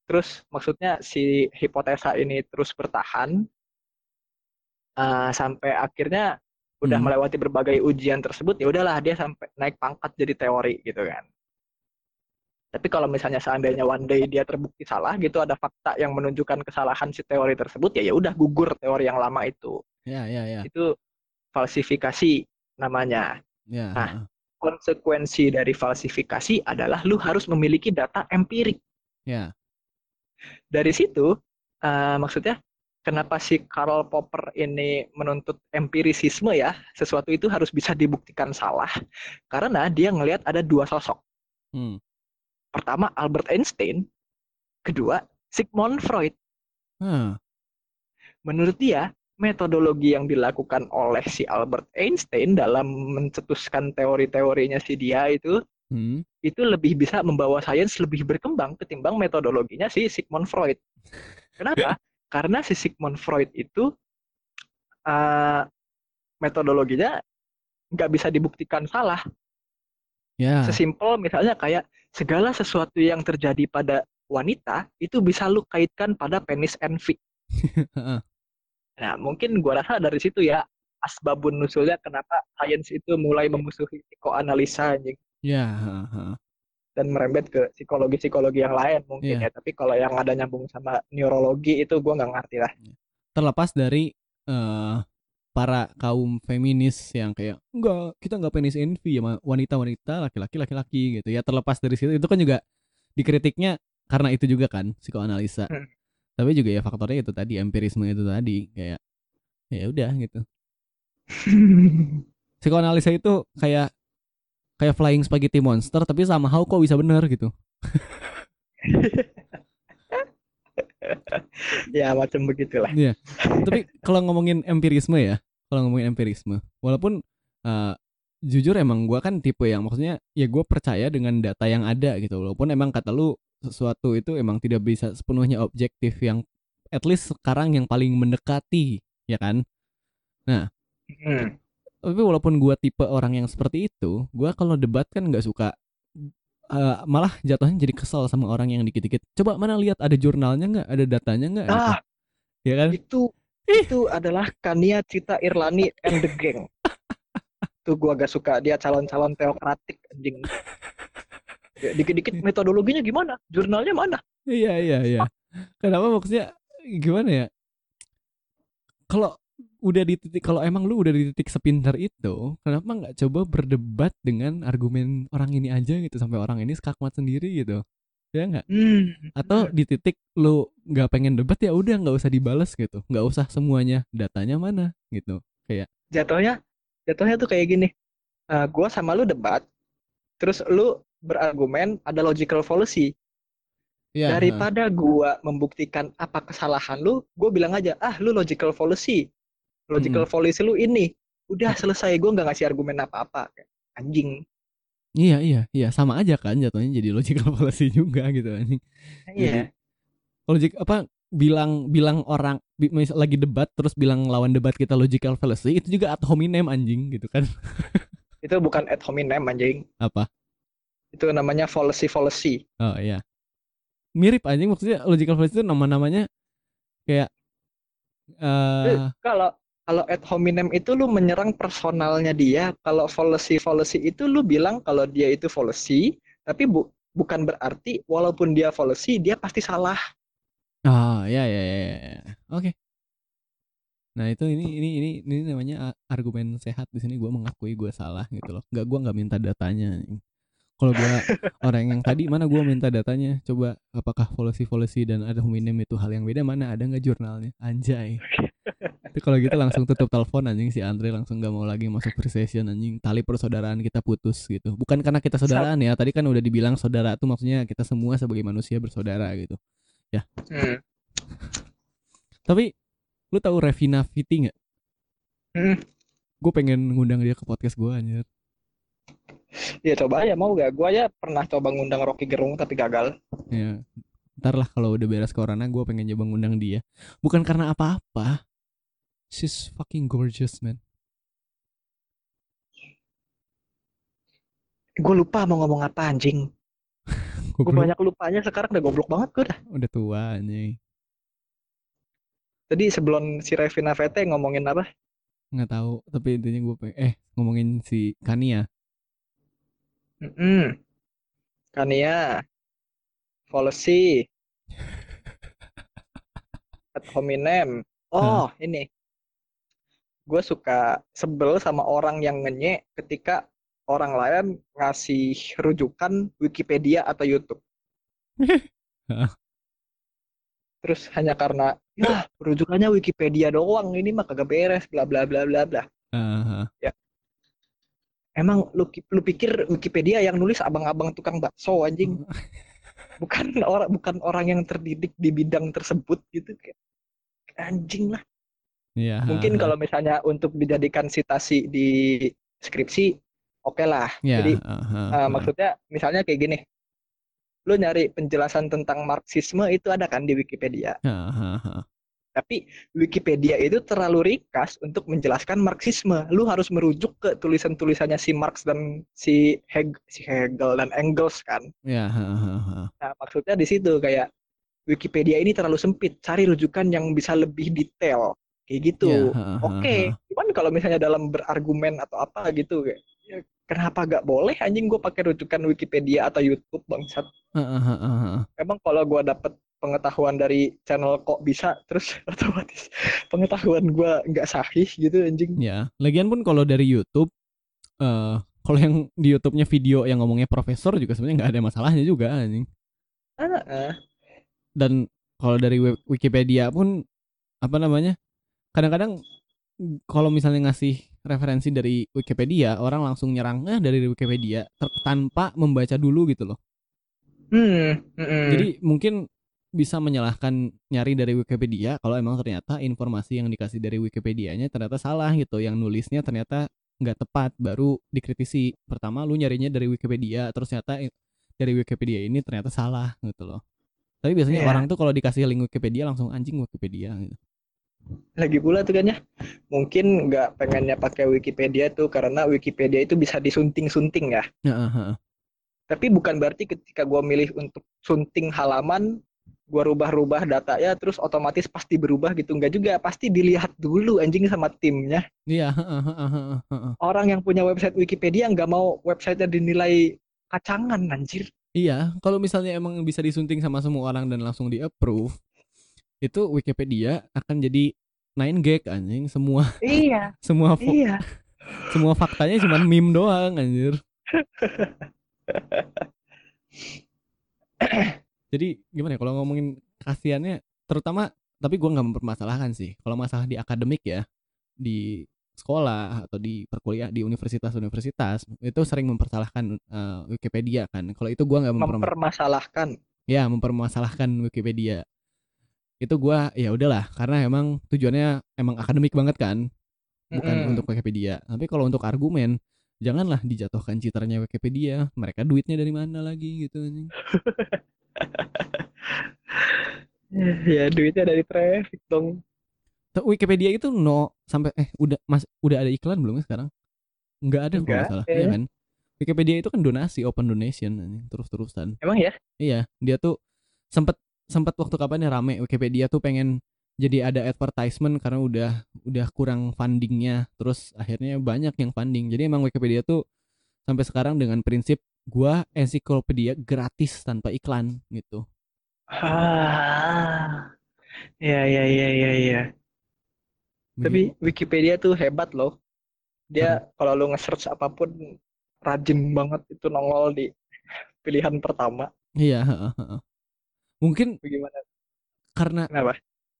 terus maksudnya si hipotesa ini terus bertahan eh, sampai akhirnya udah Hmm. melewati berbagai ujian tersebut ya udahlah dia sampai naik pangkat jadi teori gitu kan. Tapi kalau misalnya seandainya one day dia terbukti salah gitu ada fakta yang menunjukkan kesalahan si teori tersebut ya ya udah gugur teori yang lama itu. Ya, ya, ya, itu falsifikasi namanya. Ya, Nah, konsekuensi dari falsifikasi adalah lu harus memiliki data empirik. ya, Dari situ, eh, maksudnya kenapa si Karl Popper ini menuntut empirisisme ya, sesuatu itu harus bisa dibuktikan salah. Karena dia ngelihat ada dua sosok. hmm, Pertama Albert Einstein, kedua Sigmund Freud. Hah, Menurut dia, metodologi yang dilakukan oleh si Albert Einstein dalam mencetuskan teori-teorinya si dia itu hmm, itu lebih bisa membawa sains lebih berkembang ketimbang metodologinya si Sigmund Freud. Kenapa? Karena si Sigmund Freud itu eh, metodologinya nggak bisa dibuktikan salah. ya, Sesimpel misalnya kayak segala sesuatu yang terjadi pada wanita itu bisa lu kaitkan pada penis envy. Nah, mungkin gua rasa dari situ ya asbabun nusulnya kenapa sains itu mulai memusuhi psikoanalisa anjing. Ya, heeh, heeh. dan merembet ke psikologi-psikologi yang lain mungkin Iya. ya. Tapi kalau yang ada nyambung sama neurologi itu gua nggak ngerti lah. terlepas dari eh, para kaum feminis yang kayak enggak kita nggak penis envy ya wanita-wanita laki-laki laki-laki gitu ya terlepas dari situ itu kan juga dikritiknya karena itu juga kan psikoanalisa Hmm. tapi juga ya faktornya itu tadi empirisme itu tadi kayak ya udah gitu Psikoanalisa itu kayak kayak flying spaghetti monster tapi somehow kok bisa bener gitu. ya macam begitulah. Tapi kalau ngomongin empirisme ya, kalau ngomongin empirisme, walaupun uh, jujur emang gua kan tipe yang maksudnya ya gue percaya dengan data yang ada gitu, walaupun emang kata lu sesuatu itu emang tidak bisa sepenuhnya objektif yang at least sekarang yang paling mendekati, ya kan? Nah, Hmm. Tapi walaupun gua tipe orang yang seperti itu, gua kalau debat kan nggak suka eh, malah jatuhnya jadi kesel sama orang yang dikit-dikit. Coba mana lihat ada jurnalnya nggak, ada datanya nggak? Ah, Ya kan? itu itu adalah Kania Cita Irlani and the Gang. Tuh gua gak suka dia calon-calon teokratik anjing. Dikit-dikit metodologinya gimana? Jurnalnya mana? Iya iya iya. Kenapa maksudnya gimana ya? Kalau udah di titik kalau emang lu udah di titik sepintar itu, kenapa nggak coba berdebat dengan argumen orang ini aja gitu sampai orang ini skakmat sendiri gitu? Ya nggak? Hmm. Atau di titik lu nggak pengen debat ya udah nggak usah dibales gitu, nggak usah semuanya datanya mana gitu. Kayak jatuhnya jatuhnya tuh kayak gini. Eh, gua sama lu debat, terus lu berargumen ada logical fallacy. ya Daripada gua membuktikan apa kesalahan lu, gua bilang aja, ah lu logical fallacy. Logical fallacy lu ini. Udah selesai, gua nggak ngasih argumen apa-apa. Anjing. iya iya iya sama aja kan jatuhnya jadi logical fallacy juga gitu anjing. Iya. logik apa bilang bilang orang bi- lagi debat terus bilang lawan debat kita logical fallacy itu juga ad hominem anjing gitu kan Itu bukan ad hominem anjing. apa Itu namanya fallacy fallacy. oh iya mirip anjing maksudnya logical fallacy itu nama-namanya kayak eh Kalau kalau ad hominem itu lu menyerang personalnya dia. Kalau fallacy fallacy itu lu bilang kalau dia itu fallacy, tapi bu- bukan berarti walaupun dia fallacy dia pasti salah. ah ya ya ya, ya, ya. oke. Nah itu ini ini ini ini namanya argumen sehat di sini gue mengakui gue salah gitu loh. Nggak gue nggak minta datanya kalau gue orang yang tadi mana gue minta datanya? Coba apakah fallacy fallacy dan ad hominem itu hal yang beda? Mana ada nggak jurnalnya? Anjay Tapi kalau gitu langsung tutup telepon anjing si Andre langsung gak mau lagi masuk pre-session anjing tali persaudaraan kita putus gitu. Bukan karena kita saudaraan ya. Tadi kan udah dibilang saudara tuh maksudnya kita semua sebagai manusia bersaudara gitu. Hmm. Tapi lu tahu Revina Fiti nggak? Hmm. Gue pengen ngundang dia ke podcast gue anjir. Ya coba aja mau gak? Gua ya pernah coba ngundang Rocky Gerung tapi gagal. Ya. Ntar lah kalau udah beres corona gue pengen coba ngundang dia. Bukan karena apa-apa. She's fucking gorgeous man. Gue lupa mau ngomong apa anjing. Gue banyak lupanya sekarang udah goblok banget gue dah. Udah tua anjing. Tadi sebelum si Revina Vete ngomongin apa? Nggak tahu. Tapi intinya gue pengen. Eh ngomongin si Kania. Hmm. Kania. Fallacy. Ad hominem. Oh, ini. Gue suka sebel sama orang yang ngenyek ketika orang lain ngasih rujukan Wikipedia atau YouTube. Terus hanya karena ya rujukannya Wikipedia doang ini mah kagak beres bla bla bla bla bla. Ah, Emang lu, lu pikir Wikipedia yang nulis abang-abang tukang bakso anjing? Bukan orang bukan orang yang terdidik di bidang tersebut gitu kayak anjing lah. Iya. Mungkin kalau misalnya untuk dijadikan citasi di skripsi oke lah. Ya, Jadi ah, eh, ah. maksudnya misalnya kayak gini. Lu nyari penjelasan tentang Marxisme itu ada kan di Wikipedia. Ah, ah. Tapi Wikipedia itu terlalu ringkas untuk menjelaskan Marxisme. Lu harus merujuk ke tulisan-tulisannya si Marx dan si Heg si Hegel dan Engels kan. Ya, ah, ah, ah. Nah, maksudnya di situ kayak Wikipedia ini terlalu sempit. Cari rujukan yang bisa lebih detail. Kayak gitu. Ya, ah, ah, Oke, cuman kalau misalnya dalam berargumen atau apa gitu kayak ya, kenapa gak boleh anjing gue pakai rujukan Wikipedia atau YouTube bangsat. Emang kalau gua dapet pengetahuan dari channel kok bisa terus otomatis pengetahuan gua nggak sahih gitu anjing. Ya, lagian pun kalau dari YouTube, eh kalau yang di YouTube-nya video yang ngomongnya profesor juga sebenarnya nggak ada masalahnya juga anjing. Ah, ah. Dan kalau dari Wikipedia pun apa namanya? Kadang-kadang kalau misalnya ngasih referensi dari Wikipedia, orang langsung nyerang eh dari Wikipedia tanpa membaca dulu gitu loh. Hmm, mm-mm. Jadi mungkin bisa menyalahkan nyari dari Wikipedia kalau emang ternyata informasi yang dikasih dari Wikipedianya ternyata salah gitu, yang nulisnya ternyata nggak tepat, baru dikritisi. Pertama lu nyarinya dari Wikipedia, terus ternyata dari Wikipedia ini ternyata salah gitu loh. Tapi biasanya Iya. orang tuh kalau dikasih link Wikipedia langsung anjing Wikipedia gitu. Lagi pula tuh kan ya mungkin nggak pengennya pakai Wikipedia tuh karena Wikipedia itu bisa disunting-sunting ya. Tapi bukan berarti ketika gua milih untuk sunting halaman gua rubah-rubah datanya terus otomatis pasti berubah gitu. Nggak juga pasti dilihat dulu anjing sama timnya. Iya, orang yang punya website Wikipedia nggak mau websitenya dinilai kacangan anjir. Iya, kalau misalnya emang bisa disunting sama semua orang dan langsung di approve, itu Wikipedia akan jadi nine gag anjing semua iya semua iya semua faktanya cuma meme doang anjir. Jadi gimana ya kalau ngomongin kasihannya terutama tapi gua nggak mempermasalahkan sih. Kalau masalah di akademik ya di sekolah atau di perkuliahan di universitas-universitas itu sering mempersalahkan eh, Wikipedia kan. Kalau itu gua nggak mempermasalahkan ya mempermasalahkan Wikipedia itu gua ya udahlah karena emang tujuannya emang akademik banget kan bukan Mm-mm. untuk Wikipedia. Tapi kalau untuk argumen janganlah dijatuhkan citranya Wikipedia. Mereka duitnya dari mana lagi gitu ya duitnya dari traffic dong. Wikipedia itu no sampai eh udah mas udah ada iklan belum ya sekarang? Nggak ada kalau salah. eh. iya kan? Wikipedia itu kan donasi open donation anjing, terus-terusan. Emang ya? Iya, dia tuh sempet sempet waktu kapan ya rame Wikipedia tuh pengen jadi ada advertisement karena udah udah kurang fundingnya, terus akhirnya banyak yang funding. Jadi emang Wikipedia tuh sampai sekarang dengan prinsip gua ensiklopedia gratis tanpa iklan gitu. ah ya ya ya ya ya Tapi Wikipedia tuh hebat loh. Dia kalau lu nge-search apa pun rajin banget itu nongol di pilihan pertama. iya. Mungkin Bagaimana? karena Kenapa?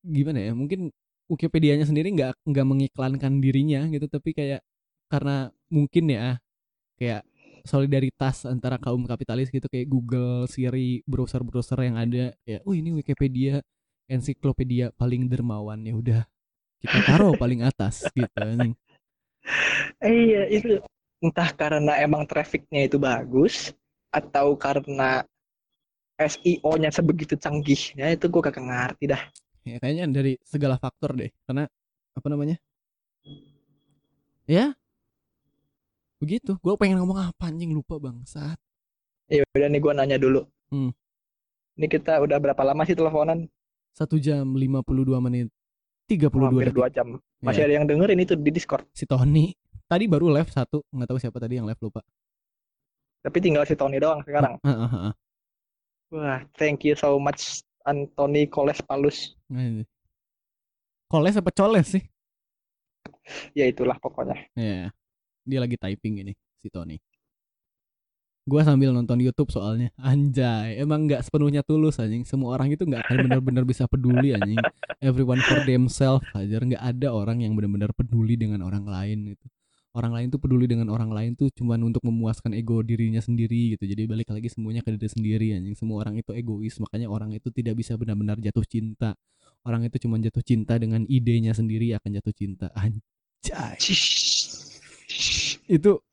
gimana ya? Mungkin Wikipedianya sendiri nggak nggak mengiklankan dirinya gitu, tapi kayak karena mungkin ya kayak solidaritas antara kaum kapitalis gitu kayak Google, Siri, browser-browser yang ada ya, oh ini Wikipedia ensiklopedia paling dermawan ya udah kita taruh paling atas gitu. Eh, iya itu entah karena emang trafficnya itu bagus atau karena SEO-nya sebegitu canggihnya itu gue kagak ngerti dah. Ya kayaknya dari segala faktor deh karena apa namanya? Ya begitu gue pengen ngomong apa anjing lupa bangsat Ya udah nih gue nanya dulu. Hmm. Ini kita udah berapa lama sih teleponan? satu jam 52 menit 32 Hampir detik dua jam. Masih Ya. ada yang dengerin itu di Discord. si Tony tadi baru live satu nggak tahu siapa tadi yang live lupa Tapi tinggal si Tony doang sekarang. Heeh, heeh. Wah, thank you so much Anthony Koles Palus. Nah, Koles apa coles sih? Ya itulah pokoknya. ya dia lagi typing ini si Tony. Gua sambil nonton YouTube soalnya. Anjay emang nggak sepenuhnya tulus anjing. Semua orang itu nggak akan benar-benar bisa peduli anjing. Everyone for themselves aja nggak ada orang yang benar-benar peduli dengan orang lain gitu orang lain tuh peduli dengan orang lain tuh cuman untuk memuaskan ego dirinya sendiri gitu. Jadi balik lagi semuanya ke diri sendiri anjing. Semua orang itu egois makanya orang itu tidak bisa benar-benar jatuh cinta. Orang itu cuma jatuh cinta dengan idenya sendiri akan jatuh cinta. Anjay. Itu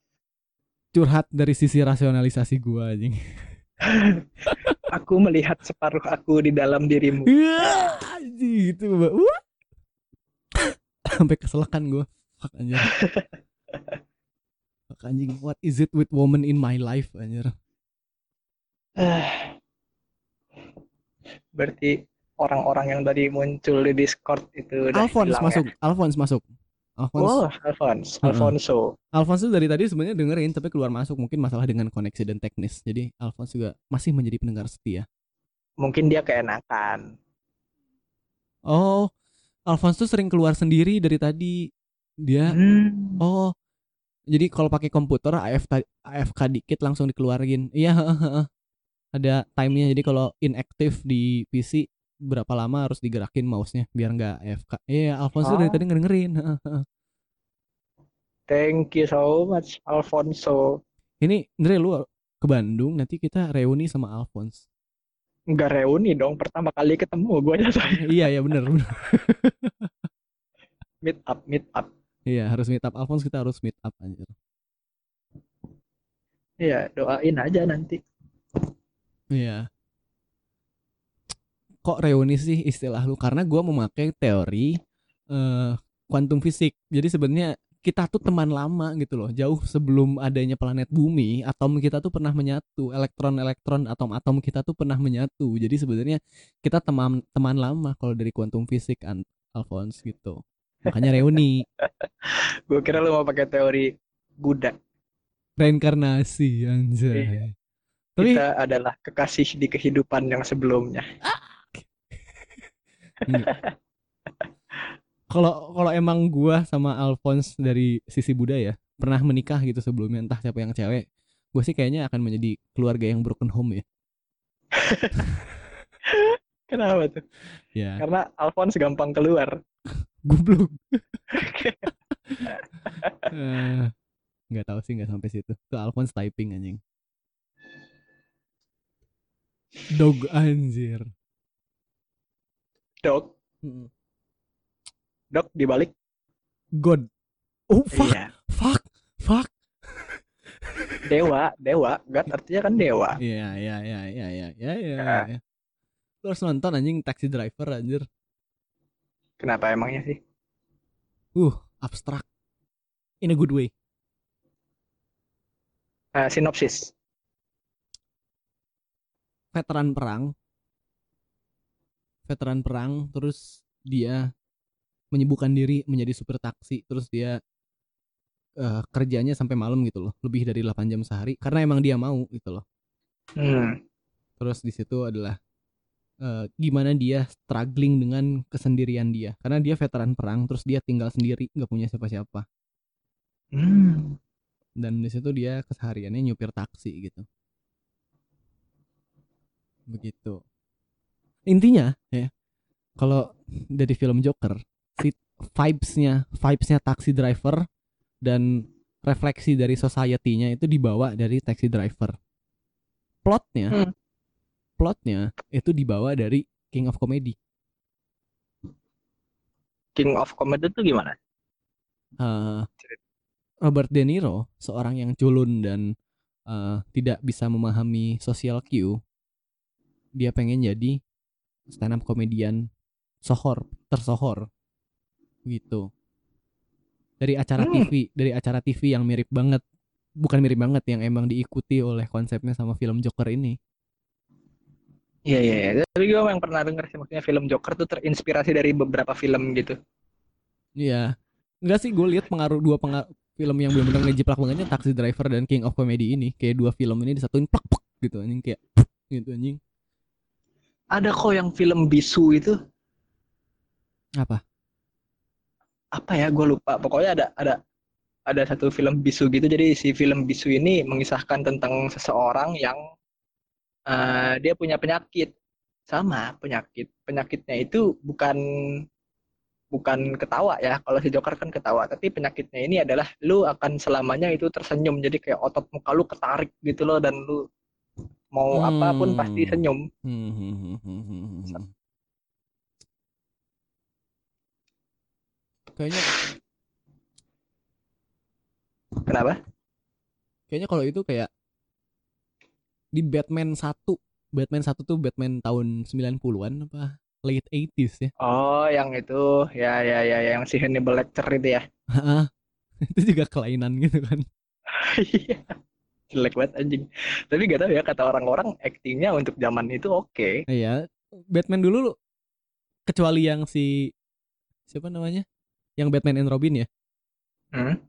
curhat dari sisi rasionalisasi gua anjing. Aku melihat separuh aku di dalam dirimu. Gitu sampai keselakan gua. Fuck anjir anjing what is it with woman in my life anjir. Berarti orang-orang yang tadi muncul di Discord itu udah Alphonse hilang ya? masuk Alphonse masuk Alphonse Oh, Alphonse. Alfonso. Alphonse tuh dari tadi sebenarnya dengerin tapi keluar masuk mungkin masalah dengan koneksi dan teknis jadi Alphonse juga masih menjadi pendengar setia Mungkin dia keenakan. oh Alphonse tuh sering keluar sendiri dari tadi dia Hmm. Oh, jadi kalau pakai komputer AFK AFK dikit langsung dikeluarin. Iya, ada timenya. Jadi kalau inactive di PC berapa lama harus digerakin mouse-nya biar nggak AFK. Iya, Alfonso dari Oh. tadi ngedengerin. Thank you so much, Alfonso. Ini Andre lu ke Bandung nanti kita reuni sama Alphonse. Nggak reuni dong, pertama kali ketemu gue aja saya. iya ya bener bener. Meet up, meet up. Iya harus meet up Alphonse kita harus meet up anjir. Iya, doain aja nanti. Iya. Kok reuni sih istilah lu? Karena gua memakai teori eh kuantum fisik. Jadi sebenarnya kita tuh teman lama gitu loh. Jauh sebelum adanya planet bumi, atom kita tuh pernah menyatu. Elektron-elektron atom-atom kita tuh pernah menyatu. Jadi sebenarnya kita teman teman lama kalau dari kuantum fisik Alphonse gitu. Makanya reuni, Gue kira lu mau pakai teori Buddha. reinkarnasi anjay. Iya. Tapi Kita adalah kekasih di kehidupan yang sebelumnya. Kalau kalau emang gua sama Alphonse dari sisi Buddha ya pernah menikah gitu sebelumnya entah siapa yang cewek, gue sih kayaknya akan menjadi keluarga yang broken home ya. Kenapa tuh? Ya, Karena Alphonse gampang keluar. Goblok. Eh, nggak tahu sih nggak sampai situ. Tuh Alphonse typing anjing. Dog anjir. Dok, Mm. dok dibalik. God. Oh fuck, Iya. fuck, fuck. Dewa, dewa. God artinya kan dewa. Iya, iya, iya, iya, iya, iya, iya. Ah. iya. Lu harus nonton anjing Taxi Driver anjir. Kenapa emangnya sih? Uh, abstrak. In a good way. Nah, sinopsis. Veteran perang. Veteran perang terus dia menyibukkan diri menjadi supir taksi terus dia eh, kerjanya sampai malam gitu loh, lebih dari 8 jam sehari karena emang dia mau gitu loh. Hmm. Terus di situ adalah eh, gimana dia struggling dengan kesendirian dia. Karena dia veteran perang terus dia tinggal sendiri nggak punya siapa-siapa. Hmm. dan di situ dia kesehariannya nyupir taksi gitu. Begitu. Intinya ya kalau dari film Joker si vibesnya vibesnya taxi driver dan refleksi dari society-nya itu dibawa dari taxi driver. Plotnya Hmm. Plotnya itu dibawa dari King of Comedy King of Comedy itu gimana? Eh, Robert De Niro seorang yang culun dan eh, tidak bisa memahami social cue dia pengen jadi stand up comedian sohor tersohor gitu dari acara Hmm. TV dari acara TV yang mirip banget bukan mirip banget yang emang diikuti oleh konsepnya sama film Joker ini Iya, iya, iya. Tapi gue yang pernah denger sih, maksudnya film Joker tuh terinspirasi dari beberapa film gitu. Iya enggak sih gue lihat pengaruh dua pengaruh film yang benar-benar ngejiplak bangetnya Taxi Driver dan King of Comedy ini kayak dua film ini disatuin plak plak gitu anjing kayak gitu anjing Ada kok yang film Bisu itu, apa apa ya, gue lupa. Pokoknya ada ada ada satu film Bisu gitu. Jadi si film Bisu ini mengisahkan tentang seseorang yang eh, dia punya penyakit. Sama penyakit. Penyakitnya itu bukan bukan ketawa ya. Kalau si Joker kan ketawa, tapi penyakitnya ini adalah lu akan selamanya itu tersenyum. Jadi kayak otot muka lu ketarik gitu loh dan lu mau apa pun pasti Hmm. senyum. Hmm, hmm, hmm, hmm, hmm, hmm, hmm. Kayaknya Kenapa? kayaknya kalau itu kayak di Batman 1. Batman 1 tuh Batman tahun 90-an apa late 80s ya. Oh, yang itu ya ya ya yang si Hannibal Lecter itu ya. Heeh. itu juga kelainan gitu kan. Iya. Jelek banget anjing. Tapi gak tahu ya kata orang-orang aktingnya untuk zaman itu oke. Iya, Batman dulu lu kecuali yang si siapa namanya? Yang Batman and Robin ya. Hmm?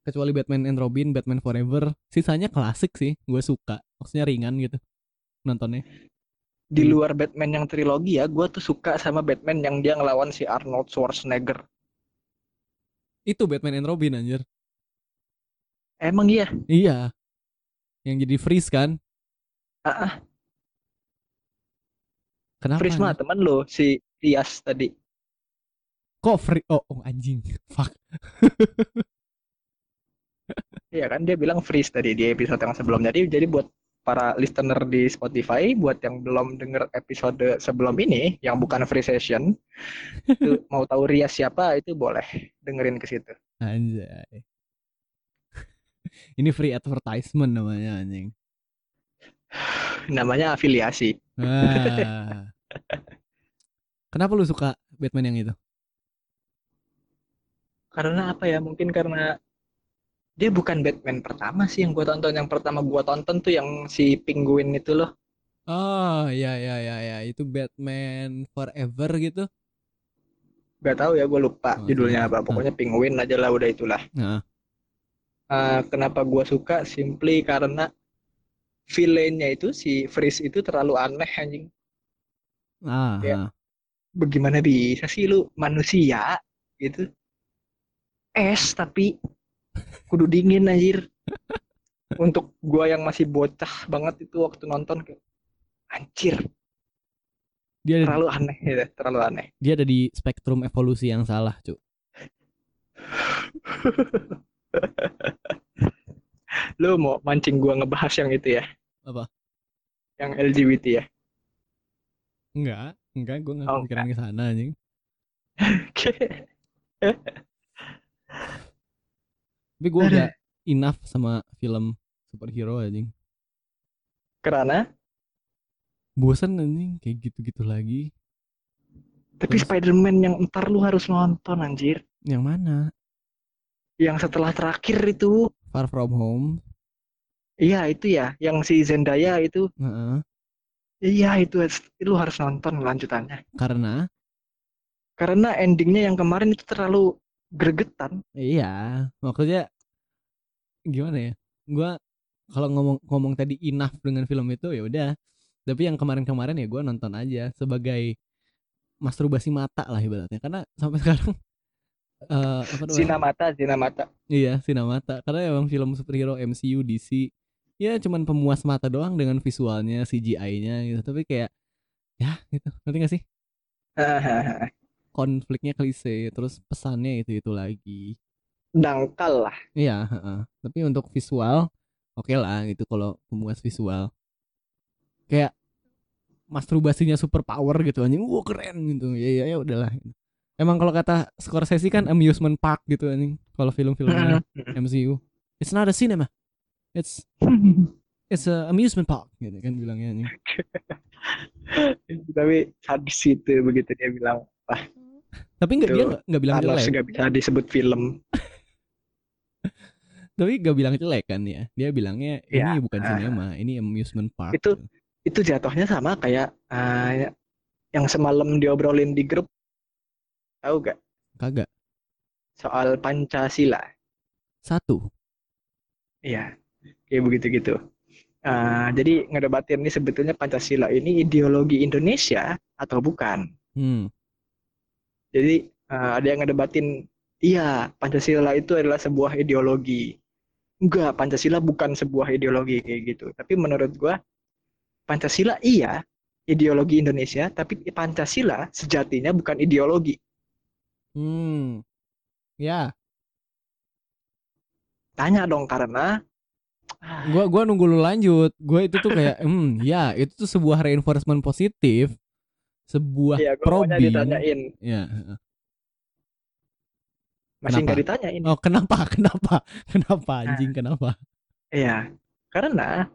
Kecuali Batman and Robin, Batman Forever, sisanya klasik sih. Gue suka. Maksudnya ringan gitu nontonnya. Di luar Batman yang trilogi ya, gue tuh suka sama Batman yang dia ngelawan si Arnold Schwarzenegger. Itu Batman and Robin anjir. Emang iya? Iya. Yang jadi freeze kan? Ah, ah, Kenapa? Prisma anjir? teman lo si Rias tadi. Kok free? Oh, oh anjing. Fuck. Iya kan dia bilang freeze tadi di episode yang sebelumnya. Jadi jadi buat para listener di Spotify, buat yang belum denger episode sebelum ini, yang bukan free session, itu mau tahu Ria siapa itu boleh dengerin ke situ. Anjay. Ini free advertisement namanya anjing. Namanya afiliasi. Ah. Kenapa lu suka Batman yang itu? Karena apa ya? Mungkin karena dia bukan Batman pertama sih yang gue tonton. Yang pertama gue tonton tuh yang si Penguin itu loh. Oh, ya ya ya ya, itu Batman Forever gitu. Gak tahu ya gue lupa Oh, judulnya iya. apa. Pokoknya Penguin aja lah udah itulah. Nah, Eh, kenapa gue suka? Simply karena villainnya itu si Freeze itu terlalu aneh anjing. ah, Ya. Bagaimana bisa sih lu manusia gitu? Es tapi kudu dingin anjir. Untuk gua yang masih bocah banget itu waktu nonton kayak anjir, dia terlalu aneh gitu, terlalu aneh. dia ada di spektrum evolusi yang salah, cu. Lu mau mancing gua ngebahas yang itu ya? Apa? Yang LGBT ya? Enggak, enggak, gue nggak Oh, kepikiran ke sana anjing. Tapi gue udah enough sama film superhero anjing. Karena Bosan anjing kayak gitu-gitu lagi. tapi Terus? Spider-Man yang ntar lu harus nonton anjir. Yang mana? Yang setelah terakhir itu, Far From Home. iya itu ya, yang si Zendaya itu, Heeh. iya itu lu harus nonton lanjutannya. Karena Karena endingnya yang kemarin itu terlalu gregetan. iya, maksudnya gimana ya? Gua kalau ngomong ngomong tadi enough dengan film itu ya udah. Tapi yang kemarin-kemarin ya gua nonton aja sebagai masturbasi mata lah ibaratnya. Karena sampai sekarang eh apa? Zina mata, zina mata. Iya, Sinamata. Karena emang film superhero MCU DC ya cuman pemuas mata doang dengan visualnya, CGI-nya gitu. Tapi kayak ya gitu. Ngerti gak sih? Konfliknya klise, terus pesannya itu itu lagi. Dangkal lah. Iya, heeh. Tapi untuk visual oke lah gitu kalau pemuas visual. Kayak masturbasinya super power gitu anjing. Wah, keren gitu. Ya ya ya udahlah. Emang kalau kata Scorsese kan amusement park gitu anjing. Kalau film-filmnya MCU. It's not a cinema. It's it's a amusement park gitu kan bilangnya anjing. Tapi sadis itu begitu dia bilang Tapi enggak dia nggak nggak bilang Thanos jelek. nggak bisa disebut film. Tapi nggak bilang jelek kan ya. Dia bilangnya ini Iya. bukan cinema, ini amusement park. Itu- Itu jatuhnya sama kayak eh, yang semalam diobrolin di grup. Tahu gak? kagak. Soal Pancasila. Satu. Iya, kayak begitu gitu. Eh, jadi ngedebatin nih sebetulnya Pancasila ini ideologi Indonesia atau bukan? Hmm. Jadi eh, ada yang ngedebatin, iya Pancasila itu adalah sebuah ideologi. Enggak, Pancasila bukan sebuah ideologi kayak gitu. Tapi menurut gua Pancasila iya ideologi Indonesia, tapi Pancasila sejatinya bukan ideologi. Hmm. Ya, Tanya dong karena ah, gua gua nunggu lu lanjut. Gua itu tuh kayak hmm, ya, itu tuh sebuah reinforcement positif, sebuah ya probing. ditanyain, Ya. masih nggak ditanyain. Oh, kenapa? Kenapa? Kenapa anjing? Kenapa? Iya, karena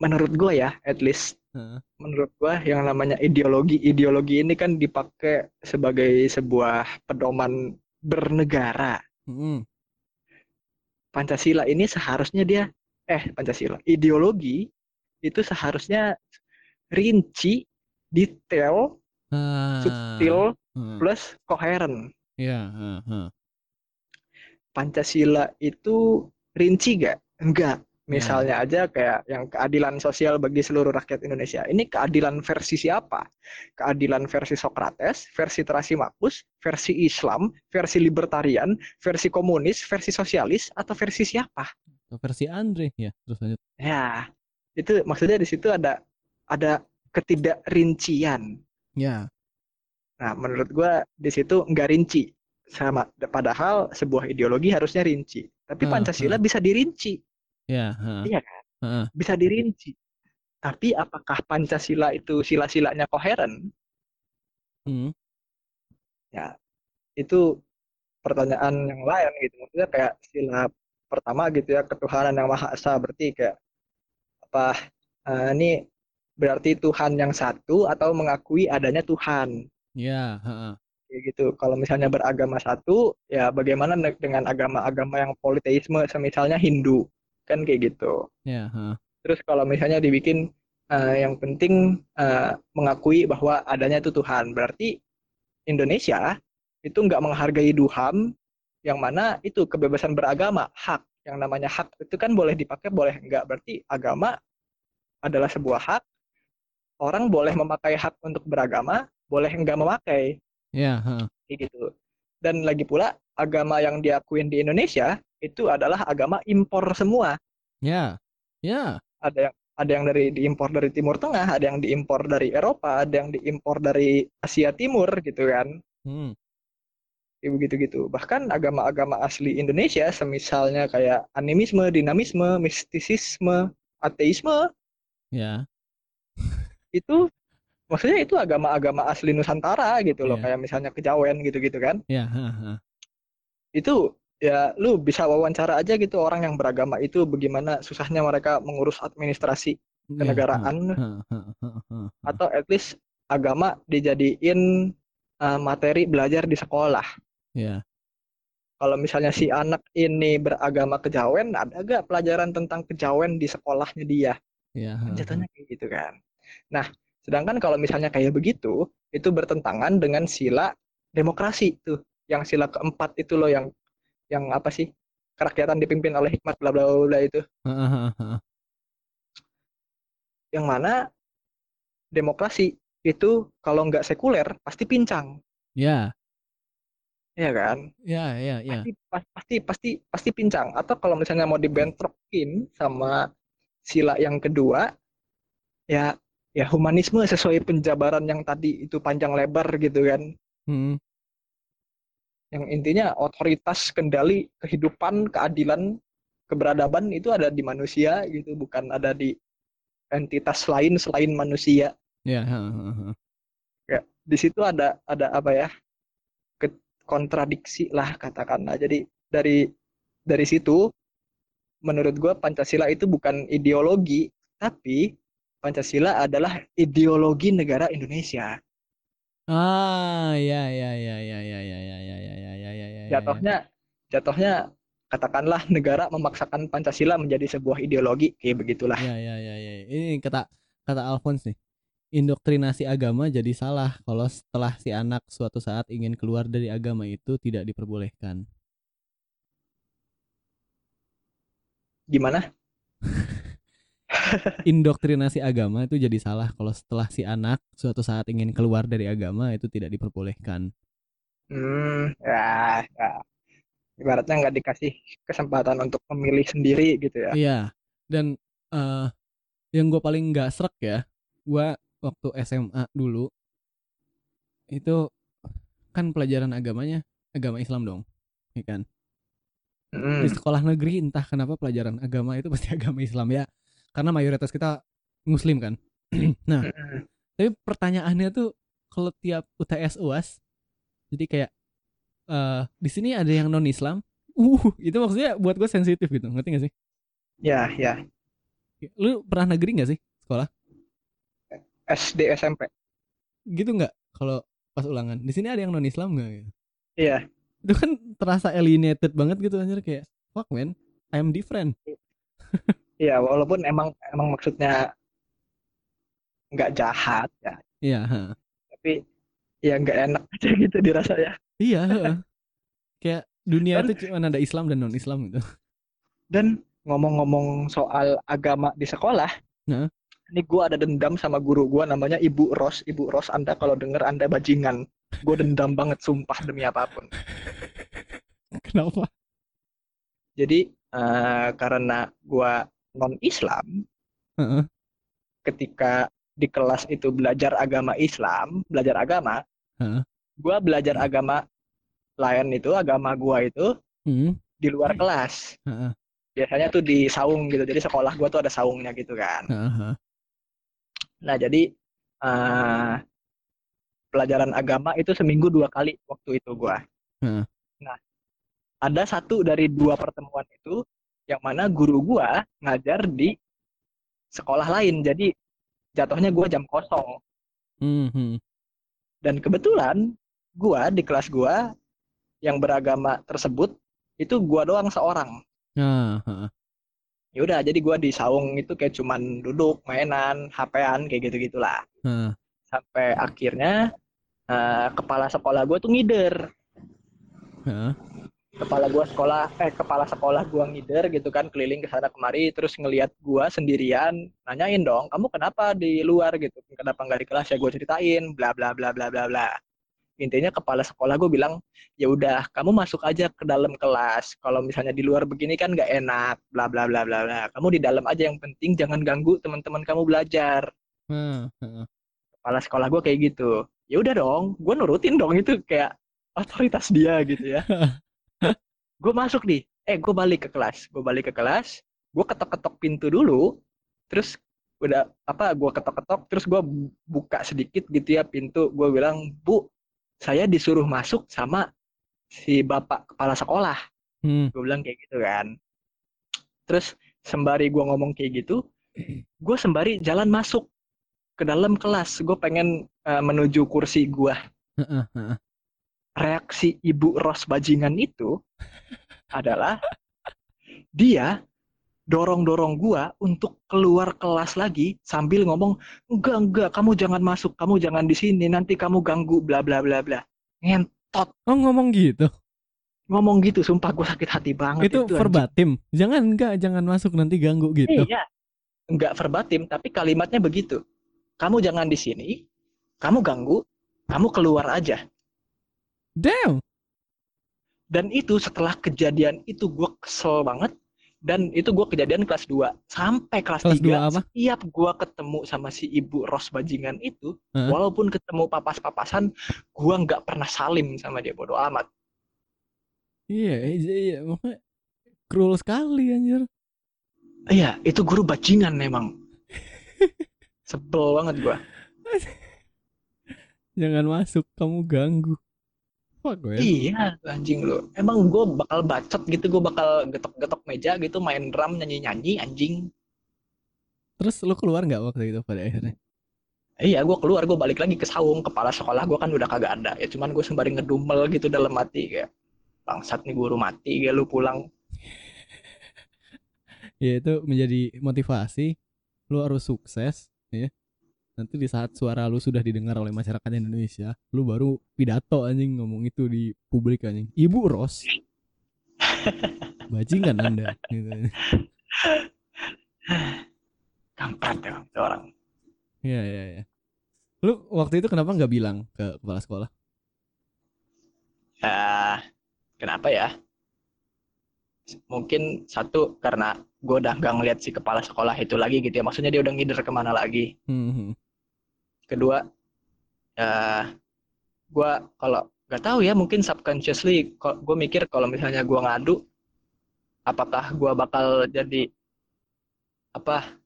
menurut gua ya, at least Heeh. menurut gua yang namanya ideologi ideologi ini kan dipakai sebagai sebuah pedoman bernegara. Mm-mm. Pancasila ini seharusnya dia eh Pancasila ideologi itu seharusnya rinci, detail, Ah. subtil Heeh. plus koheren. Iya, heeh. Pancasila itu rinci gak? Enggak. Ya. Misalnya aja kayak yang keadilan sosial bagi seluruh rakyat Indonesia. Ini keadilan versi siapa? Keadilan versi Socrates, versi Trasimakus, versi Islam, versi libertarian, versi komunis, versi sosialis, atau versi siapa? Versi Andre ya, terus lanjut. Ya, itu maksudnya di situ ada ada ketidakrincian. Ya. Nah, menurut gua di situ nggak rinci. Sama padahal sebuah ideologi harusnya rinci. Tapi Ah, Pancasila ah. bisa dirinci, Ya, heeh. Iya kan? Heeh. bisa dirinci. Tapi apakah Pancasila itu sila-silanya koheren? Hmm. Itu pertanyaan yang lain gitu. Maksudnya kayak sila pertama gitu ya, ketuhanan yang Maha Esa berarti kayak apa eh, ini berarti Tuhan yang satu atau mengakui adanya Tuhan. Ya, heeh. Kayak gitu. Kalau misalnya beragama satu, ya bagaimana dengan agama-agama yang politeisme, semisalnya Hindu, kan kayak gitu. Ya, heeh. Terus kalau misalnya dibikin eh, yang penting eh, mengakui bahwa adanya itu Tuhan, berarti Indonesia itu nggak menghargai Duham, yang mana itu kebebasan beragama, hak. Yang namanya hak itu kan boleh dipakai, boleh enggak. Berarti agama adalah sebuah hak. Orang boleh memakai hak untuk beragama, boleh enggak memakai. Ya, heeh. kayak gitu. Dan lagi pula agama yang diakuin di Indonesia itu adalah agama impor semua. Ya. Ya. Ada yang ada yang dari diimpor dari Timur Tengah, ada yang diimpor dari Eropa, ada yang diimpor dari Asia Timur gitu kan. Hmm. Kayak begitu-gitu. Bahkan agama-agama asli Indonesia semisalnya kayak animisme, dinamisme, mistisisme, ateisme Ya. Itu maksudnya itu agama-agama asli Nusantara gitu loh, Iya. kayak misalnya kejawen gitu-gitu kan. Ya, heeh, heeh. itu ya lu bisa wawancara aja gitu orang yang beragama itu bagaimana susahnya mereka mengurus administrasi Ya, Kenegaraan. atau at least agama dijadiin uh, materi belajar di sekolah. Ya. Kalau misalnya si anak ini beragama kejawen, ada gak pelajaran tentang kejawen di sekolahnya dia? Ya, Kan heeh, jatuhnya kayak gitu kan. Nah, sedangkan kalau misalnya kayak begitu, itu bertentangan dengan sila demokrasi tuh. Yang sila keempat itu loh yang yang apa sih? Kerakyatan dipimpin oleh hikmat bla bla bla itu. Yang mana demokrasi itu kalau nggak sekuler pasti pincang, Ya. ya kan? Ya, ya, ya. Pasti pas- pasti pasti pasti pincang. Atau kalau misalnya mau dibentrokin sama sila yang kedua, ya ya humanisme sesuai penjabaran yang tadi itu panjang lebar gitu kan. Hmm. yang intinya otoritas kendali kehidupan keadilan keberadaban itu ada di manusia gitu bukan ada di entitas lain selain manusia Ya, ya di situ ada ada apa ya ke- kontradiksi lah katakanlah jadi dari dari situ menurut gua Pancasila itu bukan ideologi tapi Pancasila adalah ideologi negara Indonesia Ah, ya, ya, ya, ya, ya, ya, ya, ya, ya, ya, ya, ya, ya, ya. jatuhnya jatuhnya katakanlah negara memaksakan Pancasila menjadi sebuah ideologi kayak begitulah Ya, ya, ya, ya. Ini kata kata Alphonse nih. Indoktrinasi agama jadi salah kalau setelah si anak suatu saat ingin keluar dari agama itu tidak diperbolehkan. gimana Indoktrinasi agama itu jadi salah kalau setelah si anak suatu saat ingin keluar dari agama itu tidak diperbolehkan. Hmm, ya, ya. Ibaratnya nggak dikasih kesempatan untuk memilih sendiri gitu ya. Iya. Dan eh yang gue paling nggak srek ya, gue waktu SMA dulu itu kan pelajaran agamanya agama Islam dong, ya kan? Hmm, Di sekolah negeri entah kenapa pelajaran agama itu pasti agama Islam ya, karena mayoritas kita Muslim kan. nah, tapi pertanyaannya tuh kalau tiap UTS UAS, jadi kayak eh di sini ada yang non Islam, uh itu maksudnya buat gue sensitif gitu, ngerti gak sih? Ya, ya. Lu pernah negeri gak sih sekolah? SD SMP. gitu nggak kalau pas ulangan di sini ada yang non Islam nggak gitu? Iya, itu kan terasa alienated banget gitu anjir kayak fuck man I'm different iya. Walaupun emang emang maksudnya nggak jahat ya, iya tapi ya nggak enak aja gitu dirasa ya. iya kayak dunia Dan- itu cuma ada Islam dan non Islam gitu Dan ngomong-ngomong soal agama di sekolah, Nah. ini gue ada dendam sama guru gue namanya Ibu Ros. Ibu Ros, Anda kalau denger Anda bajingan. Gue dendam banget sumpah demi apa pun. kenapa Jadi eh, karena gua non Islam, Heeh. ketika di kelas itu belajar agama Islam, belajar agama, Heeh. gua belajar agama lain itu, agama gua itu Hmm. di luar kelas. Heeh. Biasanya tuh di saung gitu. Jadi sekolah gua tuh ada saungnya gitu kan. Heeh. Nah, jadi eh, pelajaran agama itu seminggu dua kali waktu itu gua. Heeh. Nah, ada satu dari dua pertemuan itu yang mana guru gua ngajar di sekolah lain. Jadi jatuhnya gua jam kosong. Mhm. Dan kebetulan gua di kelas gua yang beragama tersebut itu gua doang seorang. Heeh. Ya udah, jadi gua di saung itu kayak cuman duduk, mainan, HP-an kayak gitu-gitulah. Heeh. Sampai akhirnya eh, kepala sekolah gua tuh ngider. Heeh. Kepala gua sekolah eh kepala sekolah gua ngider gitu kan keliling ke sana kemari terus ngelihat gua sendirian, nanyain dong, "Kamu kenapa di luar gitu? Kenapa nggak di kelas?" Ya gua ceritain bla bla bla bla bla bla. Intinya kepala sekolah gue bilang, ya udah kamu masuk aja ke dalam kelas. Kalau misalnya di luar begini kan nggak enak, bla bla bla bla bla. Kamu di dalam aja yang penting jangan ganggu teman-teman kamu belajar. Heeh. Heeh. Kepala sekolah gue kayak gitu. Ya udah dong, gue nurutin dong itu kayak otoritas dia gitu ya. gue masuk nih, eh gue balik ke kelas, gue balik ke kelas, gue ketok-ketok pintu dulu, terus udah apa gue ketok-ketok. Terus gue buka sedikit gitu ya pintu. Gue bilang bu saya disuruh masuk sama si bapak kepala sekolah. Hmm. gue bilang kayak gitu kan. Terus sembari gue ngomong kayak gitu gue sembari jalan masuk ke dalam kelas. Gue pengen eh, menuju kursi gue. Reaksi ibu Ros bajingan itu adalah dia dorong-dorong gua untuk keluar kelas lagi sambil ngomong enggak enggak kamu jangan masuk kamu jangan di sini nanti kamu ganggu bla bla bla bla ngentot Oh ngomong gitu. ngomong gitu sumpah gue sakit hati banget Itu anjing. verbatim. Jangan enggak, jangan masuk nanti ganggu gitu. iya enggak verbatim tapi kalimatnya begitu kamu jangan di sini kamu ganggu kamu keluar aja Damn. dan itu setelah kejadian itu gue kesel banget dan itu gue kejadian kelas 2 sampai kelas, Kelas 3 dua apa? setiap gue ketemu sama si ibu Ros bajingan itu Heeh. walaupun ketemu papas-papasan gue nggak pernah salim sama dia bodoh amat Iya, iya, iya. Makanya cruel sekali anjir. iya itu guru bajingan memang sebel banget gue Jangan masuk, kamu ganggu. Fuck, man. iya anjing lu emang gue bakal bacot gitu gue bakal getok-getok meja gitu main drum nyanyi-nyanyi anjing Terus lu keluar nggak waktu itu pada akhirnya? Iya, gue keluar, gue balik lagi ke saung. Kepala sekolah gue kan udah kagak ada. Ya cuman gue sembari ngedumel gitu dalam hati kayak bangsat nih guru mati, kayak lu pulang. Ya itu menjadi motivasi. Lu harus sukses, ya. Nanti di saat suara lu sudah didengar oleh masyarakat Indonesia, lu baru pidato anjing ngomong itu di publik anjing. Ibu Ros. Bajingan Anda gitu. Kampret ya orang. Iya, iya, iya. Lu waktu itu kenapa nggak bilang ke kepala sekolah? Ya, kenapa ya? Mungkin satu karena gue udah gak ngeliat si kepala sekolah itu lagi gitu ya. Maksudnya dia udah ngider ke mana lagi. Hmm, hmm. Kedua, ya gue kalau nggak tahu ya mungkin subconsciously gue mikir kalau misalnya gue ngadu, apakah gue bakal jadi apa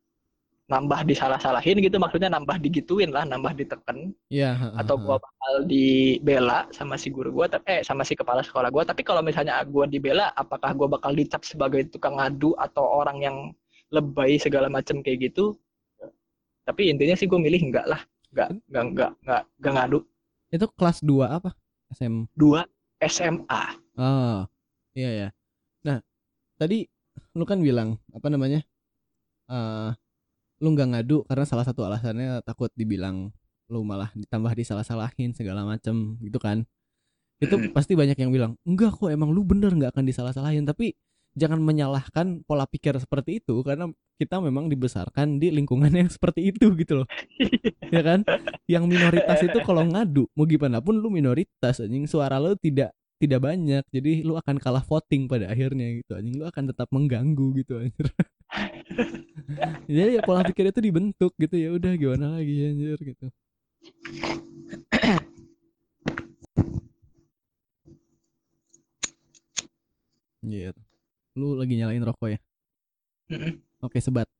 nambah disalah-salahin gitu? Maksudnya nambah digituin lah nambah diteken. Iya, ha, ha, atau gua bakal dibela sama si guru gua tapi eh sama si kepala sekolah gua. Tapi kalau misalnya gua dibela apakah gua bakal dicap sebagai tukang ngadu atau orang yang lebay segala macam kayak gitu? Tapi intinya sih gue milih enggak lah enggak enggak enggak enggak, enggak ngadu Itu kelas 2 apa? SM. dua SMA Oh, iya ya. Nah, tadi lu kan bilang apa namanya? eh lu nggak ngadu karena salah satu alasannya takut dibilang lu malah ditambah disalah-salahin segala macem gitu kan. Itu Mm. pasti banyak yang bilang, "Enggak kok, emang lu bener nggak akan disalah-salahin." Tapi jangan menyalahkan pola pikir seperti itu karena kita memang dibesarkan di lingkungan yang seperti itu gitu loh. ya kan? Yang minoritas itu kalau ngadu, mau gimana pun lu minoritas anjing suara lu tidak tidak banyak. Jadi lu akan kalah voting pada akhirnya gitu anjing. Lu akan tetap mengganggu gitu anjir. Jadi ya pola pikir itu dibentuk gitu ya udah gimana lagi anjir gitu. Iya. Lu lagi nyalain rokok ya? Mm-mm. Oke, sebat.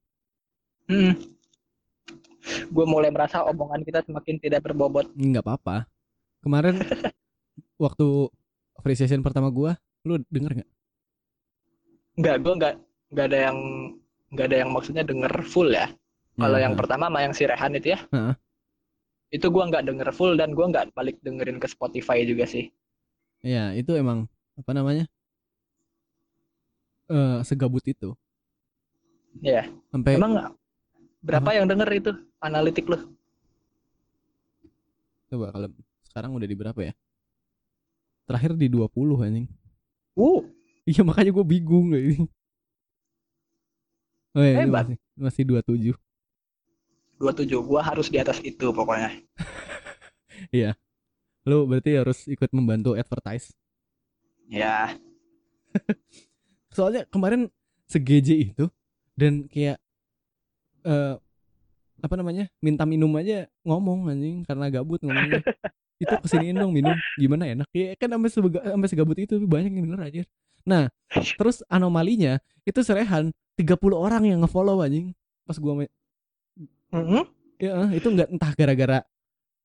Hmm. Gue mulai merasa omongan kita semakin tidak berbobot. Nggak apa-apa. Kemarin waktu free session pertama gua, lu denger nggak? Enggak, gue nggak nggak ada yang nggak ada yang maksudnya denger full ya. Kalau Ya, yang pertama sama yang si Rehan itu ya, Heeh. itu gua nggak denger full dan gua nggak balik dengerin ke Spotify juga sih. Ya, itu emang apa namanya? Eh, segabut itu. Ya, Sampai emang berapa yang denger itu analitik lu? coba kalau sekarang udah di berapa ya? Terakhir di 20 anjing. Uh, Iya makanya gue bingung ini. Oh, iya, ini Hebat. masih masih 27. 27 gua harus di atas itu pokoknya. Lu berarti harus ikut membantu advertise. Ya, Soalnya kemarin segeje itu dan kayak eh apa namanya? minta minum aja ngomong anjing karena gabut ngomongnya. itu kesiniin dong minum gimana enak ya kan sampai sampai segabut itu banyak yang denger aja nah terus anomalinya itu serehan 30 orang yang ngefollow anjing pas gua me- Mhm. Ya, itu enggak entah gara-gara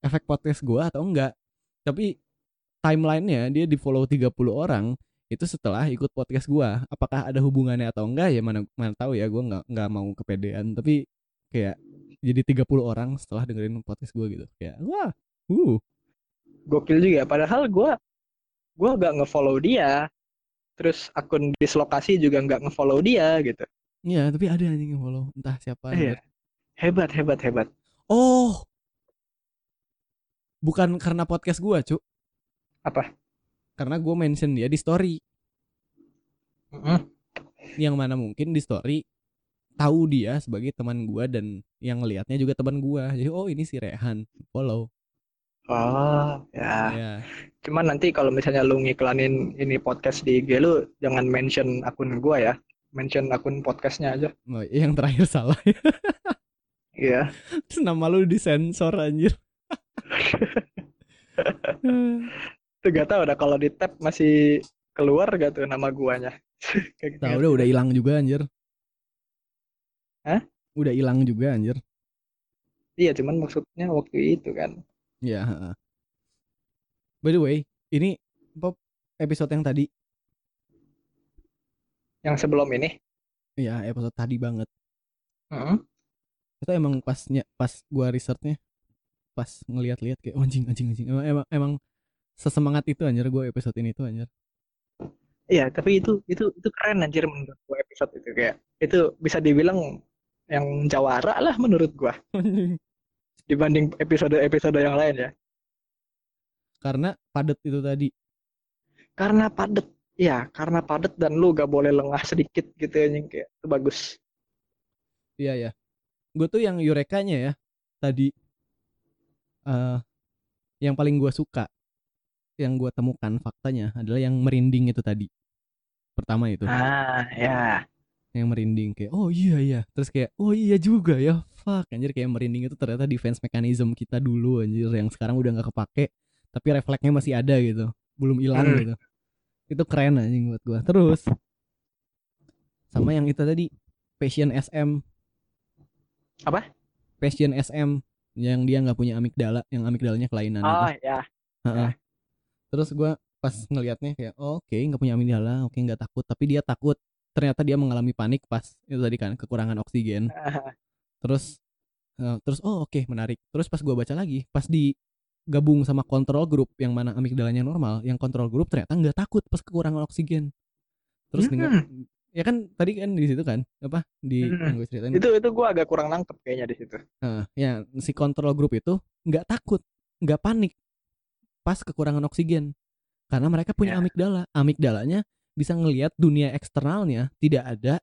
efek podcast gua atau enggak. Tapi timelinenya dia di follow 30 orang itu setelah ikut podcast gua. Apakah ada hubungannya atau enggak ya mana mana tahu ya gua nggak nggak mau kepedean tapi kayak jadi 30 orang setelah dengerin podcast gua gitu. Kayak wah, uh. gokil juga. Padahal gua gua nggak ngefollow dia. Terus akun dislokasi juga nggak ngefollow dia gitu. Iya, tapi ada anjing yang follow entah siapa. Iya. Hebat, hebat, hebat. Oh. Bukan karena podcast gua, Cuk. Apa? Karena gua mention dia di story. Mhm. yang mana mungkin di story tahu dia sebagai teman gua dan yang ngelihatnya juga teman gua jadi oh ini si Rehan follow Oh, ya. ya Cuman nanti kalau misalnya lu ngiklanin ini podcast di IG lu, jangan mention akun gua ya. Mention akun podcastnya aja. Oh, yang terakhir salah Iya. terus nama lu disensor anjir Itu gak tau udah kalau di tab masih keluar gak tuh nama guanya. Kayak gitu. Udah udah hilang juga anjir Hah? udah hilang juga anjir Iya, cuman maksudnya waktu itu kan. ya heeh. by the way ini apa episode yang tadi Yang sebelum ini. ya episode tadi banget Mhm. itu emang pasnya pas gua researchnya pas ngeliat-liat kayak oh, anjing anjing anjing emang emang, emang sesemangat itu anjir gua episode ini tuh anjir Iya, tapi itu itu itu keren anjir menurut gua episode itu kayak itu bisa dibilang yang jawara lah menurut gua dibanding episode-episode yang lain ya. karena padet itu tadi Karena padet. Iya, karena padet dan lu gak boleh lengah sedikit gitu anjing kayak itu bagus. Iya ya. Gue tuh yang yurekanya ya tadi eh yang paling gue suka yang gue temukan faktanya adalah yang merinding itu tadi. Pertama itu Ah, ya. yang merinding kayak oh iya iya terus kayak oh iya juga ya fuck anjir kayak merinding itu ternyata defense mechanism kita dulu anjir yang sekarang udah nggak kepake tapi refleksnya masih ada gitu belum hilang Hmm. gitu itu keren anjing buat gua terus sama yang itu tadi passion SM Apa? passion SM yang dia nggak punya amigdala yang amigdalanya kelainan itu. Oh, ya. Heeh. Terus gua pas ngelihatnya kayak oh, oke nggak punya amigdala, oke nggak takut, tapi dia takut. Ternyata dia mengalami panik pas itu tadi kan kekurangan oksigen. Terus eh, terus oh oke menarik. Terus pas gua baca lagi, pas di gabung sama kontrol grup yang mana amigdalanya normal, yang kontrol grup ternyata nggak takut pas kekurangan oksigen. Terus dengar ya kan tadi kan di situ kan apa di Hmm. yang gue ceritain Itu itu gua agak kurang nangkep kayaknya di situ. Nah, ya si kontrol grup itu nggak takut, nggak panik pas kekurangan oksigen karena mereka punya Ya. amigdala. Amigdalanya bisa ngelihat dunia eksternalnya tidak ada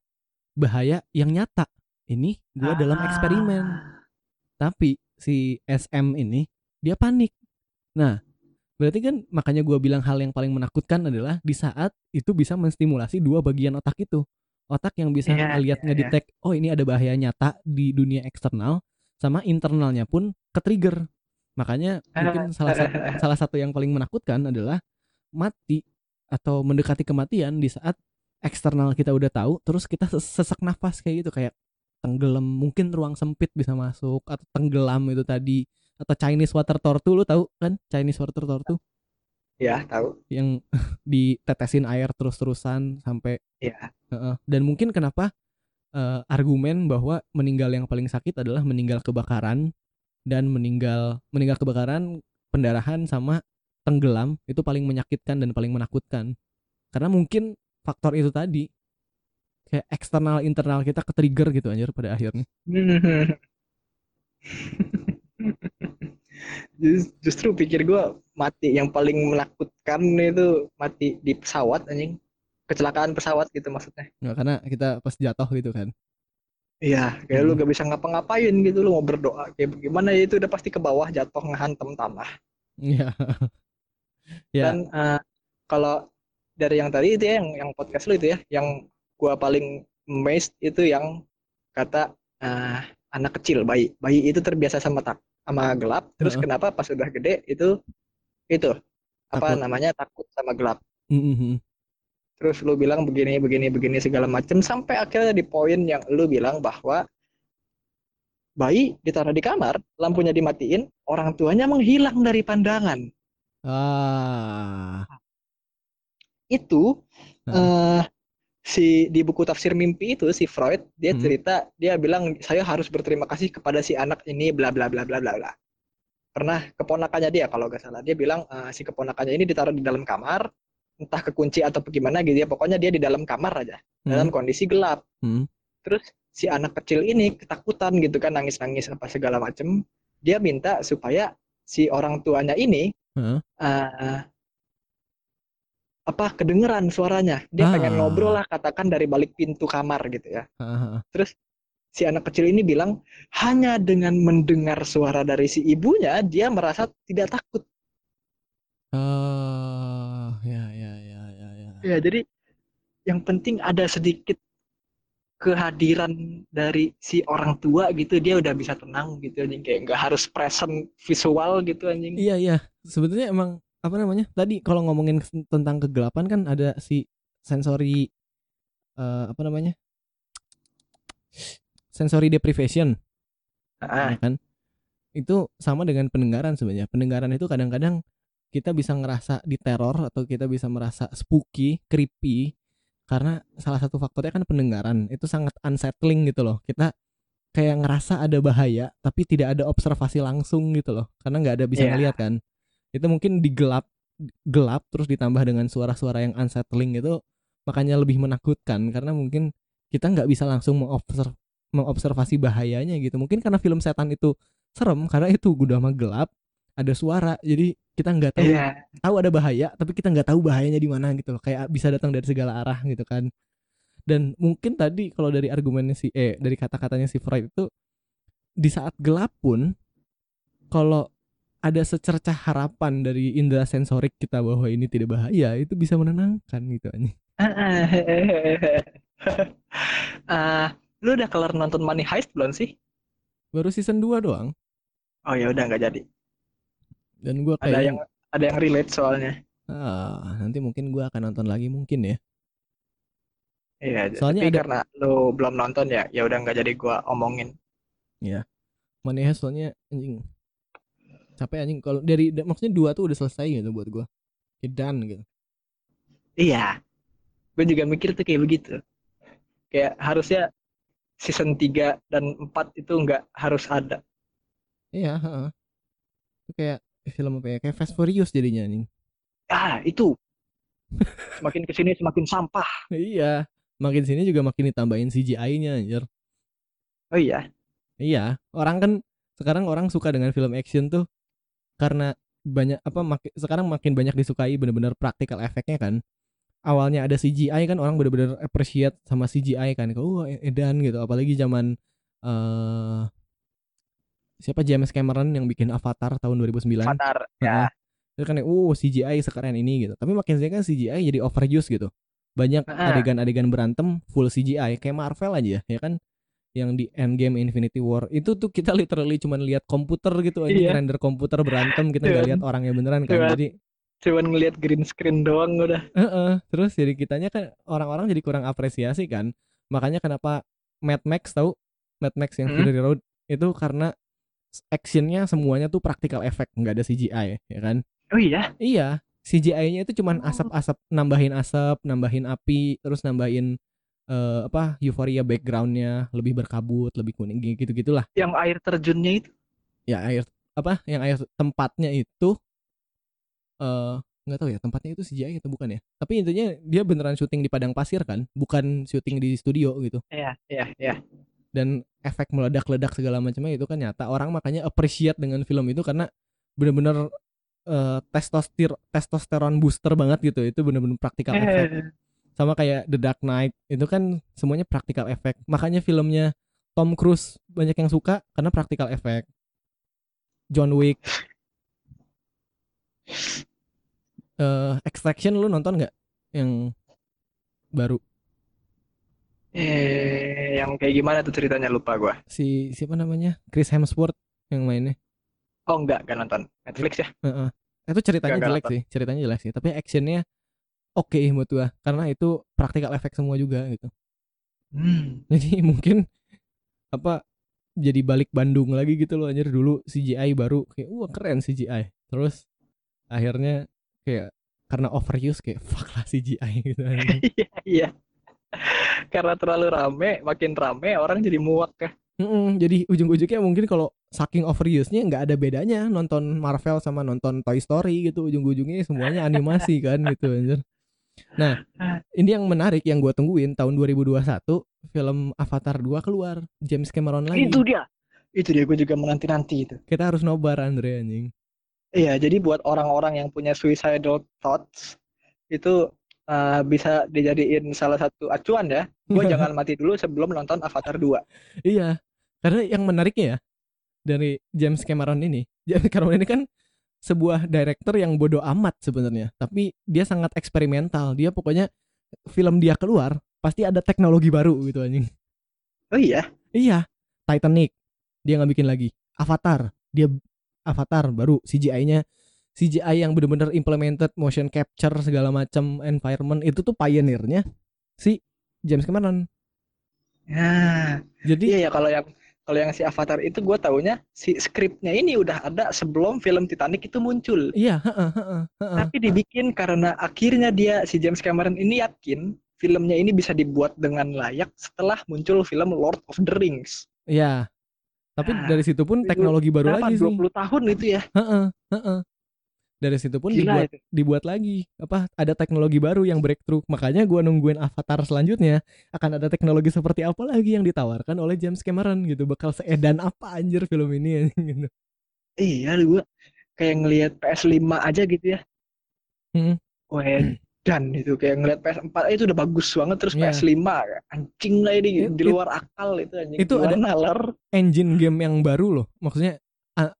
bahaya yang nyata. Ini gua dalam eksperimen. Ah. Tapi si SM ini dia panik. Nah, berarti kan makanya gua bilang hal yang paling menakutkan adalah di saat itu bisa menstimulasi dua bagian otak itu. Otak yang bisa Iya, ngelihat iya, ngedetect oh ini ada bahaya nyata di dunia eksternal sama internalnya pun ke-trigger. Makanya mungkin salah satu salah satu yang paling menakutkan adalah mati atau mendekati kematian di saat eksternal kita udah tahu terus kita ses- sesak nafas kayak gitu kayak tenggelam mungkin ruang sempit bisa masuk atau tenggelam itu tadi atau Chinese water torture lu tahu kan Chinese water torture Ya, tahu. yang ditetesin air terus-terusan sampai Ya. Heeh. dan mungkin kenapa eh, argumen bahwa meninggal yang paling sakit adalah meninggal kebakaran dan meninggal meninggal kebakaran pendarahan sama tenggelam itu paling menyakitkan dan paling menakutkan karena mungkin faktor itu tadi kayak eksternal internal kita ke trigger gitu anjir pada akhirnya Jus- Justru pikir gua mati yang paling menakutkan itu mati di pesawat anjing. Kecelakaan pesawat gitu maksudnya. Nggak, karena kita pas jatuh gitu kan Iya, kayak lu Hmm. gak bisa ngapa-ngapain gitu lu mau berdoa kayak gimana ya itu udah pasti ke bawah jatuh ngehantem tanah. Iya ya Dan eh, kalau dari yang tadi itu ya yang yang podcast lu itu ya, yang gua paling amazed itu yang kata eh, anak kecil bayi. Bayi itu terbiasa sama tak sama gelap, terus Heeh. kenapa pas udah gede itu itu apa Takut. namanya takut sama gelap. Mhm. Terus lu bilang begini begini begini segala macem sampai akhirnya di poin yang lu bilang bahwa bayi ditaruh di kamar, lampunya dimatiin, orang tuanya menghilang dari pandangan. ah Itu Heeh. eh si di buku tafsir mimpi itu si Freud dia Hmm. cerita dia bilang saya harus berterima kasih kepada si anak ini bla bla bla bla bla bla. Pernah keponakannya dia kalau nggak salah dia bilang eh, si keponakannya ini ditaruh di dalam kamar entah kekunci atau bagaimana gitu ya pokoknya dia di dalam kamar aja dalam kondisi gelap. Hmm. Terus si anak kecil ini ketakutan gitu kan nangis-nangis apa segala macem. Dia minta supaya si orang tuanya ini Heeh. eh, apa kedengeran suaranya. Dia pengen Ah. ngobrol lah katakan dari balik pintu kamar gitu ya. Heeh. Terus si anak kecil ini bilang hanya dengan mendengar suara dari si ibunya dia merasa tidak takut. Oh, ya ya. Ya jadi yang penting ada sedikit kehadiran dari si orang tua gitu dia udah bisa tenang gitu anjing kayak nggak harus present visual gitu anjing. Iya iya, sebetulnya emang apa namanya? Tadi kalau ngomongin tentang kegelapan kan ada si sensory eh, apa namanya? Sensory deprivation, Ah, ya kan? Itu sama dengan pendengaran sebenarnya. Pendengaran itu kadang-kadang kita bisa ngerasa diteror atau kita bisa merasa spooky, creepy karena salah satu faktornya kan pendengaran. Itu sangat unsettling gitu loh. Kita kayak ngerasa ada bahaya tapi tidak ada observasi langsung gitu loh. Karena nggak ada bisa Iya. ngelihat kan. Itu mungkin digelap gelap terus ditambah dengan suara-suara yang unsettling itu makanya lebih menakutkan karena mungkin kita nggak bisa langsung mengobserv mengobservasi bahayanya gitu. Mungkin karena film setan itu serem karena itu udah mah gelap, ada suara. Jadi kita nggak tahu iya. tahu ada bahaya tapi kita nggak tahu bahayanya di mana gitu loh kayak bisa datang dari segala arah gitu kan dan mungkin tadi kalau dari argumennya si eh dari kata-katanya si Freud itu di saat gelap pun kalau ada secercah harapan dari indera sensorik kita bahwa ini tidak bahaya itu bisa menenangkan gitu anjing. Ah, lu udah kelar nonton Money Heist belum sih? baru season 2 doang Oh ya udah nggak jadi. Dan gua Ada kayak yang ada yang relate soalnya. ah nanti mungkin gua akan nonton lagi mungkin ya Iya, Soalnya tapi ada- karena lu belum nonton ya, ya udah nggak jadi gua omongin. Money Heist soalnya anjing capek anjing kalau dari da- maksudnya dua tuh udah selesai gitu buat gua Kayak done gitu Iya. Gue juga mikir tuh kayak begitu. Kayak harusnya season 3 dan 4 itu nggak harus ada. Iya, heeh. Itu kayak film apa ya? Kayak Fast Furious jadinya nih. Ah, itu. Semakin ke sini semakin sampah. iya. Makin sini juga makin ditambahin CGI-nya anjir. Oh iya. Iya, orang kan sekarang orang suka dengan film action tuh karena banyak apa sekarang makin banyak disukai bener-bener praktikal efeknya kan. Awalnya ada CGI kan orang bener-bener appreciate sama CGI kan. Oh, edan gitu. Apalagi zaman eh siapa James Cameron yang bikin Avatar tahun 2009. Fatar. Heeh. Ya. Itu kan oh CGI sekeren ini gitu. Tapi makin sini kan CGI jadi overuse gitu. Banyak adegan-adegan berantem full CGI kayak Marvel aja ya kan. Yang di Endgame Infinity War itu tuh kita literally cuman lihat komputer gitu aja Iya. render komputer berantem kita nggak lihat orangnya beneran kan. Iya. Jadi cuman ngelihat green screen doang udah Heeh, terus jadi kitanya kan orang-orang jadi kurang apresiasi kan. Makanya kenapa Mad Max tahu Mad Max yang Hmm. Fury Road itu karena actionnya semuanya tuh practical effect, nggak ada CGI ya kan? oh iya Iya, CGI-nya itu cuman Oh. asap-asap, nambahin asap, nambahin api, terus nambahin eh, apa euforia backgroundnya lebih berkabut, lebih kuning gitu gitulah. yang air terjunnya itu Ya air apa? Yang air tempatnya itu eh nggak tahu ya tempatnya itu CGI atau bukan ya. Tapi intinya dia beneran syuting di padang pasir kan, bukan syuting di studio gitu. iya iya iya Dan efek meledak-ledak segala macamnya itu kan nyata. Orang makanya appreciate dengan film itu karena bener-bener eh, testoster testosteron booster banget gitu. Itu bener-bener practical effect. Eh, sama kayak The Dark Knight itu kan semuanya practical effect makanya filmnya Tom Cruise banyak yang suka karena practical effect John Wick eh Extraction lu nonton nggak yang baru eh yang kayak gimana tuh ceritanya? Lupa gua. Si siapa namanya? Chris Hemsworth yang mainnya. Oh enggak gak nonton. Netflix ya? Heeh. itu ceritanya jelek nonton. sih ceritanya jelek sih. Tapi actionnya oke menurut gua karena itu practical effect semua juga gitu. Hmm. jadi mungkin apa jadi balik Bandung lagi gitu loh anjir. Dulu CGI baru kayak wah keren CGI terus akhirnya kayak karena overuse kayak fuck lah CGI gitu anjing. iya iya karena terlalu rame makin rame orang jadi muak ya. Mm-mm, jadi ujung-ujungnya mungkin kalau saking overuse-nya nggak ada bedanya nonton Marvel sama nonton Toy Story gitu. Ujung-ujungnya semuanya animasi kan gitu anjir. Nah ini yang menarik yang gua tungguin tahun 2021 film Avatar 2 keluar James Cameron lagi. Itu dia. Itu dia gue juga menanti nanti itu. Kita harus nobar Andre anjing. Iya, jadi buat orang-orang yang punya suicidal thoughts itu uh, bisa dijadiin salah satu acuan ya. Gue jangan mati dulu sebelum nonton Avatar 2. Iya, karena yang menariknya ya dari James Cameron ini, James Cameron ini kan sebuah director yang bodoh amat sebenarnya, tapi dia sangat eksperimental. Dia pokoknya film dia keluar pasti ada teknologi baru gitu anjing. Oh iya, Iya, Titanic dia nggak bikin lagi. Avatar dia Avatar baru CGI-nya CGI yang bener-bener implemented motion capture segala macam environment itu tuh pioneernya si James Cameron. nah Jadi iya ya kalau yang kalau yang si Avatar itu gue taunya si skripnya ini udah ada sebelum film Titanic itu muncul. iya, heeh, heeh, heeh. Tapi dibikin karena akhirnya dia si James Cameron ini yakin filmnya ini bisa dibuat dengan layak setelah muncul film Lord of the Rings. Iya. Tapi Ah, dari situ pun itu teknologi baru lagi sih. 20 tahun itu ya. Heeh, heeh. Dari situ pun Gila dibuat itu. dibuat lagi apa ada teknologi baru yang breakthrough. Makanya gua nungguin Avatar selanjutnya akan ada teknologi seperti apa lagi yang ditawarkan oleh James Cameron gitu. Bakal seedan apa anjir film ini gitu. Iya, gue kayak ngelihat PS5 aja gitu ya. Hmm. Wah, dan itu kayak ngelihat PS4 aja itu udah bagus banget terus Iya. PS5 anjing lah ini It- di it- luar akal itu anjing. itu ada- nalar. Engine game yang baru loh. Maksudnya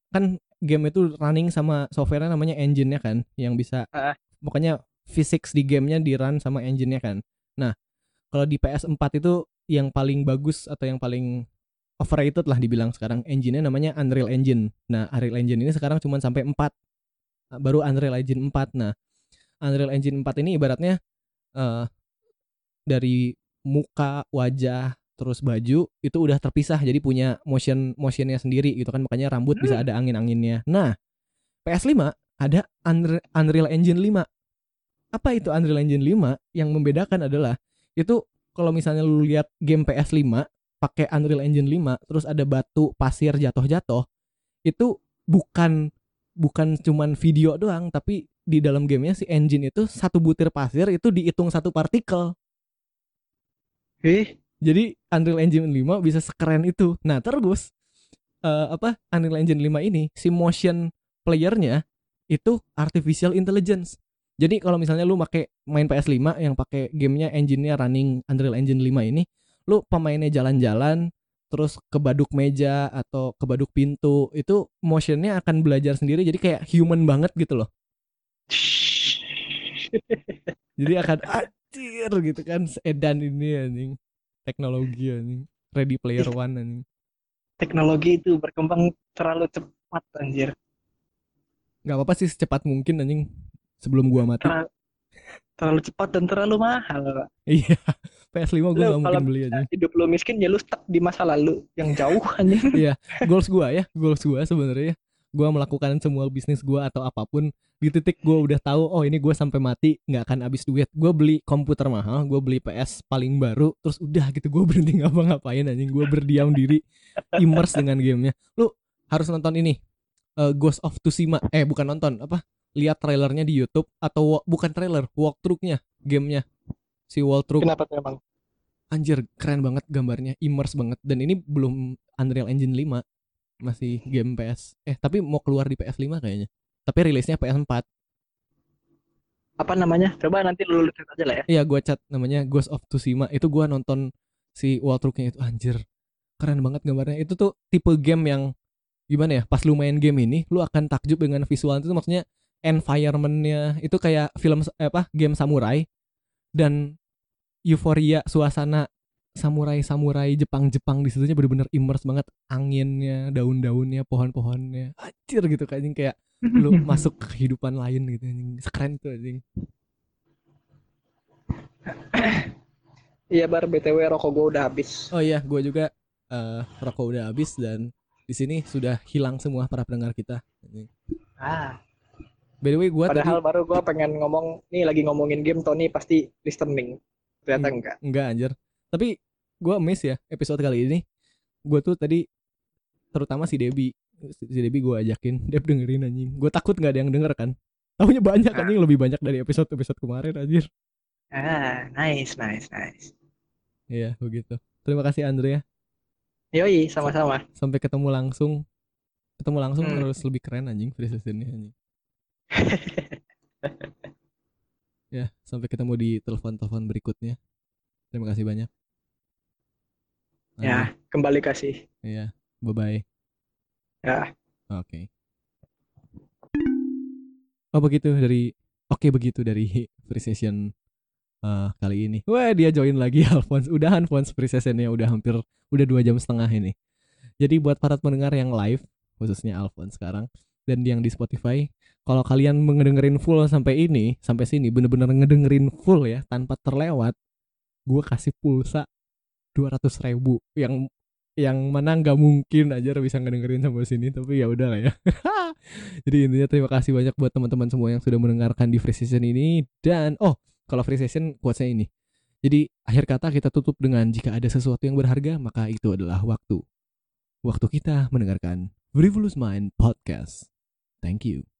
kan game itu running sama softwarenya namanya engine-nya kan yang bisa Ah. pokoknya physics di gamenya di run sama engine-nya kan. Nah, kalau di PS4 itu yang paling bagus atau yang paling overrated lah dibilang sekarang engine-nya namanya Unreal Engine. Nah, Unreal Engine ini sekarang cuma sampai 4. Nah, Baru Unreal Engine 4. Nah, Unreal Engine 4 ini ibaratnya eh dari muka, wajah, terus baju itu udah terpisah jadi punya motion motionnya sendiri gitu kan makanya rambut bisa ada angin-anginnya. Nah, PS5 ada Unre- Unreal Engine 5. Apa itu Unreal Engine 5? Yang membedakan adalah itu kalau misalnya lu lihat game PS5 pakai Unreal Engine 5 terus ada batu pasir jatuh-jatuh itu bukan bukan cuman video doang tapi di dalam gamenya si engine itu satu butir pasir itu dihitung satu partikel Eh, jadi Unreal Engine 5 bisa sekeren itu. Nah, terus eh, apa Unreal Engine 5 ini si motion playernya itu artificial intelligence. Jadi kalau misalnya lu pakai main PS5 yang pakai gamenya engine-nya running Unreal Engine 5 ini, lu pemainnya jalan-jalan terus kebaduk meja atau kebaduk pintu itu motionnya akan belajar sendiri jadi kayak human banget gitu loh. Jadi akan anjir gitu kan sedan ini anjing. Teknologi anjing. Ready Player One anjing. teknologi itu berkembang terlalu cepat anjir. Gak apa-apa sih secepat mungkin anjing. sebelum gua mati. Terlalu, terlalu cepat dan terlalu mahal. Pak. Iya. PS5 gua gak kalau mungkin beli aja. Hidup lu miskin ya lu stuck di masa lalu yang jauh anjing. Iya, goals gua ya, goals gua sebenarnya gua melakukan semua bisnis gua atau apa pun di titik gua udah tahu oh ini gua sampai mati nggak akan habis duit. Gua beli komputer mahal, gua beli PS paling baru, terus udah gitu gua berhenti ngapa-ngapain anjing, gua berdiam diri immerse dengan gamenya. Lu harus nonton ini eh, Ghost of Tsushima. Eh bukan nonton, apa? Lihat trailernya di YouTube atau bukan trailer, walkthrough-nya, gamenya. Si walkthrough Kenapa tuh emang? Anjir, keren banget gambarnya, immerse banget. Dan ini belum Unreal Engine 5, masih game PS. Eh, tapi mau keluar di PS5 kayaknya. Tapi rilisnya PS4. Apa namanya? Coba nanti lu lihat aja lah ya. Iya, gua cat namanya Ghost of Tsushima. Itu gua nonton si walkthrough-nya itu anjir. Keren banget gambarnya. Itu tuh tipe game yang gimana ya? Pas lu main game ini, lu akan takjub dengan visual itu maksudnya environment-nya itu kayak film eh, apa? Game samurai dan euforia suasana samurai-samurai Jepang-Jepang di situnya bener-bener immerse banget anginnya, daun-daunnya, pohon-pohonnya. Anjir gitu kayak anjing kayak lu masuk ke kehidupan lain gitu anjing. Keren tuh anjing. Iya bar BTW rokok gua udah habis. Oh iya, gua juga eh, rokok udah habis dan di sini sudah hilang semua para pendengar kita. Ah, By the way, gua tadi padahal baru gua pengen ngomong nih lagi ngomongin game Tony pasti listening. Ternyata enggak. enggak anjir. Tapi gua miss ya episode kali ini. Gua tuh tadi terutama si Debi, si Debi gua ajakin, Deb dengerin anjing. Gua takut nggak ada yang denger kan. Tahunya banyak Ah. anjing, lebih banyak dari episode-episode kemarin anjir. Ah, nice, nice, nice. Iya, begitu. Terima kasih Andre ya. Yoi, sama-sama. Sampai ketemu langsung. Ketemu langsung Hmm. harus lebih keren anjing free sessionnya anjing. Ya, sampai ketemu di telepon-telepon berikutnya. Terima kasih banyak. Ya, kembali kasih. Iya, bye-bye. Ya. Oke. Oh begitu dari Oke begitu dari free session eh, kali ini. Wah dia join lagi Alphonse. Udah Alphonse free sessionnya udah hampir udah dua jam setengah ini. Jadi buat para pendengar yang live khususnya Alphonse sekarang dan yang di Spotify, kalau kalian mengedengerin full sampai ini sampai sini bener-bener ngedengerin full ya tanpa terlewat, gue kasih pulsa 200 ribu yang yang mana nggak mungkin aja bisa ngedengerin sampai sini tapi ya udah lah ya. Jadi intinya terima kasih banyak buat teman-teman semua yang sudah mendengarkan di free session ini. Dan oh kalau free session quotesnya ini. Jadi akhir kata kita tutup dengan jika ada sesuatu yang berharga maka itu adalah waktu. Waktu kita mendengarkan Frivolous Mind Podcast. Thank you